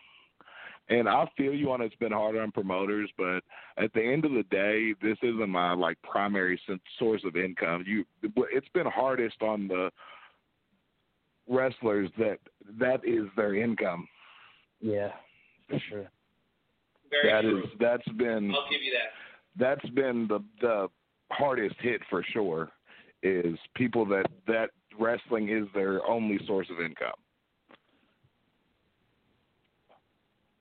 And I feel you on it's been hard on promoters, but at the end of the day, this isn't my like primary source of income. You, it's been hardest on the wrestlers that that is their income. Yeah, for sure. Very That true. is that's been I'll give you that. that's been the the hardest hit for sure is people that that wrestling is their only source of income.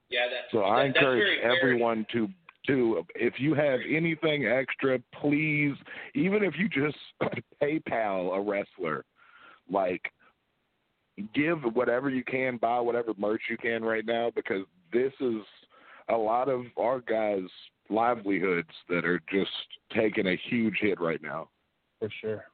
Yeah, that's So that, I encourage very fair. everyone to to if you have anything extra, please, even if you just PayPal a wrestler, like give whatever you can, buy whatever merch you can right now because this is a lot of our guys' livelihoods that are just taking a huge hit right now. For sure.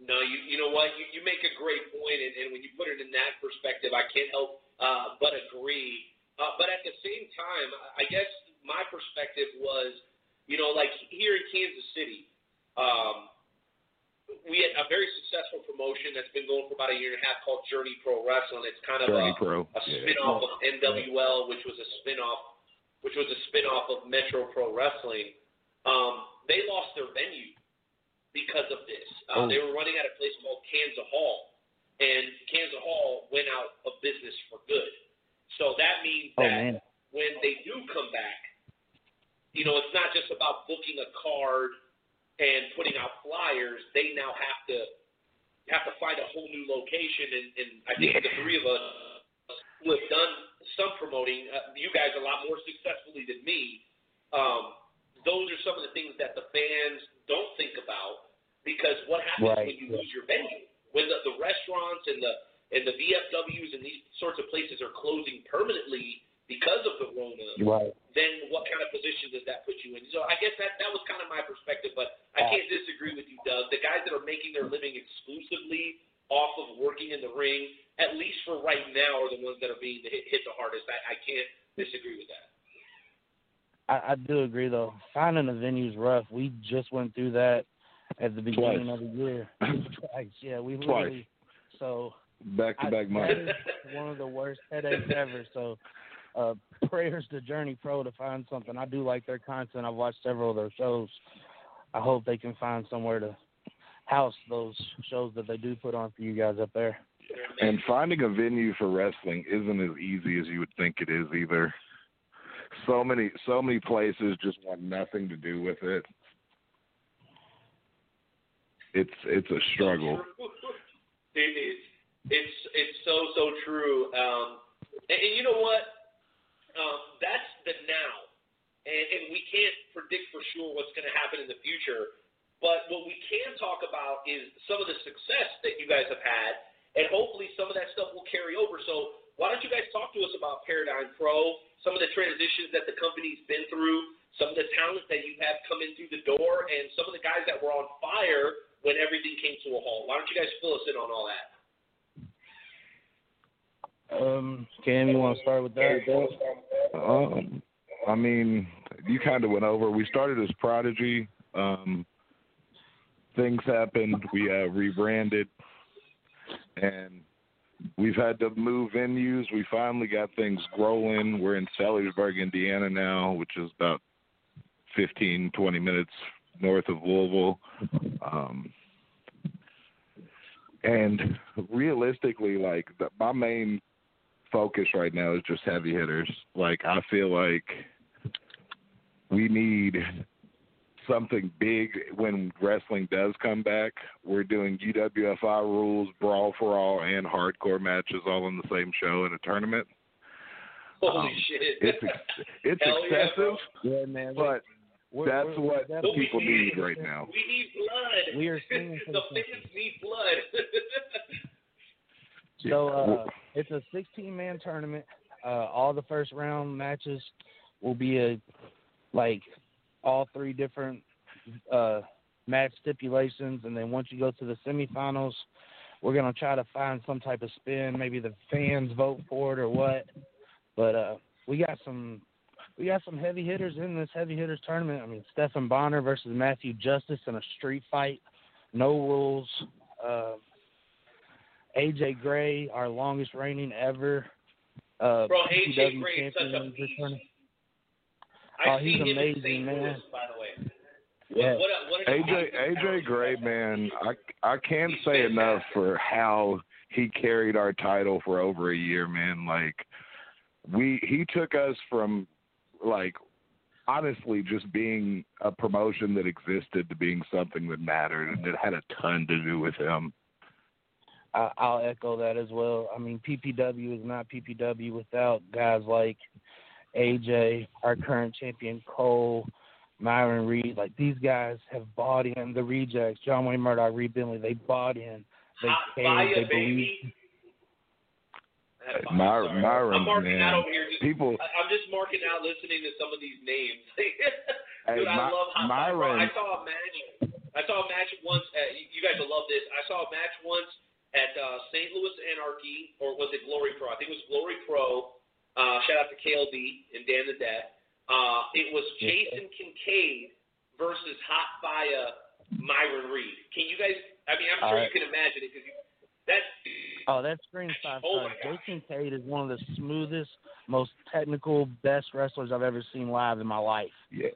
No, you you know what? You you make a great point, and, and when you put it in that perspective, I can't help uh, but agree. Uh, but at the same time, I guess my perspective was, you know, like here in Kansas City, um, we had a very successful promotion that's been going for about a year and a half called Journey Pro Wrestling. It's kind of Journey a, Pro. a Yeah. spin-off of NWL, which was a spin-off, which was a spin-off of Metro Pro Wrestling. Um, they lost their venue because of this. Uh, Oh. They were running at a place called Kansas Hall, and Kansas Hall went out of business for good. So that means Oh, that man. when they do come back, you know, it's not just about booking a card and putting out flyers. They now have to have to find a whole new location, and, and I think the three of us who have done some promoting, uh, you guys a lot more successfully than me. Um, those are some of the things that the fans don't think about because what happens Right, when you lose your venue? When the, the restaurants and the and the VFWs and these sorts of places are closing permanently because of the Rona, Right. Then what kind of position does that put you in? So I guess that that was kind of my perspective, but I can't disagree with you, Doug. The guys that are making their living exclusively off of working in the ring, at least for right now, are the ones that are being hit, hit the hardest. I, I can't disagree with that. I, I do agree though. Finding a venue's rough. We just went through that at the beginning Twice. of the year. Twice. Yeah, we Twice. literally so Back to back that months. one of the worst headaches ever. So uh prayers to Journey Pro to find something. I do like their content. I've watched several of their shows. I hope they can find somewhere to house those shows that they do put on for you guys up there. And finding a venue for wrestling isn't as easy as you would think it is either. So many so many places just want nothing to do with it. It's it's a struggle. It is. It's it's so so true. Um, and, and you know what? Um, that's the now, and, and we can't predict for sure what's going to happen in the future. But what we can talk about is some of the success that you guys have had, and hopefully some of that stuff will carry over. So why don't you guys talk to us about Paradigm Pro, some of the transitions that the company's been through, some of the talent that you have come in through the door, and some of the guys that were on fire when everything came to a halt. Why don't you guys fill us in on all that? Um, Cam, you want to start with that? Um, I mean, you kind of went over. We started as Prodigy. Um, things happened. We uh, rebranded, and we've had to move venues. We finally got things growing. We're in Sellersburg, Indiana now, which is about 15, 20 minutes north of Louisville. Um, and realistically, like the, my main focus right now is just heavy hitters. Like I feel like we need something big when wrestling does come back. We're doing UWFI rules, brawl for all, and hardcore matches all in the same show in a tournament. Holy Um, shit! It's ex- it's Hell excessive, Yeah, man. but We're- that's we're- what we're But we people need need right now. We need blood. We are singing for the the fans need blood. So uh, it's a 16 man tournament. Uh, all the first round matches will be a like all three different uh, match stipulations, and then once you go to the semifinals, we're gonna try to find some type of spin. Maybe the fans vote for it or what. But uh, we got some we got some heavy hitters in this heavy hitters tournament. I mean, Stephen Bonner versus Matthew Justice in a street fight, no rules. Uh, AJ Gray, our longest reigning ever. Uh, Bro, AJ PCW Gray is such a champion, beast. returning. I've Oh, he's seen him in amazing, man. Louis, by the way. Yeah. What, a- what an AJ AJ Gray, man, I I can't say enough for how he carried our title for over a year, man. Like we he took us from like honestly just being a promotion that existed to being something that mattered and it had a ton to do with him. I, I'll echo that as well. I mean, PPW is not PPW without guys like AJ, our current champion Cole, Myron Reed. Like these guys have bought in. The rejects, John Wayne Murdoch, Reed Bentley, they bought in. They Hot came. fire, They baby. believed. My, I'm Myron, marking out man. over here. Just, People I- I'm just marking out listening to some of these names. Hey, I My- love Hot Fire. Myron- I saw a match. I saw a match once. At, you you guys will love this. I saw a match once at uh, St. Louis Anarchy, or was it Glory Pro? I think it was Glory Pro. Uh, shout out to KLD and Dan the Dad. Uh, it was Jason Kincaid versus Hot Fire Myron Reed. Can you guys? I mean, I'm sure All you can imagine it because that Oh, that screen five Oh stars. Jason Kincaid is one of the smoothest, most technical, best wrestlers I've ever seen live in my life. yeah,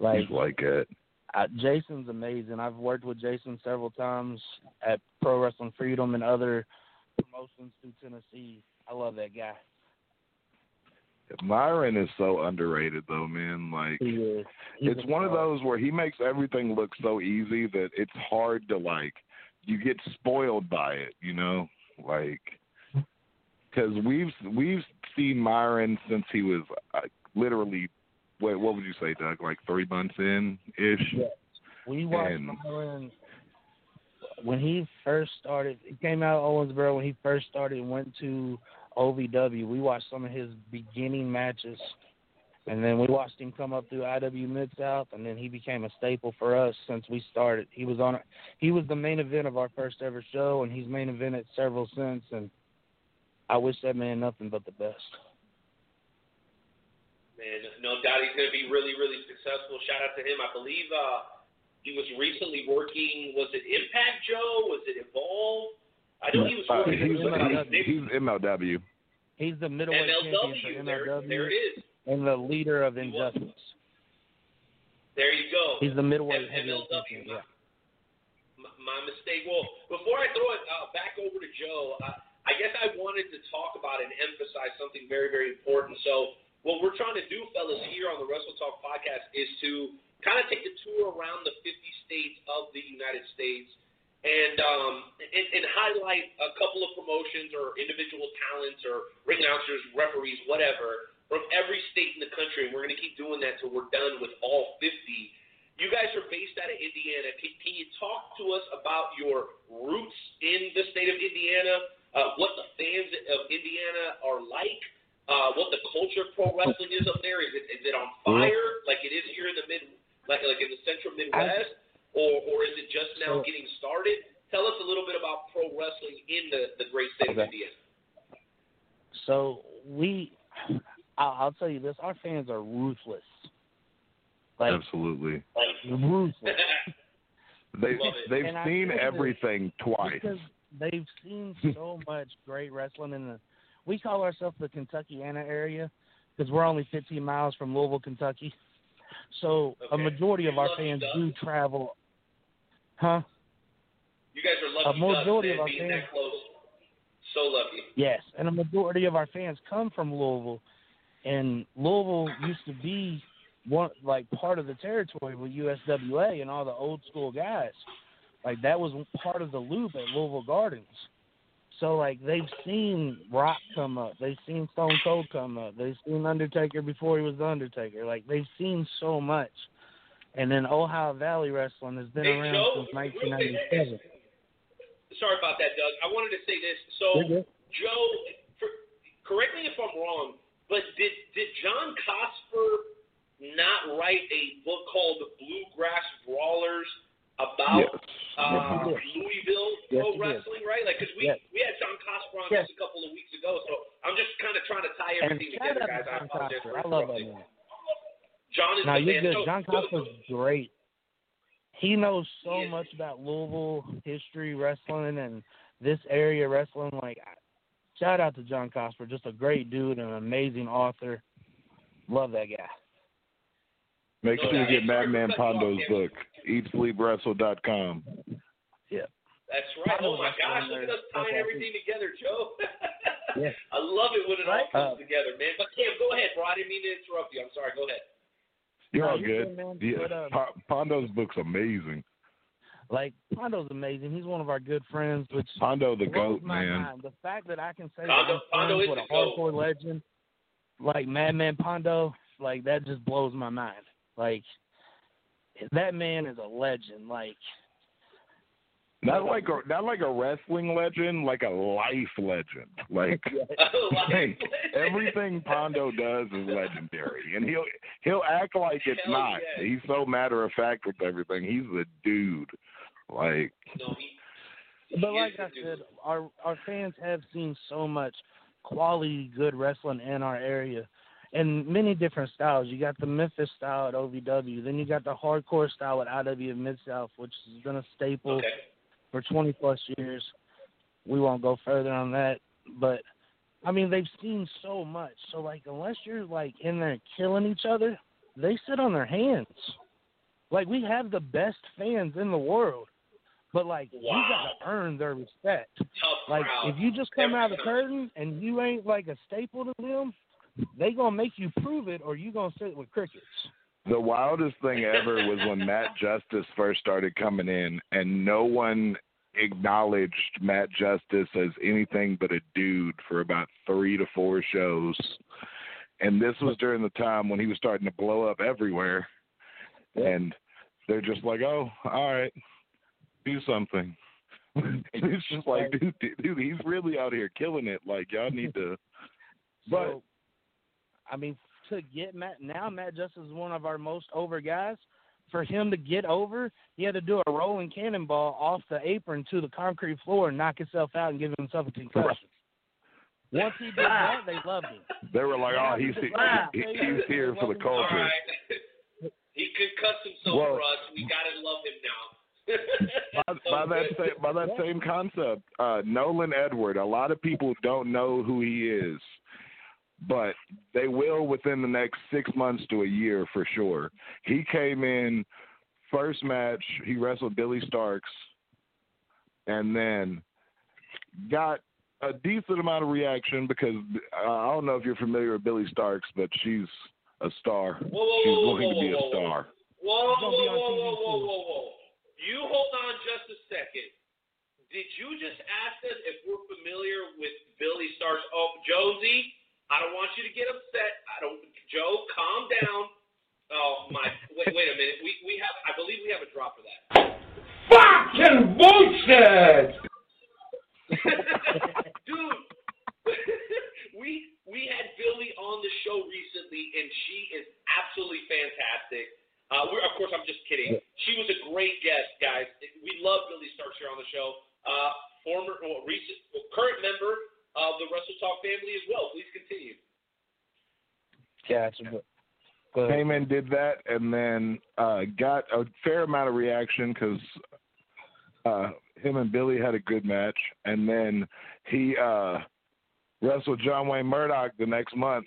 Like he's like it. uh, Jason's amazing. I've worked with Jason several times at Pro Wrestling Freedom and other promotions through Tennessee. I love that guy. Myron is so underrated though, man. Like He is. He's it's one of those where he makes everything look so easy that it's hard to like you get spoiled by it, you know? Like cuz we've we've seen Myron since he was uh, literally what what would you say, Doug? Like 3 months in ish. Yeah. We watched And- Myron when he first started. He came out of Owensboro when he first started and went to OVW. We watched some of his beginning matches, and then we watched him come up through IWA Mid South, and then he became a staple for us since we started. He was on. He was the main event of our first ever show, and he's main evented several since. And I wish that man nothing but the best. Man, no doubt he's going to be really, really successful. Shout out to him. I believe uh, he was recently working. Was it Impact Joe? Was it Evolve? I know he was Uh, working. he's, with somebody. he's, he's MLW. He's the middleweight champion for MLW. There, there it is. and the leader of Injustice. There you go. He's the middleweight M- heavyweight MLW. champion. Yeah. M- my mistake. Well, before I throw it uh, back over to Joe, uh, I guess I wanted to talk about and emphasize something very, very important. So, what we're trying to do, fellas, here on the Wrestle Talk podcast is to kind of take the tour around the 50 states of the United States and um, and, and highlight a couple of promotions or individual talents or ring announcers, referees, whatever, from every state in the country. And we're going to keep doing that till we're done with all 50. You guys are based out of Indiana. Can, can you talk to us about your roots in the state of Indiana? Uh, what the fans of Indiana are like? Uh, what the culture of pro wrestling is up there? Is it is it on fire like it is here in the mid, like like in the central Midwest, or or is it just now So- getting started? Tell us a little bit about pro wrestling in the the great state of Indiana. So we, I'll, I'll tell you this: our fans are ruthless. Like Absolutely. ruthless. they they've And seen say this everything twice. they've seen so much great wrestling in the. We call ourselves the Kentuckiana area because we're only 15 miles from Louisville, Kentucky. So a majority of our fans do travel. Huh? You guys are lucky A majority of our fans- that close. So lucky. Yes, and a majority of our fans come from Louisville, and Louisville used to be one like part of the territory with USWA and all the old school guys. Like that was part of the loop at Louisville Gardens. So like they've seen Rock come up, they've seen Stone Cold come up, they've seen Undertaker before he was the Undertaker. Like they've seen so much. And then Ohio Valley Wrestling has been Hey, around Joe, since 1997. Sorry about that, Doug. I wanted to say this. So. Joe, for, correct me if I'm wrong, but did did John Cosper not write a book called The Bluegrass Brawlers about Yes. uh, Yes, Louisville Yes, pro wrestling, right? Like, because we Yes. we had John Cosper on just a couple of weeks ago, so I'm just kind of trying to tie And everything shout together, guys. to I John apologize Cosper. for I love that man. John is No, the you're man. good. So- John Cosper's great. He knows so He much about Louisville history, wrestling, and this area wrestling. Like, shout out to John Cosper. Just a great dude and an amazing author. Love that guy. Make No sure you get Hey, sorry for Madman cutting you off, Pondo's Cameron. book, EatSleepWrestle.com. Yeah. That's right. Pondo Oh my gosh, look there. at us tying That's everything together, Joe. Yeah. I love it when it all comes Uh, together, man. But Cam, go ahead, bro. I didn't mean to interrupt you. I'm sorry. Go ahead. You're No, all good. good, man. Yeah, But, uh, Pondo's book's amazing. Like, Pondo's amazing. He's one of our good friends, which Pondo the goat, my man. mind. The fact that I can say Pondo- that I'm Pondo friends is with the a goat. hardcore legend like Madman Pondo, like that just blows my mind. Like that man is a legend. Like Not like a not like a wrestling legend, like a life legend. Like Like, everything Pondo does is legendary, and he'll he'll act like it's Hell not. yeah. He's so matter of fact with everything. He's the dude. Like no, he, But like I dude. said, our our fans have seen so much quality good wrestling in our area. In many different styles. You got the Memphis style at OVW, then you got the hardcore style at IWA Mid South, which has been a staple Okay. for twenty plus years. We won't go further on that. But I mean they've seen so much. So like unless you're like in there killing each other, they sit on their hands. Like we have the best fans in the world. But like you got to earn their respect. Like crowd. if you just come out of the curtain and you ain't like a staple to them, they gonna make you prove it, or you gonna sit with crickets. The wildest thing ever was when Matt Justice first started coming in, and no one acknowledged Matt Justice as anything but a dude for about three to four shows. And this was during the time when he was starting to blow up everywhere. And they're just like, oh, all right, do something. and it's just like, dude, dude, he's really out here killing it. Like, y'all need to. But So, I mean, to get Matt now, Matt Justice is one of our most over guys. For him to get over, he had to do a rolling cannonball off the apron to the concrete floor and knock himself out and give himself a concussion. Once he did that, they loved him. they were like, oh, he's, he, he, he's here for the culture. right. he concussed himself Well- for us. We gotta love him now. by, by that same by that same concept, uh, Nolan Edward. A lot of people don't know who he is, but they will within the next six months to a year for sure. He came in first match. He wrestled Billie Starkz, and then got a decent amount of reaction because uh, I don't know if you're familiar with Billie Starkz, but she's a star. Whoa, whoa, she's whoa, going whoa, to be whoa, a star. Whoa, whoa, whoa, whoa, whoa, whoa, whoa. You hold on just a second. Did you just ask us if we're familiar with Billie Starkz? Oh, Josie, I don't want you to get upset. I don't. Joe, calm down. Oh my! Wait, wait a minute. We we have. I believe we have a drop for that. Fucking bullshit! Dude, we we had Billie on the show recently, and she is absolutely fantastic. Uh, we're, of course, I'm just kidding. She was a great guest, guys. We love Billie Starkz here on the show. Uh, former, well, recent, well, current member of the Wrestle Talk family as well. Please continue. Gotcha. But, but came in, did that, and then uh, got a fair amount of reaction because uh, him and Billie had a good match, and then he uh, wrestled John Wayne Murdoch the next month,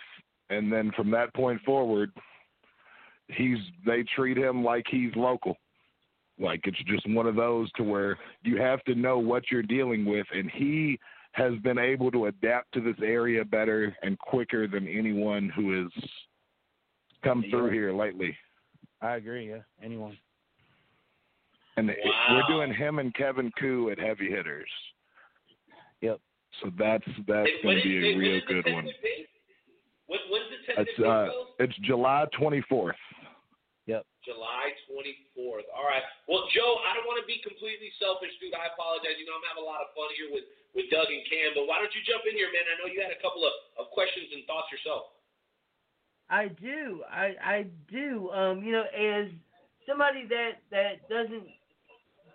and then from that point forward, he's they treat him like he's local. Like it's just one of those to where you have to know what you're dealing with, and he has been able to adapt to this area better and quicker than anyone who has come through here lately. I agree. Yeah, anyone. And it- we're doing him and Kevin Ku at heavy hitters. Yep. So that's that's going to be a real good one. When's the It's tentative uh, it's July 24th. July 24th. All right. Well, Joe, I don't want to be completely selfish, dude. I apologize. You know, I'm having a lot of fun here with, with Doug and Cam, but why don't you jump in here, man? I know you had a couple of, of questions and thoughts yourself. I do. I I do. Um, you know, as somebody that that doesn't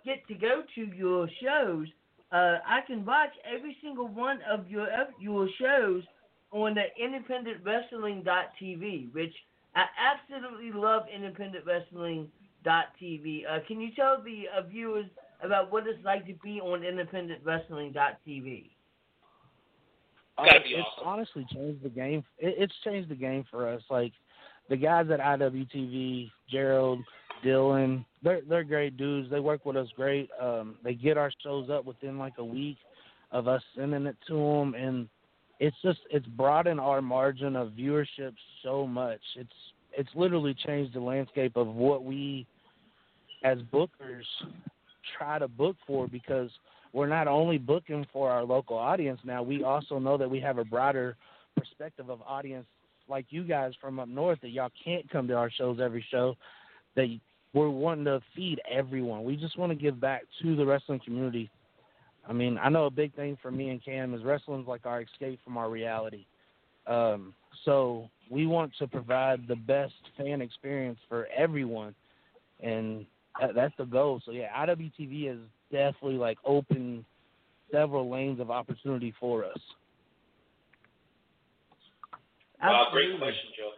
get to go to your shows, uh, I can watch every single one of your your shows on the independentwrestling.tv, which I absolutely love independentwrestling.tv. Uh, can you tell the uh, viewers about what it's like to be on independentwrestling.tv? Uh, Gotta be it's awesome. honestly changed the game. It, it's changed the game for us. Like the guys at IWTV, Gerald, Dylan, they're they're great dudes. They work with us great. Um, they get our shows up within like a week of us sending it to them, and it's just it's broadened our margin of viewership so much. It's it's literally changed the landscape of what we as bookers try to book for because we're not only booking for our local audience now, we also know that we have a broader perspective of audience like you guys from up north that y'all can't come to our shows every show that we're wanting to feed everyone. We just want to give back to the wrestling community. I mean, I know a big thing for me and Cam is wrestling's like our escape from our reality. Um, so we want to provide the best fan experience for everyone, and that, that's the goal. So yeah, IWTV has definitely like opened several lanes of opportunity for us. Uh, great question, Joe.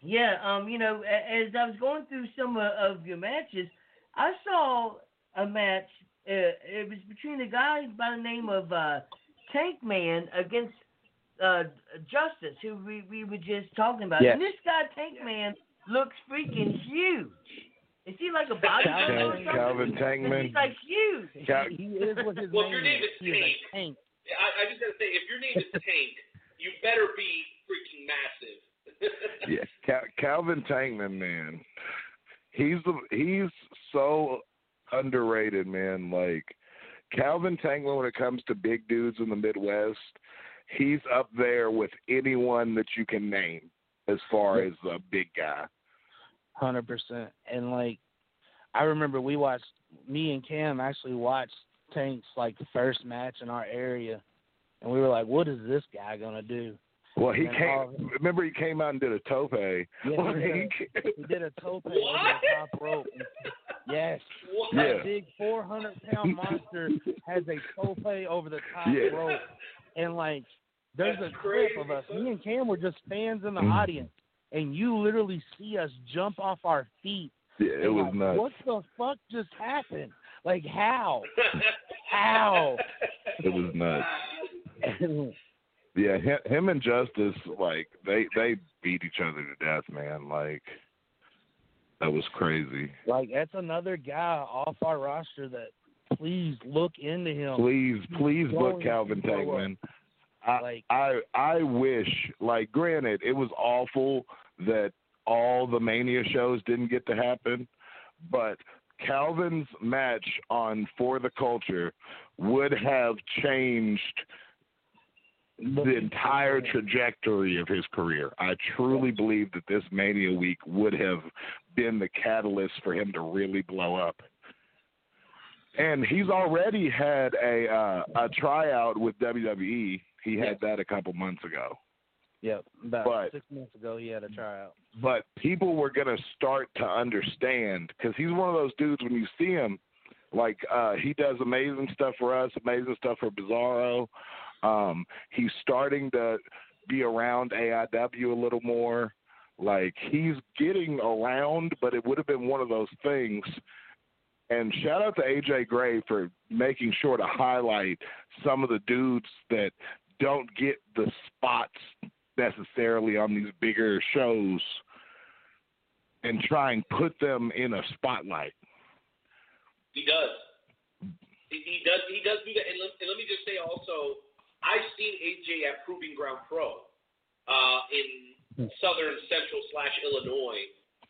Yeah, um, you know, as I was going through some of, of your matches, I saw a match. Uh, it was between a guy by the name of uh, Tank Man against uh, Justice, who we, we were just talking about. Yes. And this guy, Tank Man, looks freaking huge. Is he like a bodybuilder or something? Calvin Tankman. He's like huge. Cal- He is what his Well, if name your name is. is Tank, a tank. I, I just gotta say, if your name is Tank, you better be freaking massive. yeah, Cal- Calvin Tankman, man, he's the he's so underrated, man. Like Calvin Tankman, when it comes to big dudes in the Midwest, he's up there with anyone that you can name as far as a big guy. Hundred percent. And like, I remember we watched. Me and Cam actually watched Tank's like first match in our area, and we were like, "What is this guy gonna do?" Well, he came. all- Remember, he came out and did a tope. Yeah, he did a, he did a tope over the top rope. Yes. Yeah. That big 400 pound monster has a tope over the top Yeah. rope. And, like, there's That's a clip of us. Me and Cam were just fans in the Mhm. audience. And you literally see us jump off our feet. Yeah, it was like, nuts. What the fuck just happened? Like, how? how? It was nuts. Yeah, him, him and Justice, like they they beat each other to death, man. Like that was crazy. like, that's another guy off our roster that please look into him. Please, please book going Calvin to blow up. Tankman. I, Like- I I wish, like, granted, it was awful that all the Mania shows didn't get to happen, but Calvin's match on For the Culture would have changed the entire trajectory of his career. I truly believe that this Mania week would have been the catalyst for him to really blow up. And he's already had a uh, a tryout with WWE. He had that a couple months ago. Yep. About But- six months ago, he had a tryout. But people were going to start to understand because he's one of those dudes when you see him, like uh, he does amazing stuff for us, amazing stuff for Bizarro. Um, he's starting to be around AIW a little more. Like he's getting around, but it would have been one of those things. And shout out to AJ Gray for making sure to highlight some of the dudes that don't get the spots necessarily on these bigger shows and try and put them in a spotlight. He does. He, does. He does do that. And let, and let me just say also, I've seen AJ at Proving Ground Pro uh, in Southern Central slash Illinois.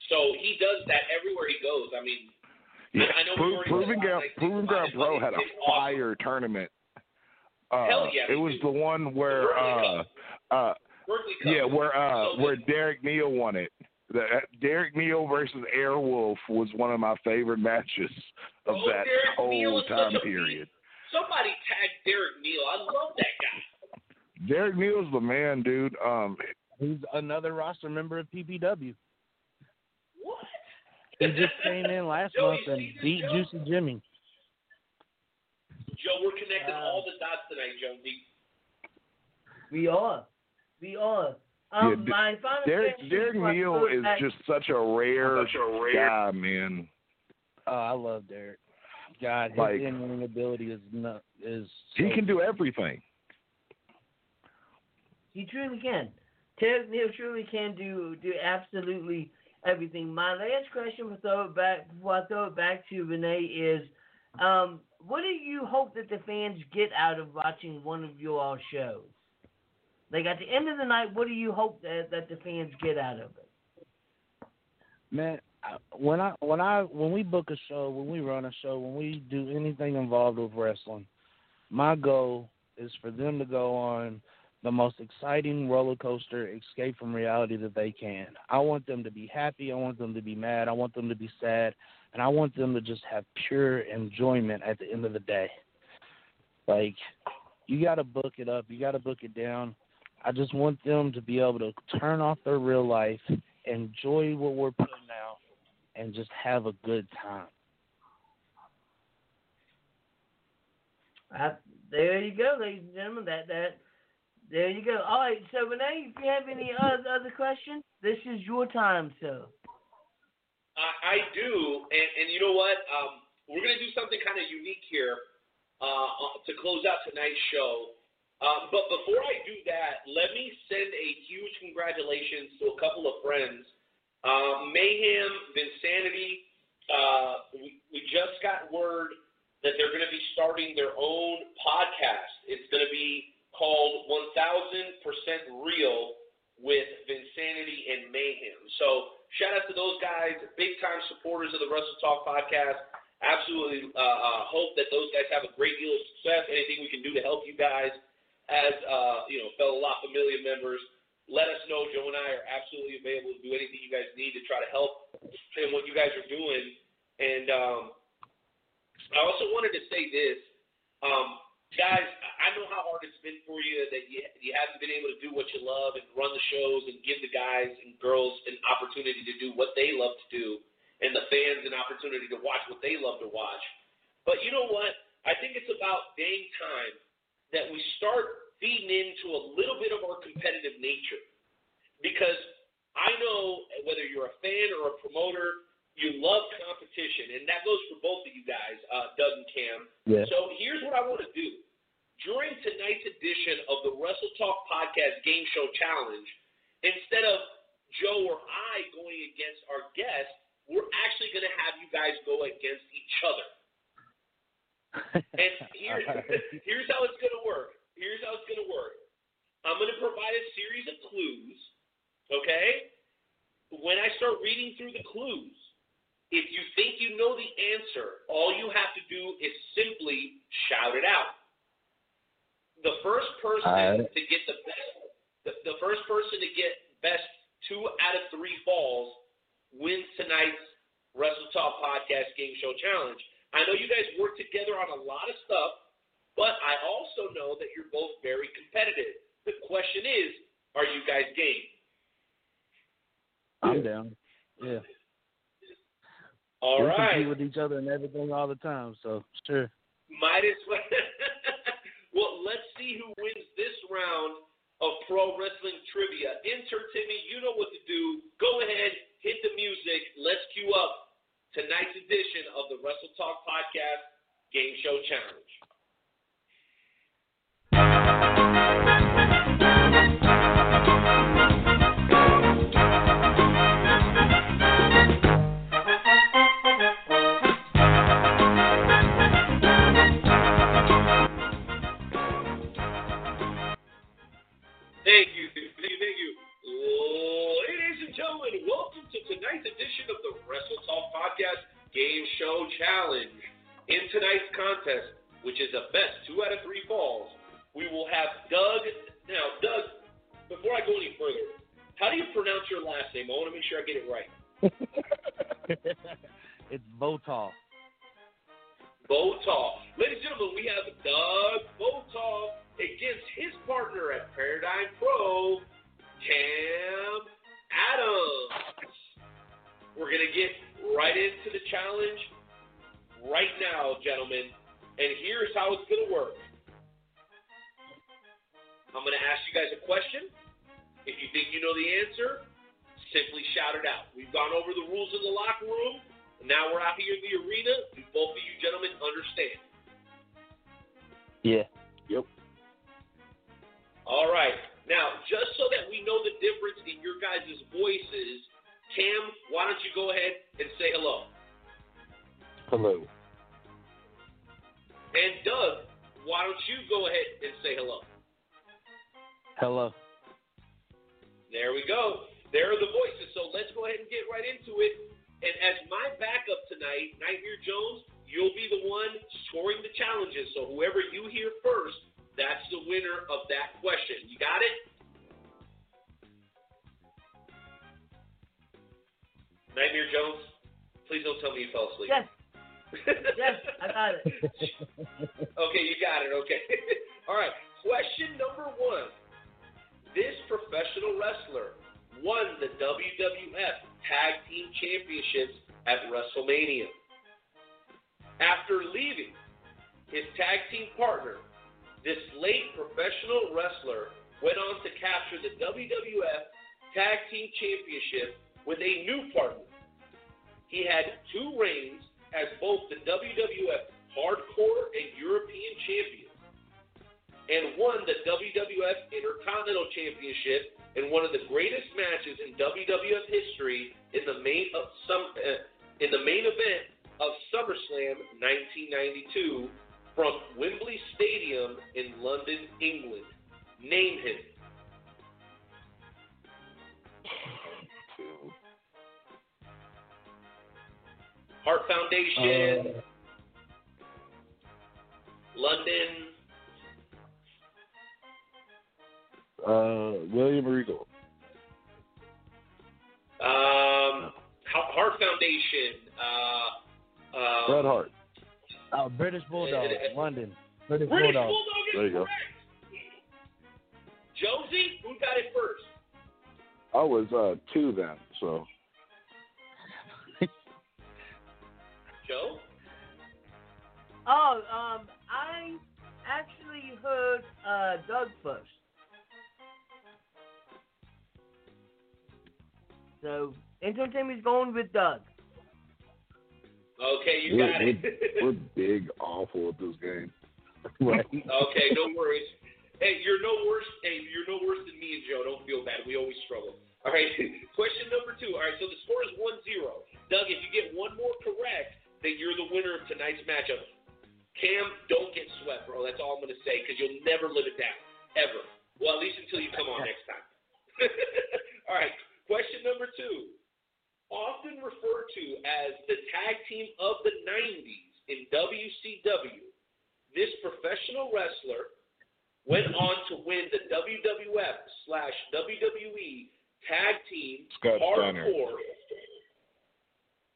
So he does that everywhere he goes. I mean, Yeah, I know Pro- Proving Ground, Proving Ground Pro had a it's awesome. fire tournament. Uh, Hell yeah, it was the one where, uh, uh, yeah, where uh, So where Derek Neal won it. The, uh, Derek Neal versus Airwolf was one of my favorite matches of Oh, that Derek whole time period. Somebody tag Derek Neal. I love that guy. Derek Neal's the man, dude. Um, He's another roster member of PPW. What? He just came in last Joe, month and beat Joe? Juicy Jimmy. Joe, we're connecting all the dots tonight, Jonesy. We are. We are. Um, Yeah, D- my final Derek question Derek Neal throw it is back- just such a rare, Such a rare- guy, man. Oh, I love Derek. God, his Like- in-ring ability is not is. He can do everything. He truly can. Derek Neal truly can do do absolutely everything. My last question before I throw it back before I throw it back to Renee is, um, what do you hope that the fans get out of watching one of your all shows? Like at the end of the night, what do you hope that, that the fans get out of it? Man, I- when I when I when we book a show, when we run a show, when we do anything involved with wrestling, my goal is for them to go on the most exciting roller coaster escape from reality that they can. I want them to be happy, I want them to be mad, I want them to be sad, and I want them to just have pure enjoyment at the end of the day. Like you got to book it up, you got to book it down. I just want them to be able to turn off their real life, enjoy what we're putting out, and just have a good time. Uh, there you go, ladies and gentlemen. That that there you go. All right, so Renee, if you have any other other questions, this is your time, sir. I, I do, and, and you know what? Um, we're going to do something kind of unique here uh, uh, to close out tonight's show. Um, but before I do that, let me send a huge congratulations to a couple of friends. Um, Mayhem, Vinsanity, uh, we, we just got word that they're going to be starting their own podcast. It's going to be called 1000% Real with Vinsanity and Mayhem. So shout out to those guys, big time supporters of the Wrestle Talk podcast. Absolutely uh, uh, hope that those guys have a great deal of success. Anything we can do to help you guys as uh, you know fellow La Familia members, let us know. Joe and I are absolutely available to do anything you guys need to try to help in what you guys are doing. And um, I also wanted to say this, um, guys. I know how hard it's been for you that you you haven't been able to do what you love and run the shows and give the guys and girls an opportunity to do what they love to do, and the fans an opportunity to watch what they love to watch. But you know what? I think it's about dang time that we start feeding into a little bit of our competitive nature, because I know whether you're a fan or a promoter, you love competition, and that goes for both of you guys, uh, Doug and Cam. Yeah. So here's what I want to do. During tonight's edition of the Wrestle Talk Podcast Game Show Challenge, instead of Joe or I going against our guest, we're actually going to have you guys go against each other. And here, here's how it's going to work. Here's how it's going to work. I'm going to provide a series of clues, okay? When I start reading through the clues, if you think you know the answer, all you have to do is simply shout it out. The first person Alright. to get the best, the, the first person to get best two out of three falls wins tonight's Wrestle Talk Podcast Game Show Challenge. I know you guys work together on a lot of stuff, but I also know that you're both very competitive. The question is, are you guys game? I'm down. Yeah. All we right. compete with each other and everything all the time, so sure. Might as well. well, let's see who wins this round of pro wrestling trivia. Intern Timmy, you know what to do. Go ahead, hit the music. Let's cue up tonight's edition of the Wrestle Talk Podcast Game Show Challenge. Contest, which is a best two out of three falls, we will have Doug. Now, Doug, before I go any further, how do you pronounce your last name? I want to make sure I get it right. it's Votaw. Botal. Ladies and gentlemen, we have Doug Botal against his partner at Paradigm Pro, Cam Adams. We're going to get right into the challenge right now, gentlemen. And here's how it's going to work. I'm going to ask you guys a question. If you think you know the answer, simply shout it out. We've gone over the rules in the locker room. Now we're out here in the arena. Do both of you gentlemen understand? Yeah. Yep. All right. Now, just so that we know the difference in your guys' voices, Cam, why don't you go ahead and say hello? Hello. And Doug, why don't you go ahead and say hello? Hello. There we go. There are the voices. So let's go ahead and get right into it. And as my backup tonight, Nightmare Jones, you'll be the one scoring the challenges. So whoever you hear first, that's the winner of that question. You got it? Nightmare Jones, please don't tell me you fell asleep. Yes. yes, I got it. okay, you got it. Okay. All right. Question number one. This professional wrestler won the WWF Tag Team Championships at WrestleMania. After leaving his tag team partner, this late professional wrestler went on to capture the WWF Tag Team Championship with a new partner. He had two reigns as both the WWF Hardcore and European champion, and won the WWF Intercontinental Championship in one of the greatest matches in WWF history in the main of some uh, in the main event of SummerSlam 1992 from Wembley Stadium in London, England? Name him. Heart Foundation, Uh, London. Uh, William Regal. Um, Heart Heart Foundation. Uh, um, Bret Hart. Oh, British Bulldog, London. British, British Bulldog. Bulldog is There you go. Josie, who got it first? I was uh two then, so Joe? Oh, um, I actually heard uh, Doug first. So, Intern Timmy's going with Doug. Okay, you we're, got it. we're, we're big awful at this game. Right. okay, no worries. Hey, you're no worse. Hey, you're no worse than me and Joe. Don't feel bad. We always struggle. All right. Question number two. All right. So the score is 1-0. Doug, if you get one more correct, then you're the winner of tonight's matchup. Cam, don't get swept, bro. That's all I'm going to say because you'll never live it down. Ever. Well, at least until you come on next time. all right. Question number two. Often referred to as the tag team of the 90s in WCW, this professional wrestler went on to win the WWF slash WWE Tag Team Scott Hardcore.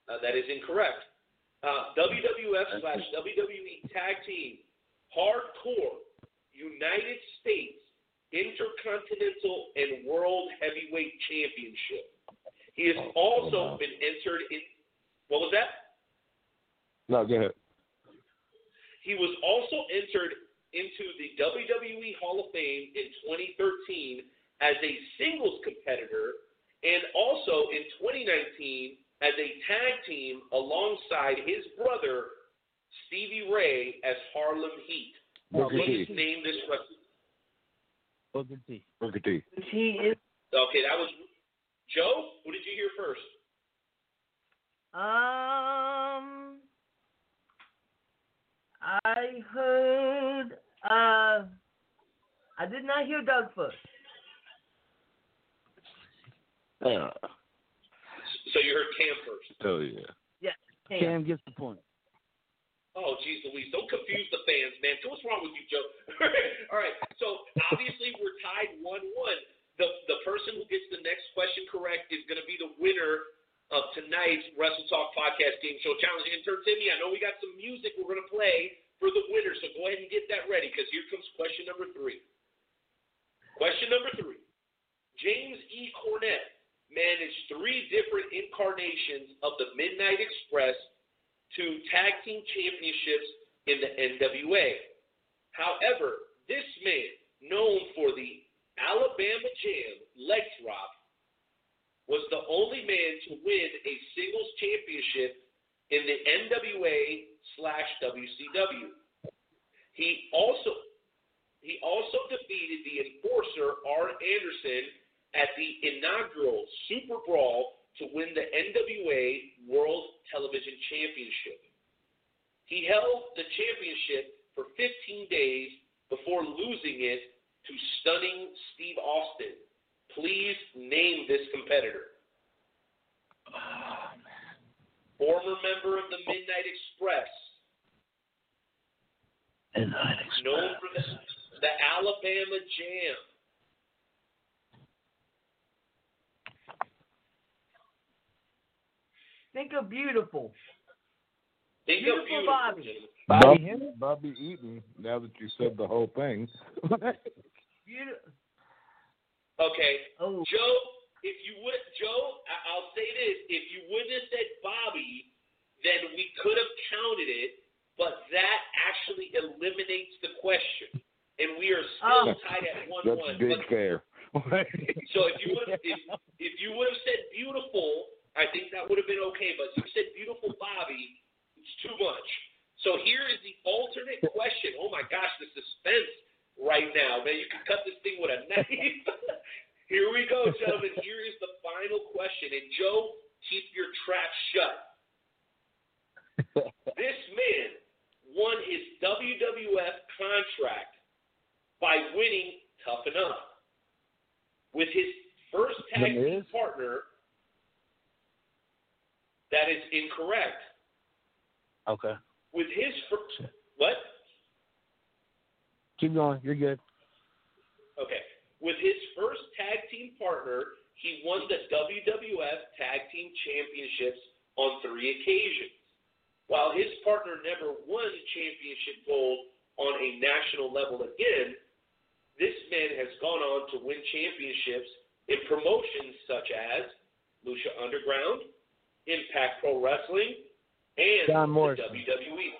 Uh, that is incorrect. Uh, WWF slash WWE Tag Team Hardcore United States Intercontinental and World Heavyweight Championship. He has oh, oh, also been entered in. What was that? No, go ahead. He was also entered into the WWE Hall of Fame in 2013 as a singles competitor and also in 2019 as a tag team alongside his brother Stevie Ray as Harlem Heat. Booker Please T. name this wrestler. Booker T. Booker T. He is. Okay, that was Joe. What did you hear first? Um, I heard. Uh, I did not hear Doug first. Yeah. So you heard Cam first. Hell yeah. Yeah. Cam gets the point. Oh, geez, Louise, don't confuse the fans, man. What's wrong with you, Joe? All right, so obviously we're tied one-one. The the person who gets the next question correct is going to be the winner of tonight's Wrestle Talk Podcast Game Show Challenge. Intern Timmy, I know we got some music we're going to play for the winner, so go ahead and get that ready because here comes question number three. Question number three. James E. Cornette managed three different incarnations of the Midnight Express to tag team championships in the NWA. However, this man, known for the Alabama Jam leg drop, was the only man to win a singles championship in the NWA slash WCW. He also he also defeated the enforcer Arn Anderson at the inaugural Super Brawl to win the NWA World Television Championship. He held the championship for 15 days before losing it to stunning Steve Austin. Please name this competitor. Ah, Former member of the Midnight Express. Midnight Known for the, the Alabama Jam. Think of beautiful. Think Beautiful of beautiful. Bobby. Bobby, Bobby Eaton. Now that you said the whole thing. Beautiful. Okay. Oh. Joe, if you would, Joe, I- I'll say this: if you wouldn't have said Bobby, then we could have counted it, but that actually eliminates the question, and we are still Oh. tied at one That's one. big fair. So if you would have, if, if you would have said beautiful, I think that would have been okay. But you said beautiful Bobby, it's too much. So here is the alternate question. Oh my gosh, the suspense right now, man! You can cut this thing with a knife. here we go, gentlemen. Here is the final question, and Joe, keep your trap shut. This man won his WWF contract by winning Tough Enough with his first tag team partner. That is incorrect. Okay. With his first what? Keep going. You're good. Okay. With his first tag team partner, he won the WWF Tag Team Championships on three occasions. While his partner never won championship gold on a national level again, this man has gone on to win championships in promotions such as Lucha Underground, Impact Pro Wrestling, and John the Morrison. WWE.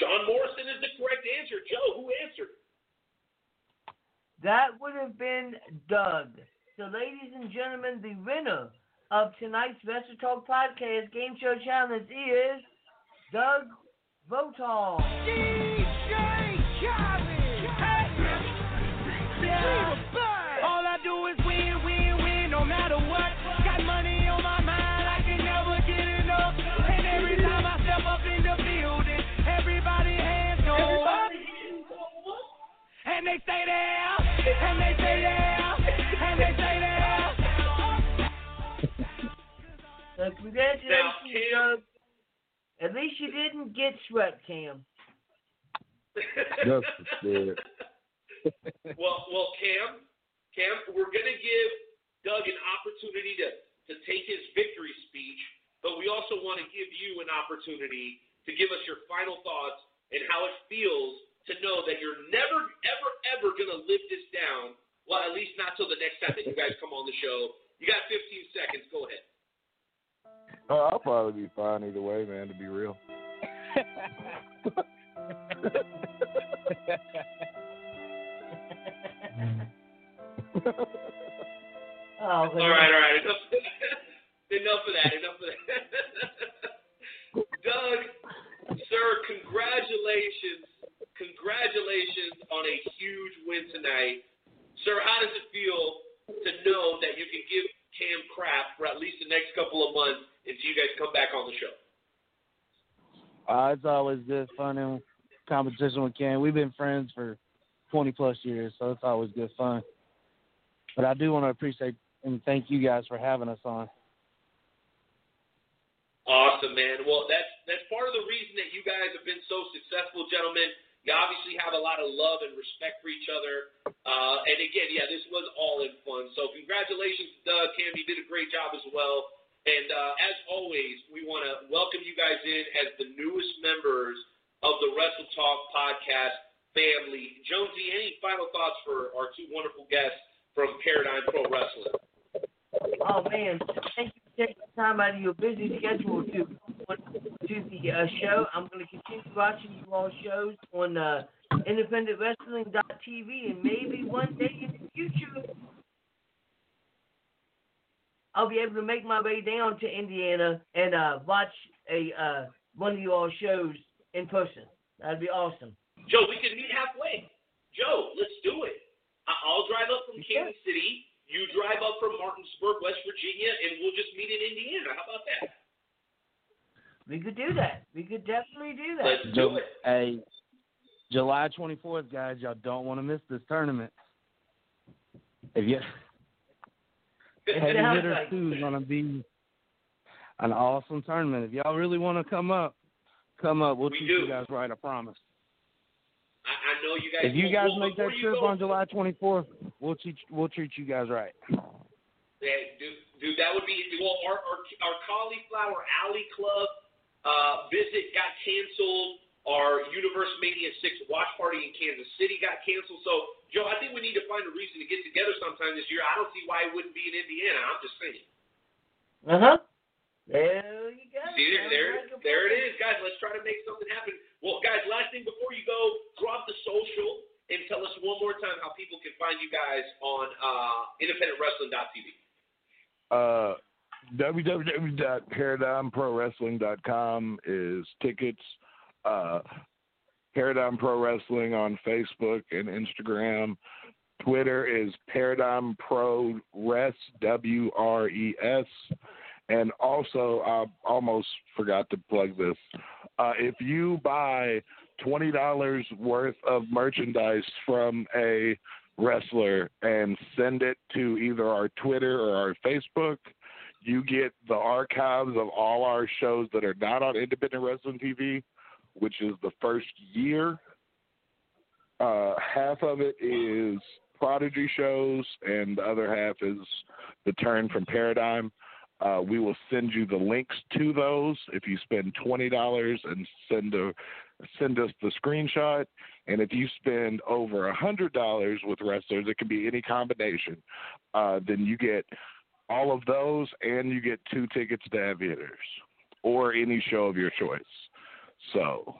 John Morrison is the correct answer. Joe, who answered? That would have been Doug. So, ladies and gentlemen, the winner of tonight's Wrestle Talk Podcast Game Show Challenge is Doug Votaw. All And they stay there, and they stay there, and they stay there. So, congratulations, Doug. At least you didn't get swept, Cam. That's for well, well, Cam, Cam, we're gonna give Doug an opportunity to to take his victory speech, but we also want to give you an opportunity to give us your final thoughts and how it feels to know that you're never, ever, ever gonna live this down. Well, at least not till the next time that you guys come on the show. You got 15 seconds. Go ahead. Oh, I'll probably be fine either way, man. To be real. Oh, All right, all right. Enough, enough of that. Enough of that. Doug, sir, congratulations. Congratulations on a huge win tonight. Sir, how does it feel to know that you can give Cam crap for at least the next couple of months until you guys come back on the show? Uh, it's always good fun and competition with Cam. We've been friends for 20 plus years, so it's always good fun. But I do want to appreciate and thank you guys for having us on. Awesome, man. Well, that's that's part of the reason that you guys have been so successful, gentlemen. You obviously have a lot of love and respect for each other. Uh, and again, yeah, this was all in fun. So congratulations, Doug. Cam, you did a great job as well. And uh, as always, we want to welcome you guys in as the newest members of the Wrestle Talk podcast family. Jonesy, any final thoughts for our two wonderful guests from Paradigm Pro Wrestling? Oh man, thank you for taking the time out of your busy schedule to to the uh, show. I'm going to continue watching you all shows on uh, independentwrestling.tv, and maybe one day in the future, I'll be able to make my way down to Indiana and uh, watch a uh, one of you all shows in person. That'd be awesome. Joe, we can meet halfway. Joe, let's do it. I'll drive up from Kansas City. You drive up from Martinsburg, West Virginia, and we'll just meet in Indiana. How about that? We could do that. We could definitely do that. Let's do it. Hey, July 24th, guys, y'all don't want to miss this tournament. If you Heavy Hitter like 2 is going to be an awesome tournament. If y'all really want to come up, come up. We'll We treat do. you guys right, I promise. I, I know you guys. If you guys will- make that trip go- on July 24th, we'll treat we'll treat you guys right. Yeah, dude, dude, that would be well. Our our, our Cauliflower Alley Club uh, visit got canceled. Our Universe Mania Six watch party in Kansas City got canceled. So, Joe, I think we need to find a reason to get together sometime this year. I don't see why it wouldn't be in Indiana. I'm just saying. Uh huh. There you go. See, there, Sounds there, like there it plan. is, guys. Let's try to make something happen. Well, guys, last thing before you go, drop the social and tell us one more time how people can find you guys on uh, independentwrestling.tv. Uh, www.paradigmprowrestling.com is tickets. Uh, Paradigm Pro Wrestling on Facebook and Instagram. Twitter is Paradigm Pro Res W R E S, And also, I almost forgot to plug this. Uh, if you buy twenty dollars worth of merchandise from a wrestler and send it to either our Twitter or our Facebook, you get the archives of all our shows that are not on Independent Wrestling TV, which is the first year. Uh, half of it is Prodigy shows, and the other half is the Turn from Paradigm. Uh, we will send you the links to those if you spend twenty dollars and send a send us the screenshot. And if you spend over a hundred dollars with wrestlers, it can be any combination. Uh, then you get all of those, and you get two tickets to Aviators or any show of your choice. So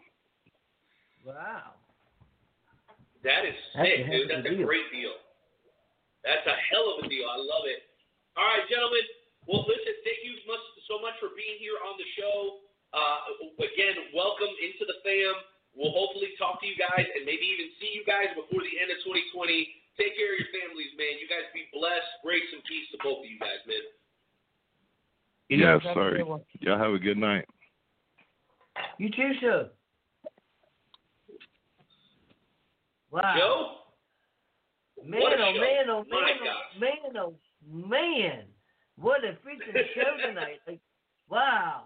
Wow. That is That's sick, a dude. That's a a deal. great deal. That's a hell of a deal. I love it. All right, gentlemen. Well, listen, thank you much so much for being here on the show. Uh, again, welcome into the fam. We'll hopefully talk to you guys and maybe even see you guys before the end of 2020. Take care of your families, man. You guys be blessed. Grace and peace to both of you guys, man. yes, have sir. good. Y'all have a good night. You too, sir. Wow. Joe? Man, What a oh show. man, oh My man, oh, gosh. oh man, oh man. What a freaking show tonight. Like, wow.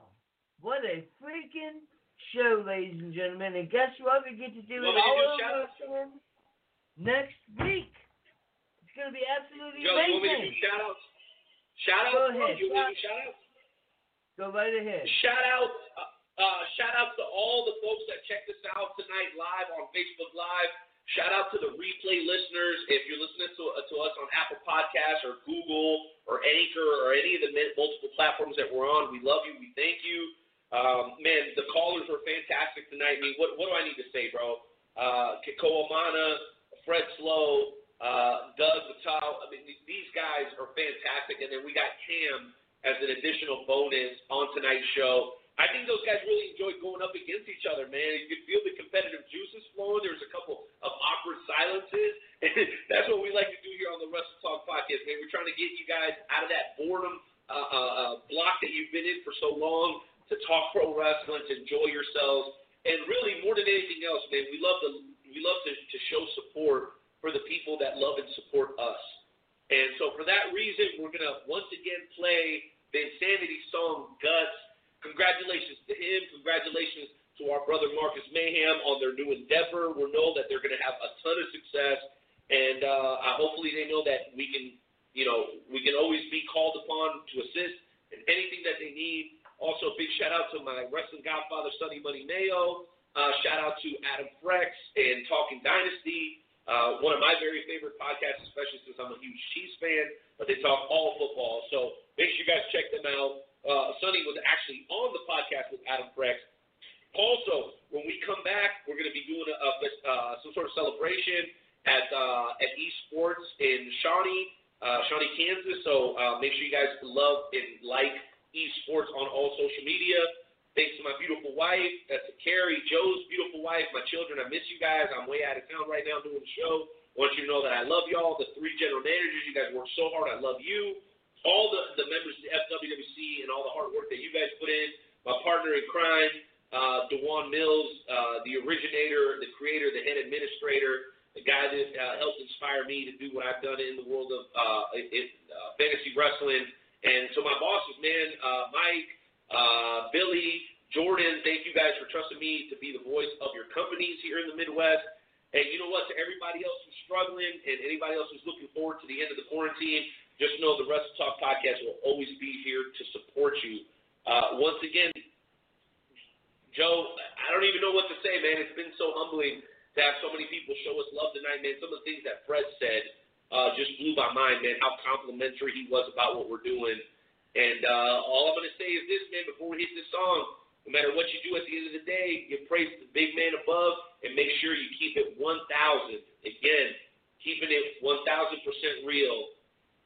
What a freaking show, ladies and gentlemen. And guess what? We get to do You it want me to all do over shout-outs? again next week. It's going to be absolutely Joe, you want me to do amazing. shout outs? Shout Go outs? ahead. You want me to shout outs? Go right ahead. Shout out, uh, uh, shout out to all the folks that checked us out tonight live on Facebook Live. Shout out to the replay listeners. If you're listening to, uh, to us on Apple Podcasts or Google or Anchor or any of the multiple platforms that we're on, we love you. We thank you. Um, man, the callers were fantastic tonight. I mean, what, what do I need to say, bro? Uh, Kekoa Mana, Fred Slow, uh, Doug Votaw. I mean, these guys are fantastic. And then we got Cam as an additional bonus on tonight's show. I think those guys really enjoyed going up against each other, man. You could feel the competitive juices flowing. There was a couple of awkward silences. And that's what we like to do here on the Wrestle Talk podcast, man. We're trying to get you guys out of that boredom uh, uh, uh, block that you've been in for so long to talk pro wrestling, to enjoy yourselves, and really more than anything else, man, we love to we love to, to show support for the people that love and support us. And so for that reason, we're gonna once again play the Vinsanity song "Guts." Congratulations to him. Congratulations to our brother Marcus Mayhem on their new endeavor. We know that they're gonna have a ton of success, and uh, hopefully they know that we can, you know, we can always be called upon to assist in anything that they need. Also, big shout out to my wrestling godfather, Sonny Money Mayo. Uh, shout out to Adam Frex and Talking Dynasty, uh, one of my very favorite podcasts, especially since I'm a huge Chiefs fan. But they talk all football, so make sure you guys check them out. Uh, Sonny was actually on the podcast with Adam Frex. Also, when we come back, we're going to be doing a, uh, some sort of celebration at uh, at Esports in Shawnee, uh, Shawnee, Kansas. So uh, make sure you guys love and like Esports on all social media. Thanks to my beautiful wife, that's Carrie, Joe's beautiful wife, my children. I miss you guys. I'm way out of town right now doing the show. want you to know that I love y'all. The three general managers, you guys work so hard. I love you. All the, the members of the FWWC and all the hard work that you guys put in. My partner in crime, uh, Dewan Mills, uh, the originator, the creator, the head administrator, the guy that uh, helped inspire me to do what I've done in the world of uh, in, uh, fantasy wrestling. And so my bosses, man, uh, Mike, uh, Billy, Jordan, thank you guys for trusting me to be the voice of your companies here in the Midwest. And you know what? To everybody else who's struggling and anybody else who's looking forward to the end of the quarantine, just know the Wrestle Talk podcast will always be here to support you. Uh, once again, Joe, I don't even know what to say, man. It's been so humbling to have so many people show us love tonight, man. Some of the things that Fred said uh, just blew my mind, man. How complimentary he was about what we're doing. And uh, all I'm going to say is this, man, before we hit this song, no matter what you do at the end of the day, you praise to the big man above and make sure you keep it 1,000. Again, keeping it 1,000% real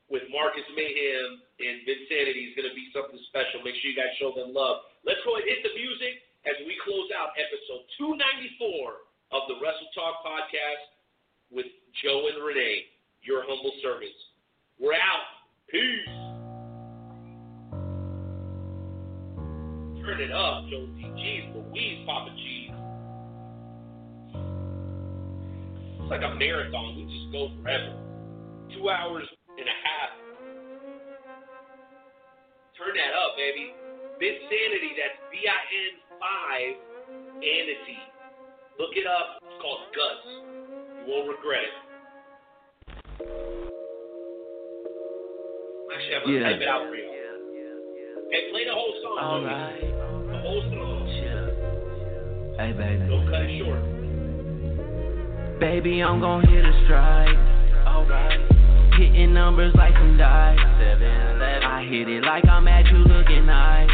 with Marcus Mayhem and Vinsanity is going to be something special. Make sure you guys show them love. Let's go and hit the music as we close out episode 294 of the Wrestle Talk podcast with Joe and Renee, your humble servants. We're out. Peace. Turn it up, Jonesy. Jeez Louise, Papa Cheese. It's like a marathon. We just go forever. Two hours and a half. Turn that up, baby. Vinsanity, that's V-I-N 5 Anity. Look it up. It's called Guts. You won't regret it. Actually, I'm gonna Yeah. type it out for you. Hey, play the whole song. All Louis. The whole song. Hey, baby. Don't cut it short. Baby, I'm gon' hit a strike. Alright. Hitting numbers like some dice. I hit it like I'm at you looking nice.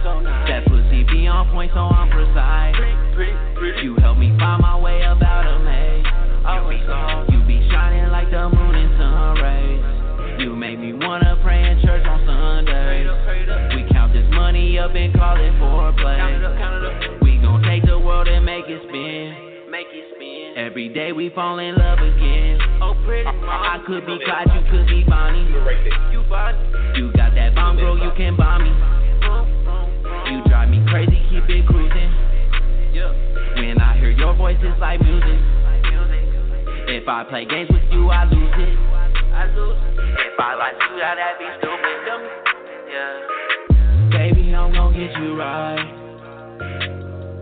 So nice. That pussy be on point, so I'm precise. Pretty, pretty, You help me find my way about a maze. You be shining like the moon and sun rays. You make me wanna pray in church on Sundays. We count this up and call it foreplay. We gon' take the world and make it spin. Make it spin. Every day we fall in love again. Oh, pretty I could be Clyde, you could be Bonnie. You Bonnie. You got that bomb, girl, you can bomb me. You drive me crazy, keep it cruising. When I hear your voice, it's like music. If I play games with you, I lose it. I lose. If I like you, that that be stupid. Yeah. I'm gon' get you right.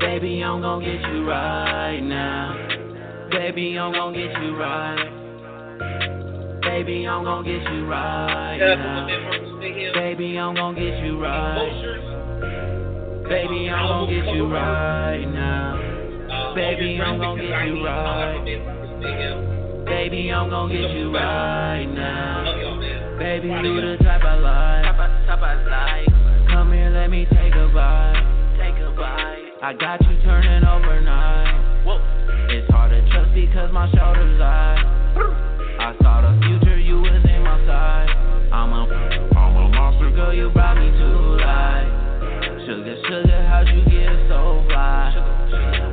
Baby, I'm gon' get you right now. Baby, I'm gon' get you right. Baby, I'm gon' get you right now. Baby, I'm gon' get you right. Baby, I'm gon' get you right now. Baby, I'm gon' get you right. Now. Baby, I'm gon' get you right now. Baby, you the type I like. Come here, let me take a bite. Take a bite. I got you turning overnight. It's hard to trust because my shoulders lie. I saw the future, you was in my side. I'm a, I'm a monster, girl, you brought me to life. Sugar, sugar, how'd you get so fly? All these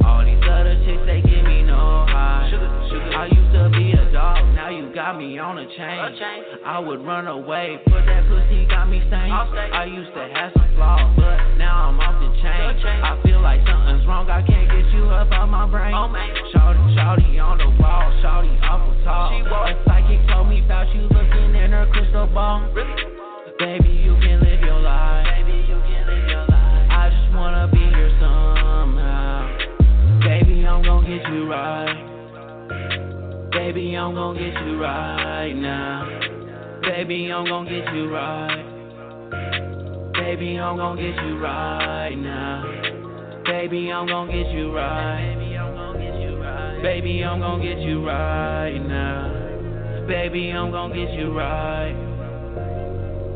I used to be a dog, now you got me on a chain. I would run away, but that pussy got me stained. I used to have some flaws, but now I'm off the chain. I feel like something's wrong, I can't get you up out my brain. Oh, shawty, shawty on the wall, shawty awful tall. A psychic told me about you looking in her crystal ball. Baby, you can live your life. Baby, you can live your life. I just wanna be here somehow. Baby, I'm gon' get you right. Baby, I'm gon' get you right now. Baby, I'm gon' get you right. Baby, I'm gon' get you right now. Baby, I'm gon' get you right. Baby, I'm gon' get you right now. Baby, I'm gon' get you right.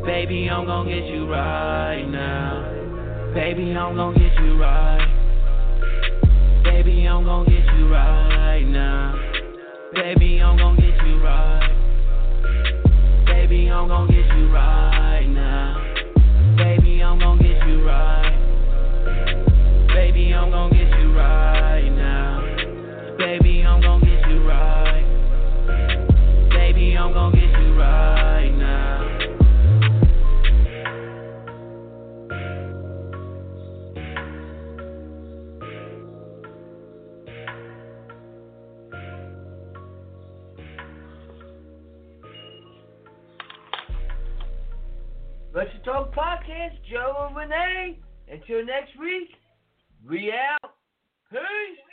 Baby, I'm gon' get you right now. Baby, I'm gon' get you right. Baby, I'm gon' get you right now. Baby, I'm gon' get you right. Baby, I'm gon' get you right now. Baby, I'm gon' get you right. Baby, I'm gon' get you right now. Baby, I'm gon' get you right. Baby, I'm gon' get you right now. Wrestle Talk Podcast, Joe and Renee. Until next week, we out. Peace.